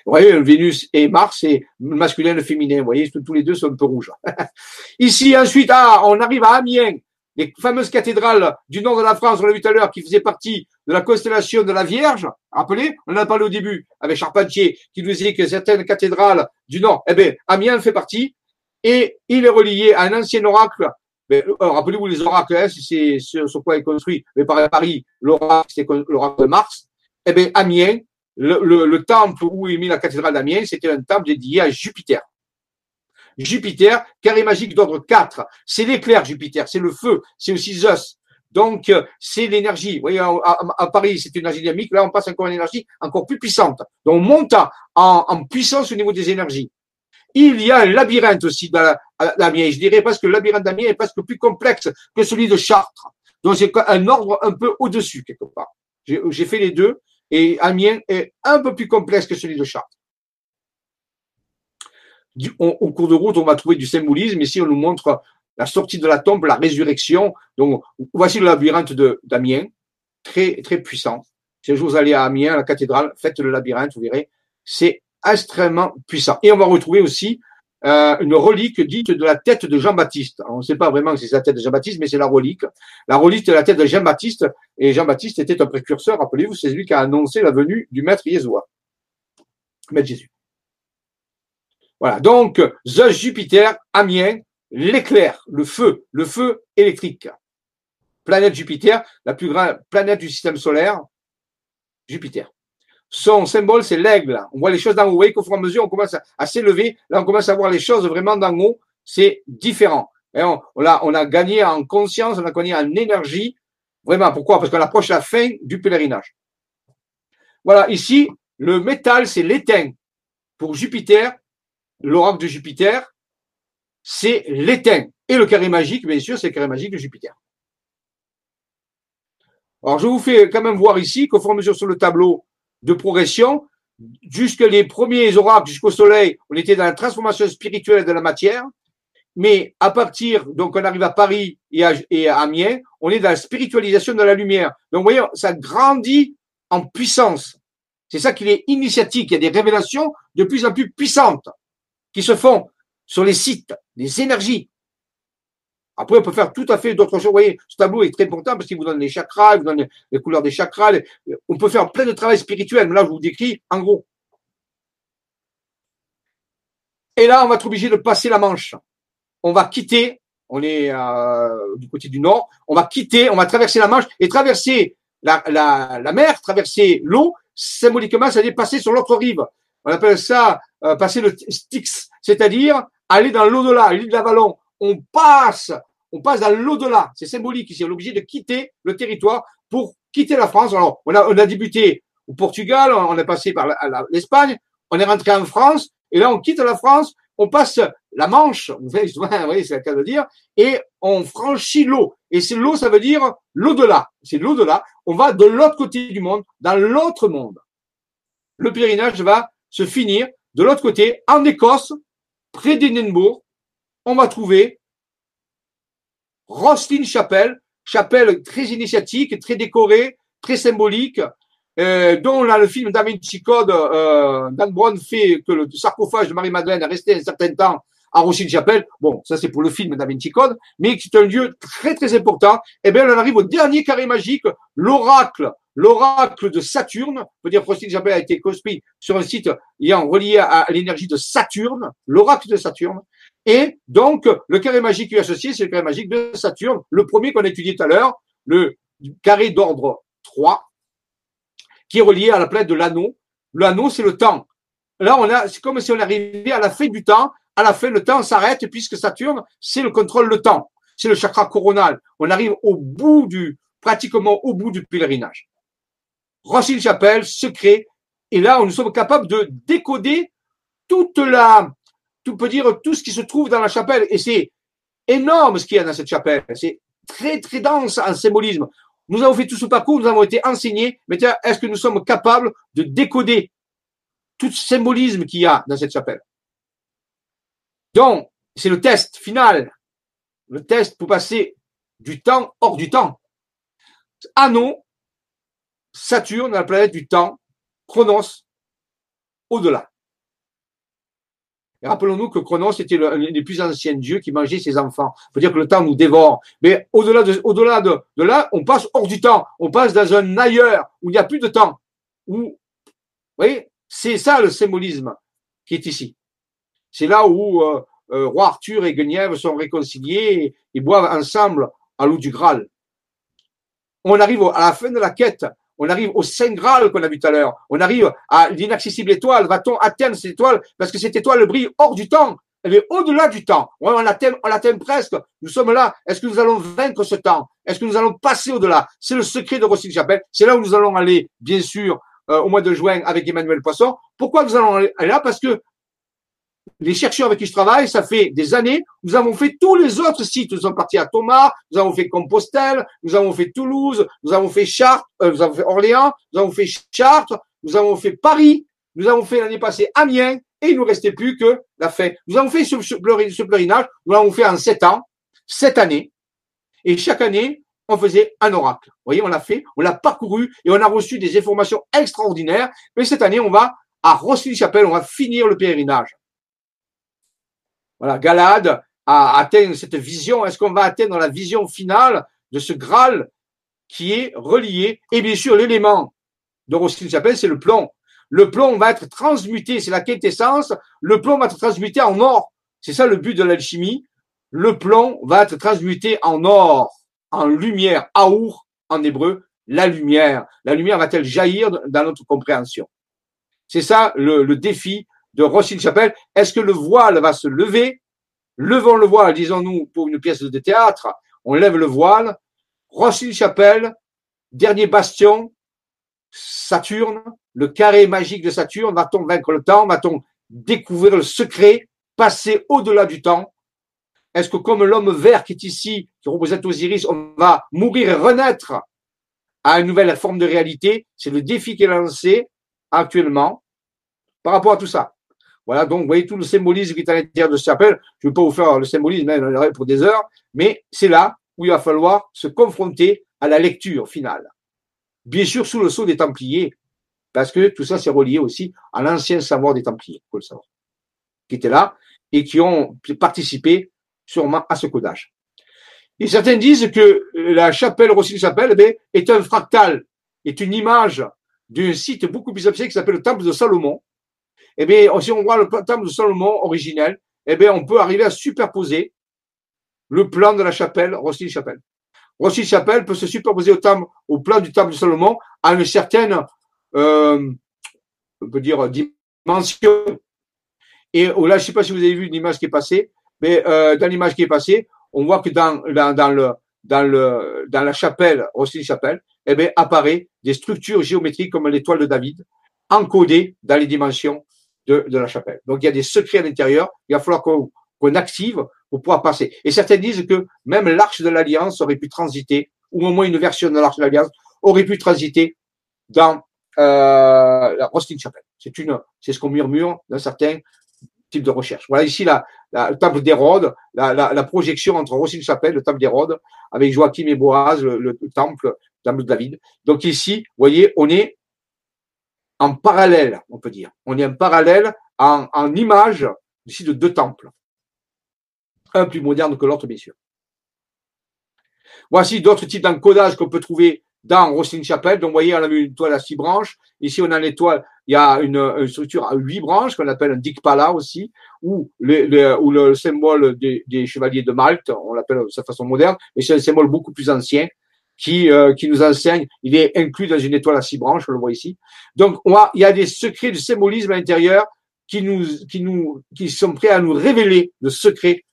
Vous voyez, Vénus et Mars, c'est masculin et féminin. Vous voyez, tous les deux sont un peu rouges. (laughs) Ici, ensuite, ah, on arrive à Amiens, les fameuses cathédrales du nord de la France, on l'a vu tout à l'heure, qui faisaient partie de la constellation de la Vierge. Rappelez, on en a parlé au début avec Charpentier, qui nous disait que certaines cathédrales du nord, eh bien, Amiens fait partie, et il est relié à un ancien oracle. Ben, euh, rappelez-vous les oracles, hein, c'est sur quoi est construit. Mais par Paris, l'oracle, c'est l'oracle de Mars. Eh bien, Amiens, le, temple où est mis la cathédrale d'Amiens, c'était un temple dédié à Jupiter. Jupiter, carré magique d'ordre 4. C'est l'éclair, Jupiter, c'est le feu, c'est aussi Zeus. Donc, euh, c'est l'énergie. Vous voyez, à, Paris, c'est une énergie dynamique. Là, on passe encore une énergie encore plus puissante. Donc, on monte en, en puissance au niveau des énergies. Il y a un labyrinthe aussi dans l'Amiens. Je dirais parce que le labyrinthe d'Amiens est presque plus complexe que celui de Chartres. Donc, c'est un ordre un peu au-dessus, quelque part. J'ai fait les deux. Et Amiens est un peu plus complexe que celui de Chartres. Au cours de route, on va trouver du symbolisme. Ici, on nous montre la sortie de la tombe, la résurrection. Donc, voici le labyrinthe d'Amiens, très, très puissant. Si vous allez à Amiens, à la cathédrale, faites le labyrinthe, vous verrez, c'est extrêmement puissant. Et on va retrouver aussi euh, une relique dite de la tête de Jean-Baptiste. On ne sait pas vraiment si c'est la tête de Jean-Baptiste, mais c'est la relique. La relique de la tête de Jean-Baptiste. Et Jean-Baptiste était un précurseur, rappelez-vous, c'est lui qui a annoncé la venue du maître Yeshua. Maître Jésus. Voilà. Donc, Zeus, Jupiter, Amiens, l'éclair, le feu, le feu électrique. Planète Jupiter, la plus grande planète du système solaire, Jupiter. Son symbole, c'est l'aigle. On voit les choses d'en haut. Vous voyez qu'au fur et à mesure, on commence à, s'élever. Là, on commence à voir les choses vraiment d'en haut. C'est différent. On, on a gagné en conscience, on a gagné en énergie. Vraiment, pourquoi? Parce qu'on approche la fin du pèlerinage. Voilà, ici, le métal, c'est l'étain. Pour Jupiter, l'oracle de Jupiter, c'est l'étain. Et le carré magique, bien sûr, c'est le carré magique de Jupiter. Alors, je vous fais quand même voir ici qu'au fur et à mesure sur le tableau, de progression. Jusque les premiers oracles, jusqu'au soleil, on était dans la transformation spirituelle de la matière. Mais à partir, donc on arrive à Paris et à, et Amiens, on est dans la spiritualisation de la lumière. Donc vous voyez, ça grandit en puissance. C'est ça qui est initiatique. Il y a des révélations de plus en plus puissantes qui se font sur les sites, des énergies. Après, on peut faire tout à fait d'autres choses. Vous voyez, ce tableau est très important parce qu'il vous donne les chakras, il vous donne les couleurs des chakras. On peut faire plein de travail spirituel. Mais là, je vous décris en gros. Et là, on va être obligé de passer la Manche. On va quitter, on est euh, du côté du nord, on va quitter, on va traverser la Manche et traverser la, mer, traverser l'eau, symboliquement, ça veut dire passer sur l'autre rive. On appelle ça euh, passer le Styx, c'est-à-dire aller dans l'au-delà, l'île d'Avalon on passe, on passe dans l'au-delà. C'est symbolique ici. On est obligé de quitter le territoire pour quitter la France. Alors, on a, on débuté au Portugal, on est passé par l'Espagne, on est rentré en France, et là, on quitte la France, on passe la Manche, (laughs) vous voyez, c'est le cas de dire, et on franchit l'eau. Et c'est l'eau, ça veut dire l'au-delà. C'est l'au-delà. On va de l'autre côté du monde, dans l'autre monde. Le pèlerinage va se finir de l'autre côté, en Écosse, près d'Édimbourg, on va trouver Roslin Chapelle, chapelle très initiatique, très décorée, très symbolique, euh, dont là le film Da Vinci euh, Dan Brown fait que le sarcophage de Marie-Madeleine est resté un certain temps à Roslin Chapelle. Bon, ça c'est pour le film Da mais c'est un lieu très très important. Eh bien, on arrive au dernier carré magique, l'oracle l'oracle de Saturne, on peut dire Roslin Chapelle a été construit sur un site ayant relié à l'énergie de Saturne, l'oracle de Saturne. Et donc, le carré magique qui est associé, c'est le carré magique de Saturne, le premier qu'on a étudié tout à l'heure, le carré d'ordre 3, qui est relié à la planète de l'anneau. L'anneau, c'est le temps. Là, on a, c'est comme si on arrivait à la fin du temps. À la fin, le temps s'arrête puisque Saturne, c'est le contrôle le temps. C'est le chakra coronal. On arrive au bout du, pratiquement au bout du pèlerinage. Rossil Chapelle, secret. Et là, nous sommes capables de décoder toute la, tu peux dire tout ce qui se trouve dans la chapelle. Et c'est énorme ce qu'il y a dans cette chapelle. C'est très, très dense en symbolisme. Nous avons fait tout ce parcours, nous avons été enseignés. Mais est-ce que nous sommes capables de décoder tout ce symbolisme qu'il y a dans cette chapelle? Donc, c'est le test final. Le test pour passer du temps hors du temps. Anneau, Saturne, la planète du temps, Chronos, au-delà. Et rappelons-nous que Chronos était l'un des plus anciens dieux qui mangeait ses enfants. Il faut dire que le temps nous dévore. Mais au-delà de, là, on passe hors du temps. On passe dans un ailleurs où il n'y a plus de temps. Où, vous voyez, c'est ça le symbolisme qui est ici. C'est là où euh, euh, roi Arthur et Guenièvre sont réconciliés et, boivent ensemble à l'eau du Graal. On arrive à la fin de la quête on arrive au Saint Graal qu'on a vu tout à l'heure. On arrive à l'inaccessible étoile. Va-t-on atteindre cette étoile? Parce que cette étoile brille hors du temps. Elle est au-delà du temps. on l'atteint, on l'atteint presque. Nous sommes là. Est-ce que nous allons vaincre ce temps? Est-ce que nous allons passer au-delà? C'est le secret de Rossi Chapelle. C'est là où nous allons aller, bien sûr, euh, au mois de juin avec Emmanuel Poisson. Pourquoi nous allons aller là? Parce que les chercheurs avec qui je travaille, ça fait des années, nous avons fait tous les autres sites. Nous sommes partis à Thomas, nous avons fait Compostelle, nous avons fait Toulouse, nous avons fait Chartres, euh, nous avons fait Orléans, nous avons fait Chartres, nous avons fait Paris, nous avons fait l'année passée Amiens, et il nous restait plus que la fête. Nous avons fait ce, ce, nous l'avons fait en sept ans, sept années, et chaque année, on faisait un oracle. Vous voyez, on l'a fait, on l'a parcouru, et on a reçu des informations extraordinaires, mais cette année, on va à Rosny-Chapelle, on va finir le pèlerinage. Voilà, Galade a atteint cette vision. Est-ce qu'on va atteindre la vision finale de ce Graal qui est relié Et bien sûr, l'élément de Rosny-Chapelle, c'est le plomb. Le plomb va être transmuté, c'est la quintessence. Le plomb va être transmuté en or. C'est ça le but de l'alchimie. Le plomb va être transmuté en or, en lumière, aour en hébreu, la lumière. La lumière va-t-elle jaillir dans notre compréhension? C'est ça le, défi de Rothschild-Chapelle. Est-ce que le voile va se lever? Levons le voile, disons-nous, pour une pièce de théâtre. On lève le voile. Rothschild-Chapelle, dernier bastion, Saturne, le carré magique de Saturne. Va-t-on vaincre le temps? Va-t-on découvrir le secret, passer au-delà du temps Est-ce que comme l'homme vert qui est ici, qui représente Osiris, on va mourir et renaître? À une nouvelle forme de réalité. C'est le défi qui est lancé actuellement par rapport à tout ça. Voilà, donc vous voyez tout le symbolisme qui est à l'intérieur de ce chapelle. Je ne vais pas vous faire le symbolisme hein, pour des heures, mais c'est là où il va falloir se confronter à la lecture finale. Bien sûr, sous le sceau des Templiers, parce que tout ça, c'est relié aussi à l'ancien savoir des Templiers, faut le savoir, qui étaient là et qui ont participé sûrement à ce codage. Et certains disent que la chapelle Rossi-Chapelle eh est un fractal, est une image d'un site beaucoup plus abstrait qui s'appelle le temple de Salomon. Eh bien, si on voit le temple de Salomon originel, eh bien, on peut arriver à superposer le plan de la chapelle Rossi-Chapelle. Rossi-Chapelle peut se superposer au, plan du temple de Salomon à une certaine, euh, on peut dire, dimension. Et là, je ne sais pas si vous avez vu une image qui est passée, mais euh, dans l'image qui est passée, on voit que dans, dans, le, dans, le, dans la chapelle, aussi chapelle, eh bien, apparaît des structures géométriques comme l'étoile de David, encodées dans les dimensions de, la chapelle. Donc, il y a des secrets à l'intérieur. Il va falloir qu'on active pour pouvoir passer. Et certains disent que même l'arche de l'Alliance aurait pu transiter, ou au moins une version de l'arche de l'Alliance aurait pu transiter dans euh, la Rosting Chapelle. C'est une, c'est ce qu'on murmure dans certains type de recherche. Voilà ici la, la le temple d'Hérode, la, projection entre Rosine Chapelle, le temple d'Hérode, avec Joachim et Boaz, le, temple, le temple de David. Donc ici, voyez, on est en parallèle, on peut dire. On est en parallèle en, image ici de deux temples. Un plus moderne que l'autre, bien sûr. Voici d'autres types d'encodage qu'on peut trouver dans Rosine Chapelle. Donc, vous voyez, on a une toile à six branches. Ici, on a l'étoile il y a une, structure à huit branches qu'on appelle un dikpala aussi, le, le symbole des, des, chevaliers de Malte, on l'appelle de sa façon moderne, mais c'est un symbole beaucoup plus ancien qui, euh, qui nous enseigne. Il est inclus dans une étoile à six branches, on le voit ici. Donc, on il y a des secrets de symbolisme à l'intérieur qui nous, qui nous, qui sont prêts à nous révéler le secret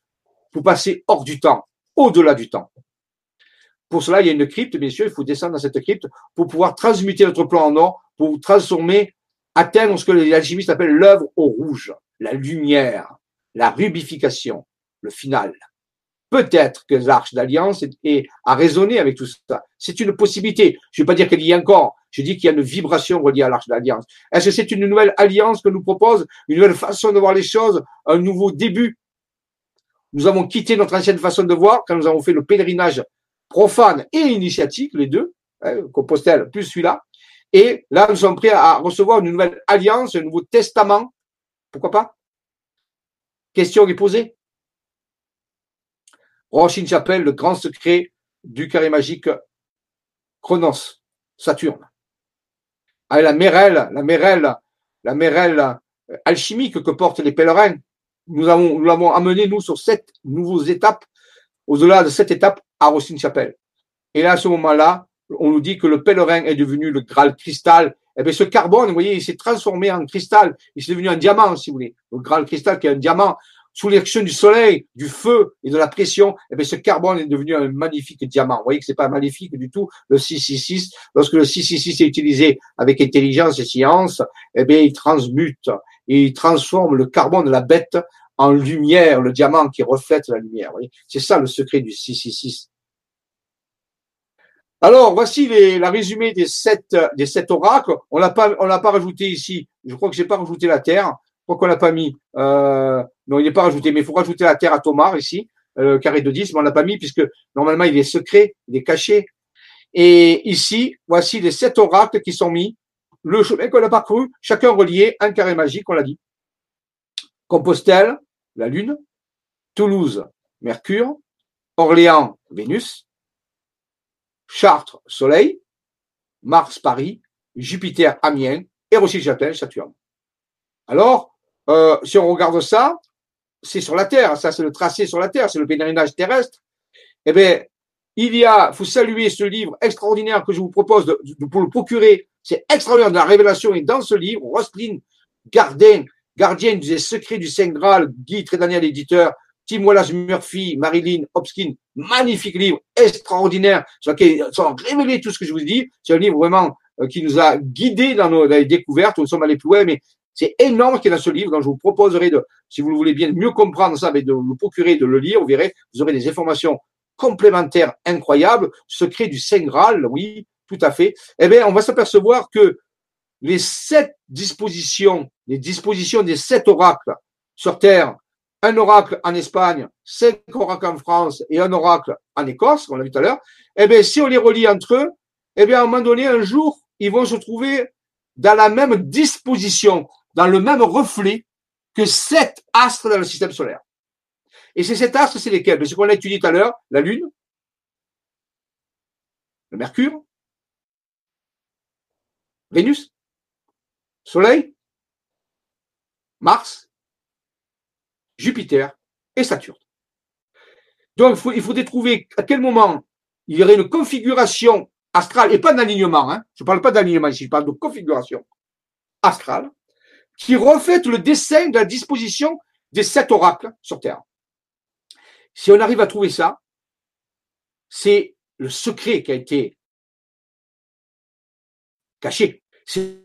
pour passer hors du temps, au-delà du temps. Pour cela, il y a une crypte, bien sûr, il faut descendre dans cette crypte pour pouvoir transmuter notre plan en or, pour transformer atteindre ce que les alchimistes appellent l'œuvre au rouge, la lumière, la rubification, le final. Peut-être que l'arche d'alliance est, à raisonner avec tout ça. C'est une possibilité. Je ne vais pas dire qu'elle y est encore. Je dis qu'il y a une vibration reliée à l'arche d'alliance. Est-ce que c'est une nouvelle alliance que nous propose, une nouvelle façon de voir les choses, un nouveau début? Nous avons quitté notre ancienne façon de voir quand nous avons fait le pèlerinage profane et initiatique, les deux, hein, Compostelle plus celui-là. Et là, nous sommes prêts à recevoir une nouvelle alliance, un nouveau testament. Pourquoi pas? Question est posée. Rochin Chapelle, le grand secret du carré magique Chronos, Saturne. Ah, la mérelle, la mérelle, la mérelle alchimique que portent les pèlerins. Nous avons, nous l'avons amené, nous, sur sept nouvelles étapes, au-delà de cette étape à Rochin Chapelle. Et là, à ce moment-là, on nous dit que le pèlerin est devenu le Graal cristal. Eh bien, ce carbone, vous voyez, il s'est transformé en cristal. Il s'est devenu un diamant, si vous voulez. Le Graal cristal qui est un diamant. Sous l'action du soleil, du feu et de la pression, eh bien, ce carbone est devenu un magnifique diamant. Vous voyez que c'est pas magnifique du tout, le 666. Lorsque le 666 est utilisé avec intelligence et science, eh bien, il transmute il transforme le carbone de la bête en lumière, le diamant qui reflète la lumière. C'est ça le secret du 666. Alors, voici les, la résumé des sept, des sept oracles. On l'a pas, on l'a pas rajouté ici. Je crois que j'ai pas rajouté la terre. Crois qu'on l'a pas mis. Euh, non, il n'est pas rajouté, mais il faut rajouter la terre à Thomas ici, euh, carré de 10, mais on l'a pas mis puisque normalement il est secret, il est caché. Et ici, voici les sept oracles qui sont mis. Le chemin qu'on a parcouru, chacun relié, un carré magique, on l'a dit. Compostelle, la Lune, Toulouse, Mercure, Orléans, Vénus, Chartres, Soleil, Mars, Paris, Jupiter, Amiens, et Rocher-Châtel, Saturne. Alors, euh, si on regarde ça, c'est sur la Terre, ça c'est le tracé sur la Terre, c'est le pèlerinage terrestre. Eh bien, il y a, faut saluer ce livre extraordinaire que je vous propose de, pour le procurer. C'est extraordinaire de la révélation et dans ce livre, Roselyne Gardin, gardienne des secrets du Saint Graal, Guy Trédaniel, éditeur, Tim Wallace Murphy, Marilyn Hopkins, magnifique livre, extraordinaire, sur lequel sont révélés tout ce que je vous dis. C'est un livre vraiment euh, qui nous a guidés dans nos découvertes. Nous sommes allés plus loin, mais c'est énorme qu'il y a dans ce livre. Donc, je vous proposerai de, si vous le voulez bien mieux comprendre ça, mais de le procurer, de le lire. Vous verrez, vous aurez des informations complémentaires incroyables. Secret du Saint Graal, oui, tout à fait. Eh bien, on va s'apercevoir que les sept dispositions, les dispositions des sept oracles sur Terre, un oracle en Espagne, cinq oracles en France et un oracle en Écosse, on l'a vu tout à l'heure, eh bien, si on les relie entre eux, eh bien, à un moment donné, un jour, ils vont se trouver dans la même disposition, dans le même reflet que sept astres dans le système solaire. Et ces sept astres, c'est lesquels? Ce qu'on a étudié tout à l'heure, la Lune, le Mercure, Vénus, Soleil, Mars, Jupiter et Saturne. Donc, il, faut, il faudrait trouver à quel moment il y aurait une configuration astrale et pas d'alignement. Hein. Je ne parle pas d'alignement ici, je parle de configuration astrale qui reflète le dessin de la disposition des sept oracles sur Terre. Si on arrive à trouver ça, c'est le secret qui a été caché. C'est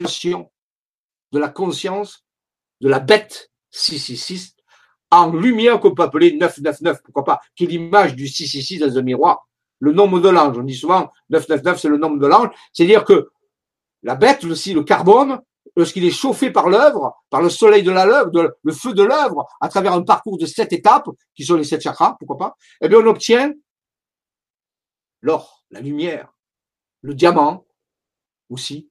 de la conscience de la bête 666 en lumière qu'on peut appeler 999, pourquoi pas, qui est l'image du 666 dans un miroir le nombre de l'ange. On dit souvent 999, c'est le nombre de l'ange. C'est-à-dire que la bête, le carbone, lorsqu'il est chauffé par l'œuvre, par le soleil de la l'œuvre, le feu de l'œuvre, à travers un parcours de sept étapes, qui sont les sept chakras, pourquoi pas, eh bien, on obtient l'or, la lumière, le diamant aussi.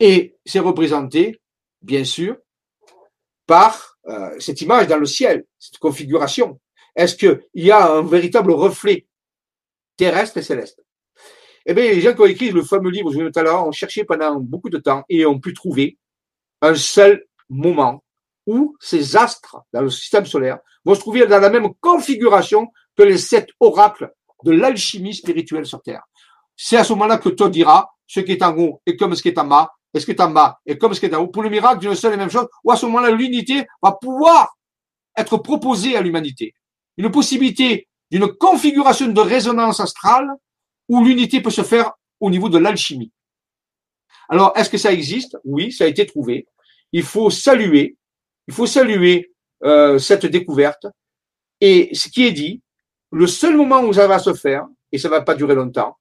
Et c'est représenté, bien sûr, par euh, cette image dans le ciel, cette configuration. Est-ce qu'il y a un véritable reflet terrestre et céleste? Eh bien, les gens qui ont écrit le fameux livre, je vous tout à l'heure, ont cherché pendant beaucoup de temps et ont pu trouver un seul moment où ces astres dans le système solaire vont se trouver dans la même configuration que les sept oracles de l'alchimie spirituelle sur Terre. C'est à ce moment-là que toi diras ce qui est en haut est comme ce qui est en bas, et ce qui est en bas est comme ce qui est en haut. Pour le miracle d'une seule et même chose, ou à ce moment-là, l'unité va pouvoir être proposée à l'humanité. Une possibilité d'une configuration de résonance astrale où l'unité peut se faire au niveau de l'alchimie. Alors, est-ce que ça existe? Oui, ça a été trouvé. Il faut saluer, il faut saluer euh, cette découverte. Et ce qui est dit, le seul moment où ça va se faire, et ça va pas durer longtemps,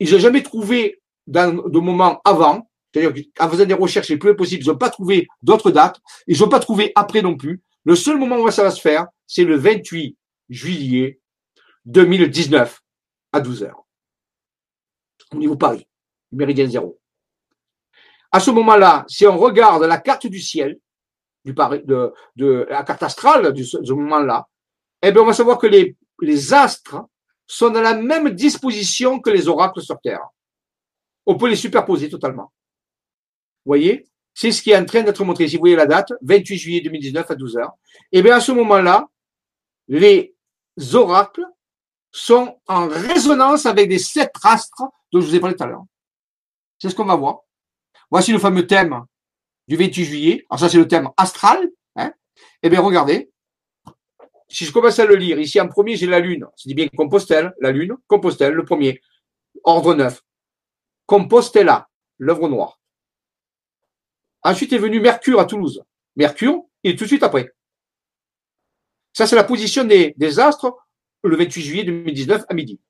ils n'ont jamais trouvé dans de moment avant, c'est-à-dire qu'en faisant des recherches les plus possibles, ils n'ont pas trouvé d'autres dates, ils n'ont pas trouvé après non plus. Le seul moment où ça va se faire, c'est le 28 juillet 2019 à 12 heures. Au niveau Paris, méridien zéro. À ce moment-là, si on regarde la carte du ciel, du Paris, de, la carte astrale de ce, moment-là, eh bien, on va savoir que les, les astres sont dans la même disposition que les oracles sur Terre. On peut les superposer totalement. Vous voyez? C'est ce qui est en train d'être montré. Si vous voyez la date, 28 juillet 2019 à 12 heures. Eh bien, à ce moment-là, les oracles sont en résonance avec les sept astres dont je vous ai parlé tout à l'heure. C'est ce qu'on va voir. Voici le fameux thème du 28 juillet. Alors ça, c'est le thème astral. Hein. Eh bien, regardez. Si je commence à le lire, ici en premier, j'ai la Lune. C'est dit bien Compostelle, la Lune, Compostelle, le premier. Ordre neuf. Compostella, l'œuvre noire. Ensuite est venu Mercure à Toulouse. Mercure, et tout de suite après. Ça, c'est la position des, astres le 28 juillet 2019 à midi.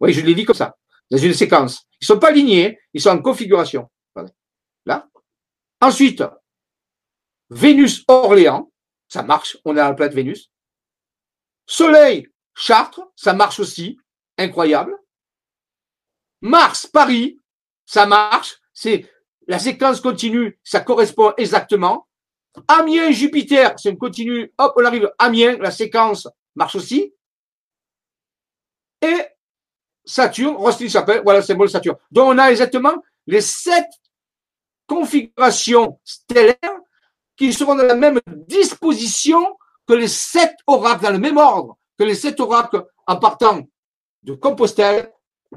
Oui, je l'ai dit comme ça, dans une séquence. Ils sont pas alignés, ils sont en configuration. Là. Ensuite, Vénus Orléans, ça marche, on est à la planète Vénus. Soleil Chartres, ça marche aussi, incroyable. Mars Paris, ça marche, c'est la séquence continue, ça correspond exactement. Amiens, Jupiter, c'est une continue, hop, on arrive, Amiens, la séquence marche aussi. Et Saturne, Roselyne s'appelle, voilà le symbole Saturne. Donc on a exactement les sept configurations stellaires qui seront dans la même disposition que les sept oracles, dans le même ordre que les sept oracles en partant de Compostelle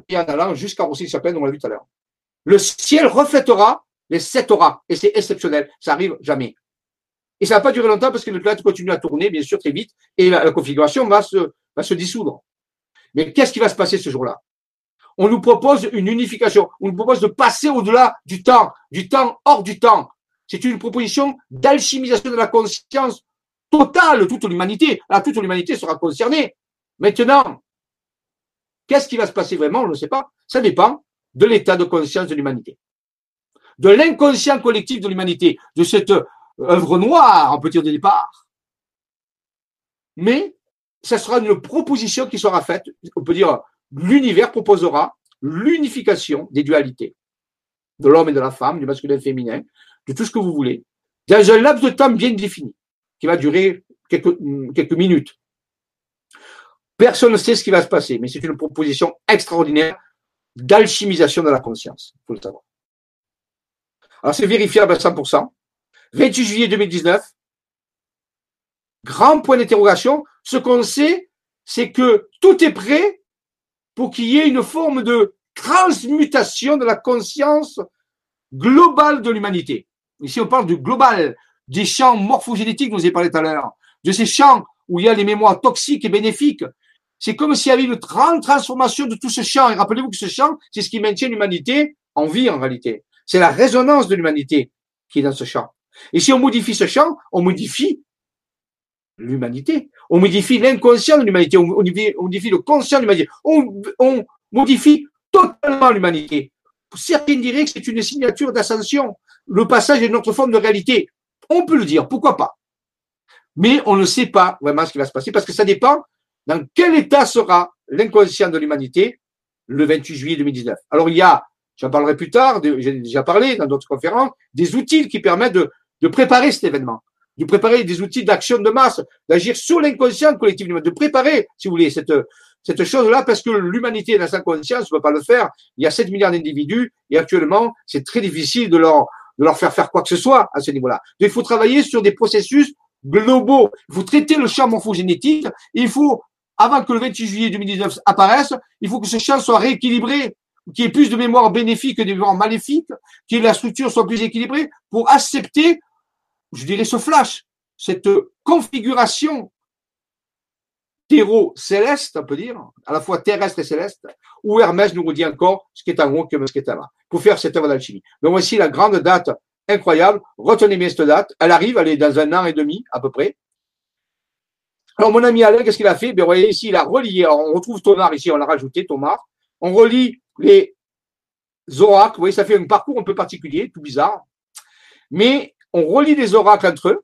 et en allant jusqu'à Rosny-Chapelle, on l'a vu tout à l'heure. Le ciel reflètera les sept oracles et c'est exceptionnel. Ça arrive jamais. Et ça va pas durer longtemps parce que le planète continue à tourner, bien sûr, très vite et la, configuration va se dissoudre. Mais qu'est-ce qui va se passer ce jour-là? On nous propose une unification. On nous propose de passer au-delà du temps, du temps hors du temps. C'est une proposition d'alchimisation de la conscience totale, toute l'humanité. Alors, toute l'humanité sera concernée. Maintenant, qu'est-ce qui va se passer vraiment? On ne sait pas. Ça dépend de l'état de conscience de l'humanité. De l'inconscient collectif de l'humanité, de cette œuvre noire, on peut dire, de départ. Mais, ça sera une proposition qui sera faite, on peut dire, l'univers proposera l'unification des dualités, de l'homme et de la femme, du masculin et du féminin, de tout ce que vous voulez, dans un laps de temps bien défini, qui va durer quelques, quelques minutes. Personne ne sait ce qui va se passer, mais c'est une proposition extraordinaire d'alchimisation de la conscience, il faut le savoir. Alors c'est vérifiable à 100%. 28 juillet 2019, grand point d'interrogation. Ce qu'on sait, c'est que tout est prêt pour qu'il y ait une forme de transmutation de la conscience globale de l'humanité. Ici, on parle du global, des champs morphogénétiques vous avez parlé tout à l'heure, de ces champs où il y a les mémoires toxiques et bénéfiques. C'est comme s'il y avait une grande transformation de tout ce champ. Et rappelez-vous que ce champ, c'est ce qui maintient l'humanité en vie en réalité. C'est la résonance de l'humanité qui est dans ce champ. Et si on modifie ce champ, on modifie l'humanité. On modifie l'inconscient de l'humanité. On modifie, le conscient de l'humanité. On, modifie totalement l'humanité. Certains diraient que c'est une signature d'ascension le passage est une autre forme de réalité. On peut le dire, pourquoi pas? Mais on ne sait pas vraiment ce qui va se passer parce que ça dépend dans quel état sera l'inconscient de l'humanité le 28 juillet 2019. Alors il y a, j'en parlerai plus tard, j'ai déjà parlé dans d'autres conférences, des outils qui permettent de préparer cet événement, de préparer des outils d'action de masse, d'agir sur l'inconscient collectif, de préparer, si vous voulez, cette, cette chose-là parce que l'humanité dans sa conscience ne peut pas le faire. Il y a 7 milliards d'individus et actuellement, c'est très difficile de leur, de leur faire faire quoi que ce soit à ce niveau-là. il faut travailler sur des processus globaux. Il faut traiter le champ morphogénétique. Il faut, avant que le 28 juillet 2019 apparaisse, il faut que ce champ soit rééquilibré, qu'il y ait plus de mémoire bénéfique que de mémoire maléfique, que la structure soit plus équilibrée pour accepter, je dirais, ce flash, cette configuration terreau-céleste, on peut dire, à la fois terrestre et céleste, où Hermès nous redit encore ce qui est en haut que ce qui est en bas, pour faire cette œuvre d'alchimie. Donc voici la grande date incroyable. Retenez bien cette date. Elle arrive, elle est dans un an et demi, à peu près. Alors, mon ami Alain, qu'est-ce qu'il a fait? Ben, vous voyez ici, il a relié. on retrouve Thomas ici, on l'a rajouté, Thomas. On relie les oracles. Vous voyez, ça fait un parcours un peu particulier, tout bizarre. Mais on relie les oracles entre eux.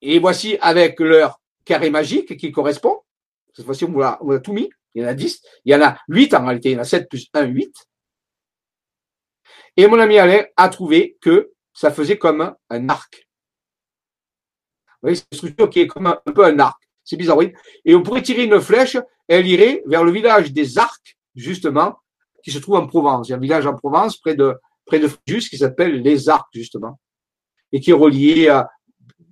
Et voici avec leur carré magique qui correspond. Cette fois-ci, on a, tout mis. Il y en a 10. Il y en a 8 en réalité. Il y en a 7 plus 1, 8. Et mon ami Alain a trouvé que ça faisait comme un arc. Vous voyez, c'est une structure qui est comme un, peu un arc. C'est bizarre. Et on pourrait tirer une flèche, elle irait vers le village des Arcs, justement, qui se trouve en Provence. Il y a un village en Provence, près de, près de Fréjus, qui s'appelle les Arcs, justement. Et qui est relié à,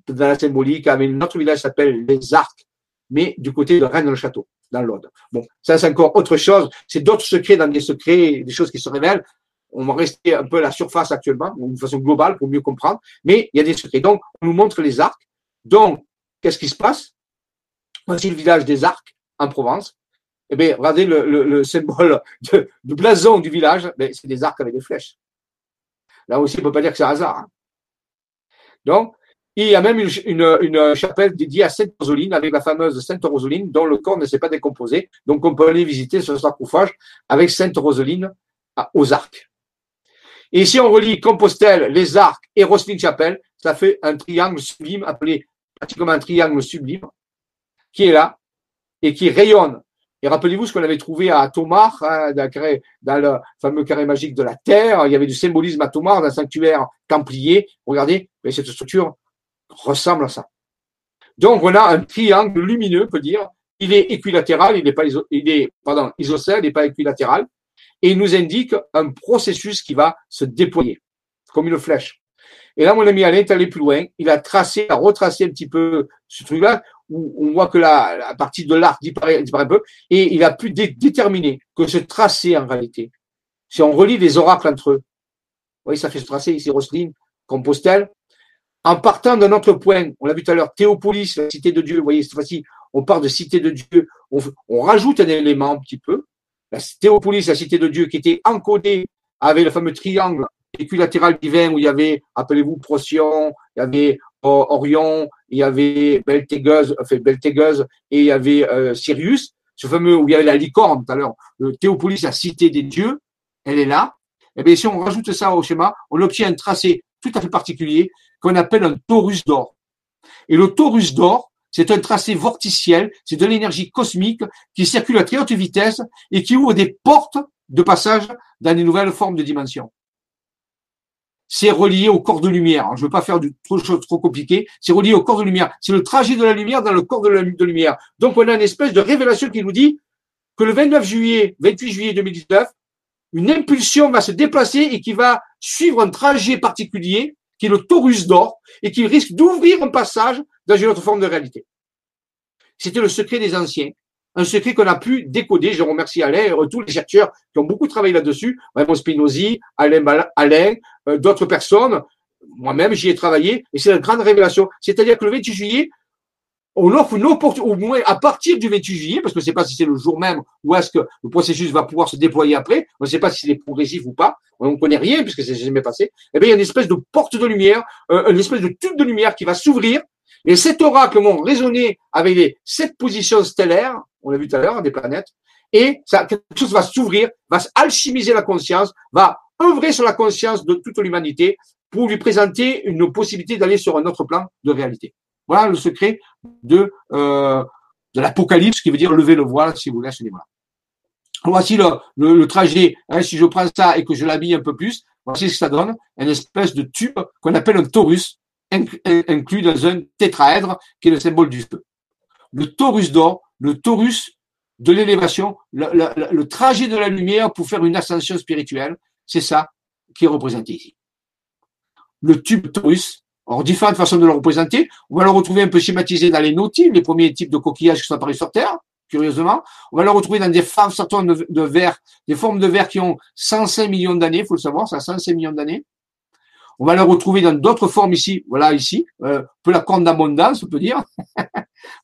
dans la symbolique, avec notre village s'appelle les Arcs, mais du côté de Rennes-le-Château, dans l'Aude. Bon, ça c'est encore autre chose. C'est d'autres secrets dans des secrets, des choses qui se révèlent. On va rester un peu à la surface actuellement, d'une façon globale pour mieux comprendre, mais il y a des secrets. Donc, on nous montre les arcs. Donc, qu'est-ce qui se passe? Voici le village des arcs en Provence. Eh bien, regardez le, symbole de, blason du village, ben, c'est des arcs avec des flèches. Là aussi, on ne peut pas dire que c'est un hasard. Hein. Donc, il y a même une, chapelle dédiée à Sainte Rosaline avec la fameuse Sainte Rosaline dont le corps ne s'est pas décomposé. Donc on peut aller visiter ce sarcophage avec Sainte Rosaline aux arcs. Et si on relie Compostelle, les arcs et Roselyne Chapelle, ça fait un triangle sublime appelé pratiquement un triangle sublime qui est là et qui rayonne Et rappelez-vous ce qu'on avait trouvé à Tomar, hein, dans, le fameux carré magique de la Terre. Il y avait du symbolisme à Tomar, dans un sanctuaire templier. Regardez, mais cette structure ressemble à ça. Donc, on a un triangle lumineux, on peut dire. Il est équilatéral, il n'est pas il isocèle, il n'est pas équilatéral. Et il nous indique un processus qui va se déployer, comme une flèche. Et là, mon ami Alain est allé plus loin. Il a tracé, a retracé un petit peu ce truc-là, où on voit que la, partie de l'arc disparaît, un peu, et il a pu déterminer que ce tracé, en réalité, si on relie les oracles entre eux, vous voyez, ça fait ce tracé ici, Roselyne, Compostelle, en partant d'un autre point, on l'a vu tout à l'heure, Théopolis, la cité de Dieu, vous voyez, cette fois-ci, on part de cité de Dieu, on, rajoute un élément un petit peu, la Théopolis, la cité de Dieu, qui était encodée avec le fameux triangle équilatéral divin où il y avait, appelez-vous, Procyon, il y avait Orion, il y avait Beltégeuse, enfin et il y avait euh, Sirius, ce fameux où il y avait la licorne tout à l'heure, Théopolis, la cité des dieux, elle est là. Et eh bien si on rajoute ça au schéma, on obtient un tracé tout à fait particulier qu'on appelle un torus d'or. Et le torus d'or, c'est un tracé vorticiel, c'est de l'énergie cosmique qui circule à très haute vitesse et qui ouvre des portes de passage dans les nouvelles formes de dimensions. C'est relié au corps de lumière. je ne veux pas faire de trop choses trop compliquées. C'est relié au corps de lumière. C'est le trajet de la lumière dans le corps de la lumière. Donc, on a une espèce de révélation qui nous dit que le 29 juillet, 28 juillet 2019, une impulsion va se déplacer et qui va suivre un trajet particulier qui est le torus d'or, et qui risque d'ouvrir un passage dans une autre forme de réalité. C'était le secret des anciens, un secret qu'on a pu décoder. Je remercie Alain et tous les chercheurs qui ont beaucoup travaillé là-dessus, Raymond Spinozzi, Alain, Alain euh, d'autres personnes. Moi-même, j'y ai travaillé, et c'est la grande révélation. C'est-à-dire que le 28 juillet, on offre une opportunité, au moins à partir du 28 juillet, parce que je ne sais pas si c'est le jour même ou est-ce que le processus va pouvoir se déployer après, on ne sait pas si c'est progressif ou pas, on ne connaît rien puisque c'est jamais passé, eh bien, il y a une espèce de porte de lumière, euh, une espèce de tube de lumière qui va s'ouvrir, et cet oracle vont résonner avec les sept positions stellaires, on l'a vu tout à l'heure, des planètes, et ça, quelque chose va s'ouvrir, va alchimiser la conscience, va œuvrer sur la conscience de toute l'humanité pour lui présenter une possibilité d'aller sur un autre plan de réalité. Voilà le secret de, euh, l'Apocalypse, qui veut dire lever le voile, si vous voulez, à ce niveau-là. Voici le, trajet. Hein, si je prends ça et que je l'habille un peu plus, voici ce que ça donne. Une espèce de tube qu'on appelle un torus, inclus dans un tétraèdre, qui est le symbole du feu. Le torus d'or, le torus de l'élévation, le, le, trajet de la lumière pour faire une ascension spirituelle, c'est ça qui est représenté ici. Le tube torus, alors, différentes façons de le représenter. On va le retrouver un peu schématisé dans les nautiles, les premiers types de coquillages qui sont apparus sur Terre, curieusement. On va le retrouver dans des formes certaines de, de verre, des formes de verre qui ont 105 millions d'années, faut le savoir, ça a 105 millions d'années. On va le retrouver dans d'autres formes ici, voilà ici, euh, un peu la corne d'abondance, on peut dire. (laughs) Vous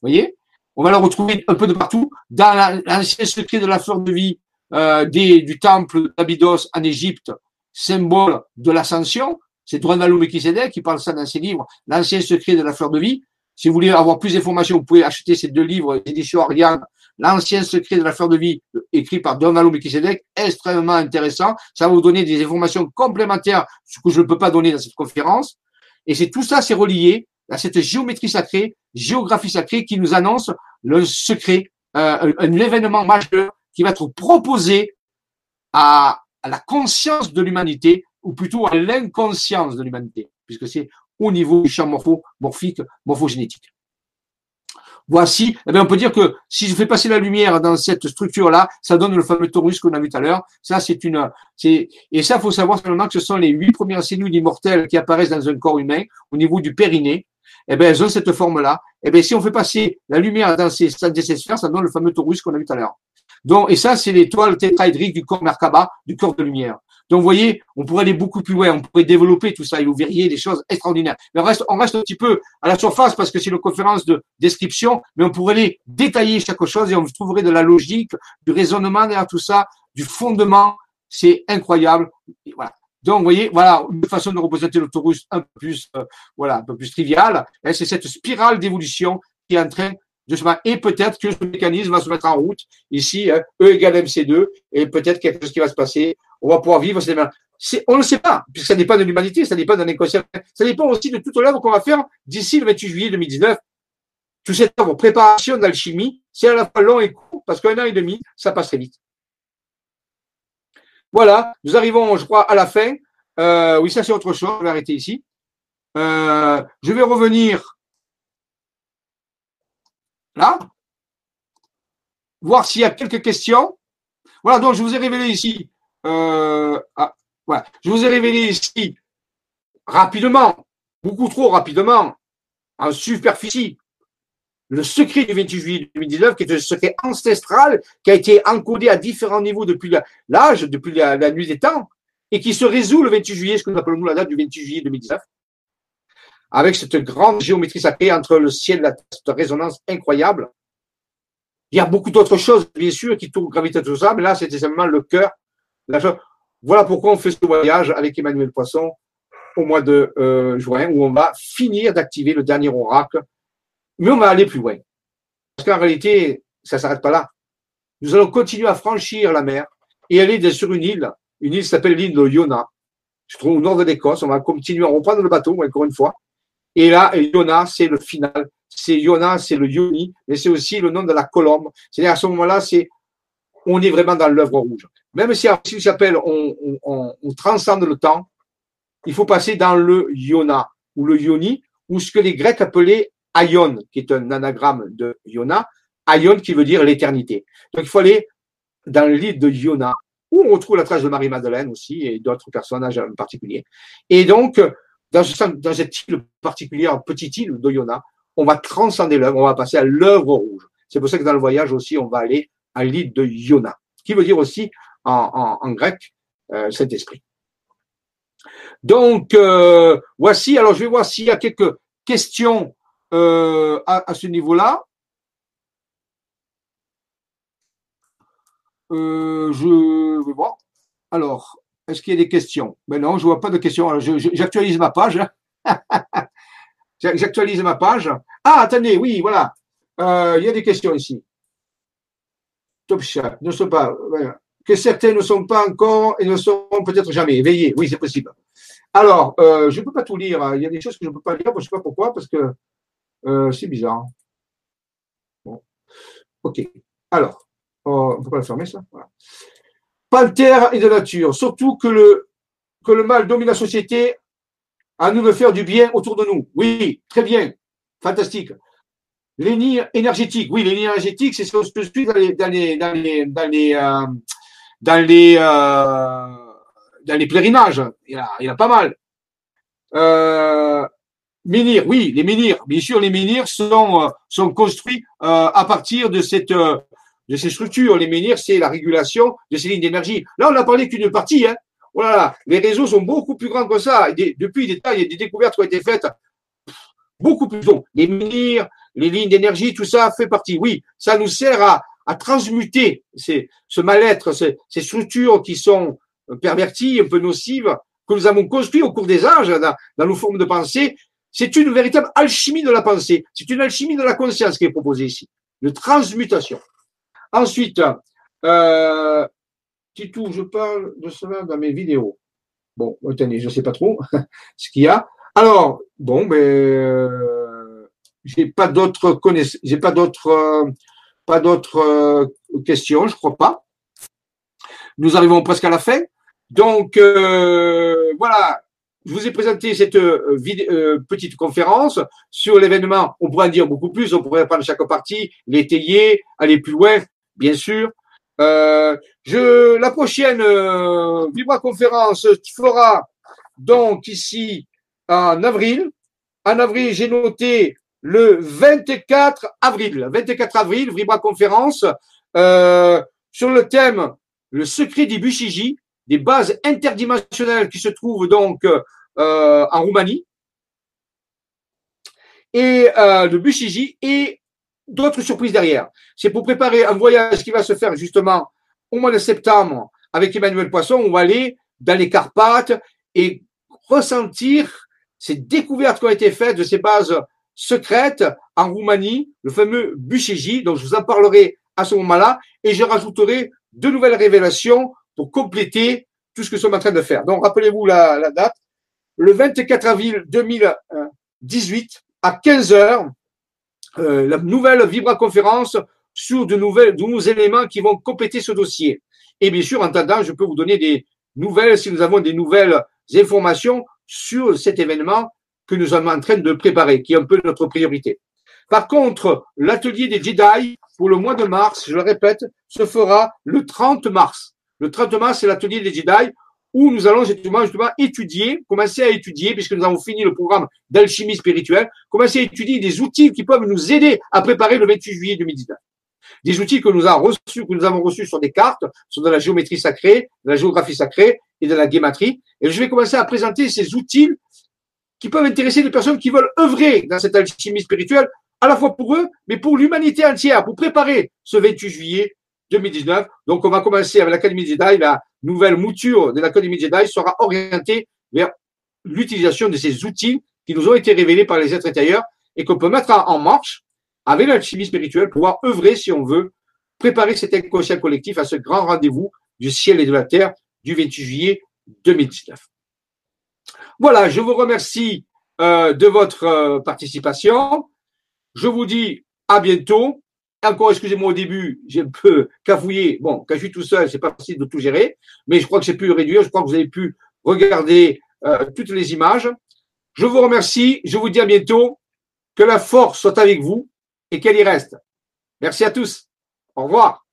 voyez? On va le retrouver un peu de partout. Dans l'ancien secret de la fleur de vie euh, du temple d'Abydos en Égypte, symbole de l'ascension, c'est Dronalo Melchizedek qui parle ça dans ses livres, L'ancien secret de la fleur de vie. Si vous voulez avoir plus d'informations, vous pouvez acheter ces deux livres, éditions Ariane, L'ancien secret de la fleur de vie, écrit par Donald Melchizedek, extrêmement intéressant. Ça va vous donner des informations complémentaires, ce que je ne peux pas donner dans cette conférence. Et c'est tout ça, c'est relié à cette géométrie sacrée, géographie sacrée qui nous annonce le secret, euh, un événement majeur qui va être proposé à, la conscience de l'humanité ou plutôt à l'inconscience de l'humanité, puisque c'est au niveau du champ morpho, morphique, morphogénétique. Voici, eh on peut dire que si je fais passer la lumière dans cette structure-là, ça donne le fameux torus qu'on a vu tout à l'heure. Ça, c'est une, c'est, et ça, faut savoir seulement que ce sont les huit premières cellules immortelles qui apparaissent dans un corps humain au niveau du périnée. Eh bien, elles ont cette forme-là. Eh bien, si on fait passer la lumière dans ces, dans ces sphères, ça donne le fameux torus qu'on a vu tout à l'heure. Donc, et ça, c'est l'étoile tétraédrique du corps Merkaba, du corps de lumière. Donc, vous voyez, on pourrait aller beaucoup plus loin, on pourrait développer tout ça et vous verriez des choses extraordinaires. Mais on reste, on reste un petit peu à la surface parce que c'est une conférence de description, mais on pourrait aller détailler chaque chose et on trouverait de la logique, du raisonnement derrière tout ça, du fondement. C'est incroyable. voilà. Donc, vous voyez, voilà une façon de représenter l'autoroute un peu plus, euh, voilà, un peu plus triviale. C'est cette spirale d'évolution qui est en train de se Et peut-être que ce mécanisme va se mettre en route ici, hein, E égale MC2, et peut-être quelque chose qui va se passer on va pouvoir vivre on ne sait pas, puisque ça dépend de l'humanité, ça dépend de l'inconscient. Ça dépend aussi de toute l'œuvre qu'on va faire d'ici le 28 juillet 2019. Tout cette œuvre, préparation d'alchimie, c'est à la fois long et court. parce qu'un an et demi, ça passe très vite. Voilà, nous arrivons, je crois, à la fin. Euh, oui, ça c'est autre chose, je vais arrêter ici. Euh, je vais revenir là, voir s'il y a quelques questions. Voilà, donc je vous ai révélé ici. Euh, ah, voilà, je vous ai révélé ici rapidement, beaucoup trop rapidement, en superficie, le secret du 28 juillet 2019, qui est un secret ancestral, qui a été encodé à différents niveaux depuis l'âge, depuis la, nuit des temps, et qui se résout le 28 juillet, ce que nous appelons la date du 28 juillet 2019, avec cette grande géométrie sacrée entre le ciel et la terre, cette résonance incroyable. Il y a beaucoup d'autres choses, bien sûr, qui tournent gravité tout ça, mais là, c'était simplement le cœur. Voilà pourquoi on fait ce voyage avec Emmanuel Poisson au mois de euh, juin, où on va finir d'activer le dernier oracle mais on va aller plus loin. Parce qu'en réalité, ça ne s'arrête pas là. Nous allons continuer à franchir la mer et aller sur une île. Une île s'appelle l'île de Yona. Je trouve au nord de l'Écosse. On va continuer à reprendre le bateau, encore une fois. Et là, Yona, c'est le final. C'est Yona, c'est le Yoni, mais c'est aussi le nom de la colombe. C'est-à-dire à ce moment-là, c'est on est vraiment dans l'œuvre rouge. Même si il s'appelle on, transcende le temps, il faut passer dans le Yona ou le Yoni, ou ce que les Grecs appelaient Aion, qui est un anagramme de Yona, Aion qui veut dire l'éternité. Donc il faut aller dans le livre de Yona, où on retrouve la trace de Marie-Madeleine aussi et d'autres personnages en particulier. Et donc, dans, dans cette île particulière, petite île de Yona, on va transcender l'œuvre, on va passer à l'œuvre rouge. C'est pour ça que dans le voyage aussi, on va aller à l'île de Yona, qui veut dire aussi en, grec euh, cet esprit. Donc, euh, voici, alors je vais voir s'il y a quelques questions euh, à, ce niveau-là. Euh, je vais voir. Alors, est-ce qu'il y a des questions? Ben non, je vois pas de questions. J'actualise ma page. (laughs) J'actualise ma page. Ah, attendez, oui, voilà. Euh, il y a des questions ici. Top chat, ne sont pas. Que certains ne sont pas encore et ne seront peut-être jamais. Veillez, oui, c'est possible. Alors, je ne peux pas tout lire. Il y a des choses que je ne peux pas lire, je ne sais pas pourquoi, parce que euh, c'est bizarre. Bon. Ok. Alors, on ne peut pas le fermer, ça? Voilà. Panther et de nature. Surtout que le, mal domine la société, à nous de faire du bien autour de nous. Oui, très bien. Fantastique. L'énergie énergétique. Oui, l'énergie énergétique, c'est ce que je suis dans les, dans les, les, les, les, les pèlerinages. Il y, a, a pas mal. Euh, menhirs, oui, les menhirs. Bien sûr, les menhirs sont, euh, sont construits euh, à partir de cette euh, de ces structures. Les menhirs, c'est la régulation de ces lignes d'énergie. Là, on n'a parlé qu'une partie. Hein. Oh les réseaux sont beaucoup plus grands que ça. depuis des il y a des découvertes qui ont été faites beaucoup plus longues. Les menhirs, les lignes d'énergie, tout ça fait partie. Oui, ça nous sert à, à transmuter ces, ce mal-être, ces, ces structures qui sont perverties, un peu nocives, que nous avons construit au cours des âges dans, dans nos formes de pensée c'est une véritable alchimie de la pensée. C'est une alchimie de la conscience qui est proposée ici, de transmutation. Ensuite, euh, Titou, je parle de cela dans mes vidéos. Bon, attendez, je ne sais pas trop (laughs) ce qu'il y a. Alors, bon, ben, euh, j'ai pas d'autres connaissances, j'ai pas d'autres, euh, pas d'autres euh, questions, je crois pas. Nous arrivons presque à la fin. Donc, euh, voilà, je vous ai présenté cette euh, euh, petite conférence sur l'événement. On pourrait en dire beaucoup plus, on pourrait prendre chaque partie, l'étayer, aller plus loin, bien sûr. Euh, je, la prochaine euh, Vibra conférence fera donc ici en avril. En avril, j'ai noté le 24 avril. 24 avril, Vibra conférence euh, sur le thème le secret des Bushiji, des bases interdimensionnelles qui se trouvent donc euh, en Roumanie, et euh, de Bushiji et d'autres surprises derrière. C'est pour préparer un voyage qui va se faire justement au mois de septembre avec Emmanuel Poisson. On va aller dans les Carpates et ressentir ces découvertes qui ont été faites de ces bases secrètes en Roumanie, le fameux Bushiji, dont je vous en parlerai à ce moment-là, et je rajouterai de nouvelles révélations pour compléter tout ce que nous sommes en train de faire. Donc, rappelez-vous la date, le 24 avril 2018 à 15 heures, euh, la nouvelle Vibra conférence sur de nouvelles, de nouveaux éléments qui vont compléter ce dossier. Et bien sûr, en attendant, je peux vous donner des nouvelles, si nous avons des nouvelles informations sur cet événement que nous sommes en train de préparer, qui est un peu notre priorité. Par contre, l'atelier des Jedi pour le mois de mars, je le répète, se fera le 30 mars. Le 30 mars, c'est l'atelier des Jedi où nous allons justement, justement étudier, commencer à étudier, puisque nous avons fini le programme d'alchimie spirituelle, commencer à étudier des outils qui peuvent nous aider à préparer le 28 juillet 2019. Des outils que nous avons reçus, que nous avons reçus sur des cartes, sur de la géométrie sacrée, de la géographie sacrée et de la guématrie. Et je vais commencer à présenter ces outils qui peuvent intéresser les personnes qui veulent œuvrer dans cette alchimie spirituelle, à la fois pour eux, mais pour l'humanité entière, pour préparer ce 28 juillet 2019. Donc, on va commencer avec l'Académie Jedi. La nouvelle mouture de l'Académie Jedi sera orientée vers l'utilisation de ces outils qui nous ont été révélés par les êtres intérieurs et qu'on peut mettre en marche avec l'alchimie spirituelle, pouvoir œuvrer, si on veut, préparer cet inconscient collectif à ce grand rendez-vous du ciel et de la terre du 28 juillet 2019. Voilà, je vous remercie euh, de votre euh, participation. Je vous dis à bientôt. Encore, excusez-moi au début, j'ai un peu cafouillé. Bon, quand je suis tout seul, c'est pas facile de tout gérer, mais je crois que j'ai pu réduire. Je crois que vous avez pu regarder euh, toutes les images. Je vous remercie. Je vous dis à bientôt. Que la force soit avec vous et qu'elle y reste. Merci à tous. Au revoir.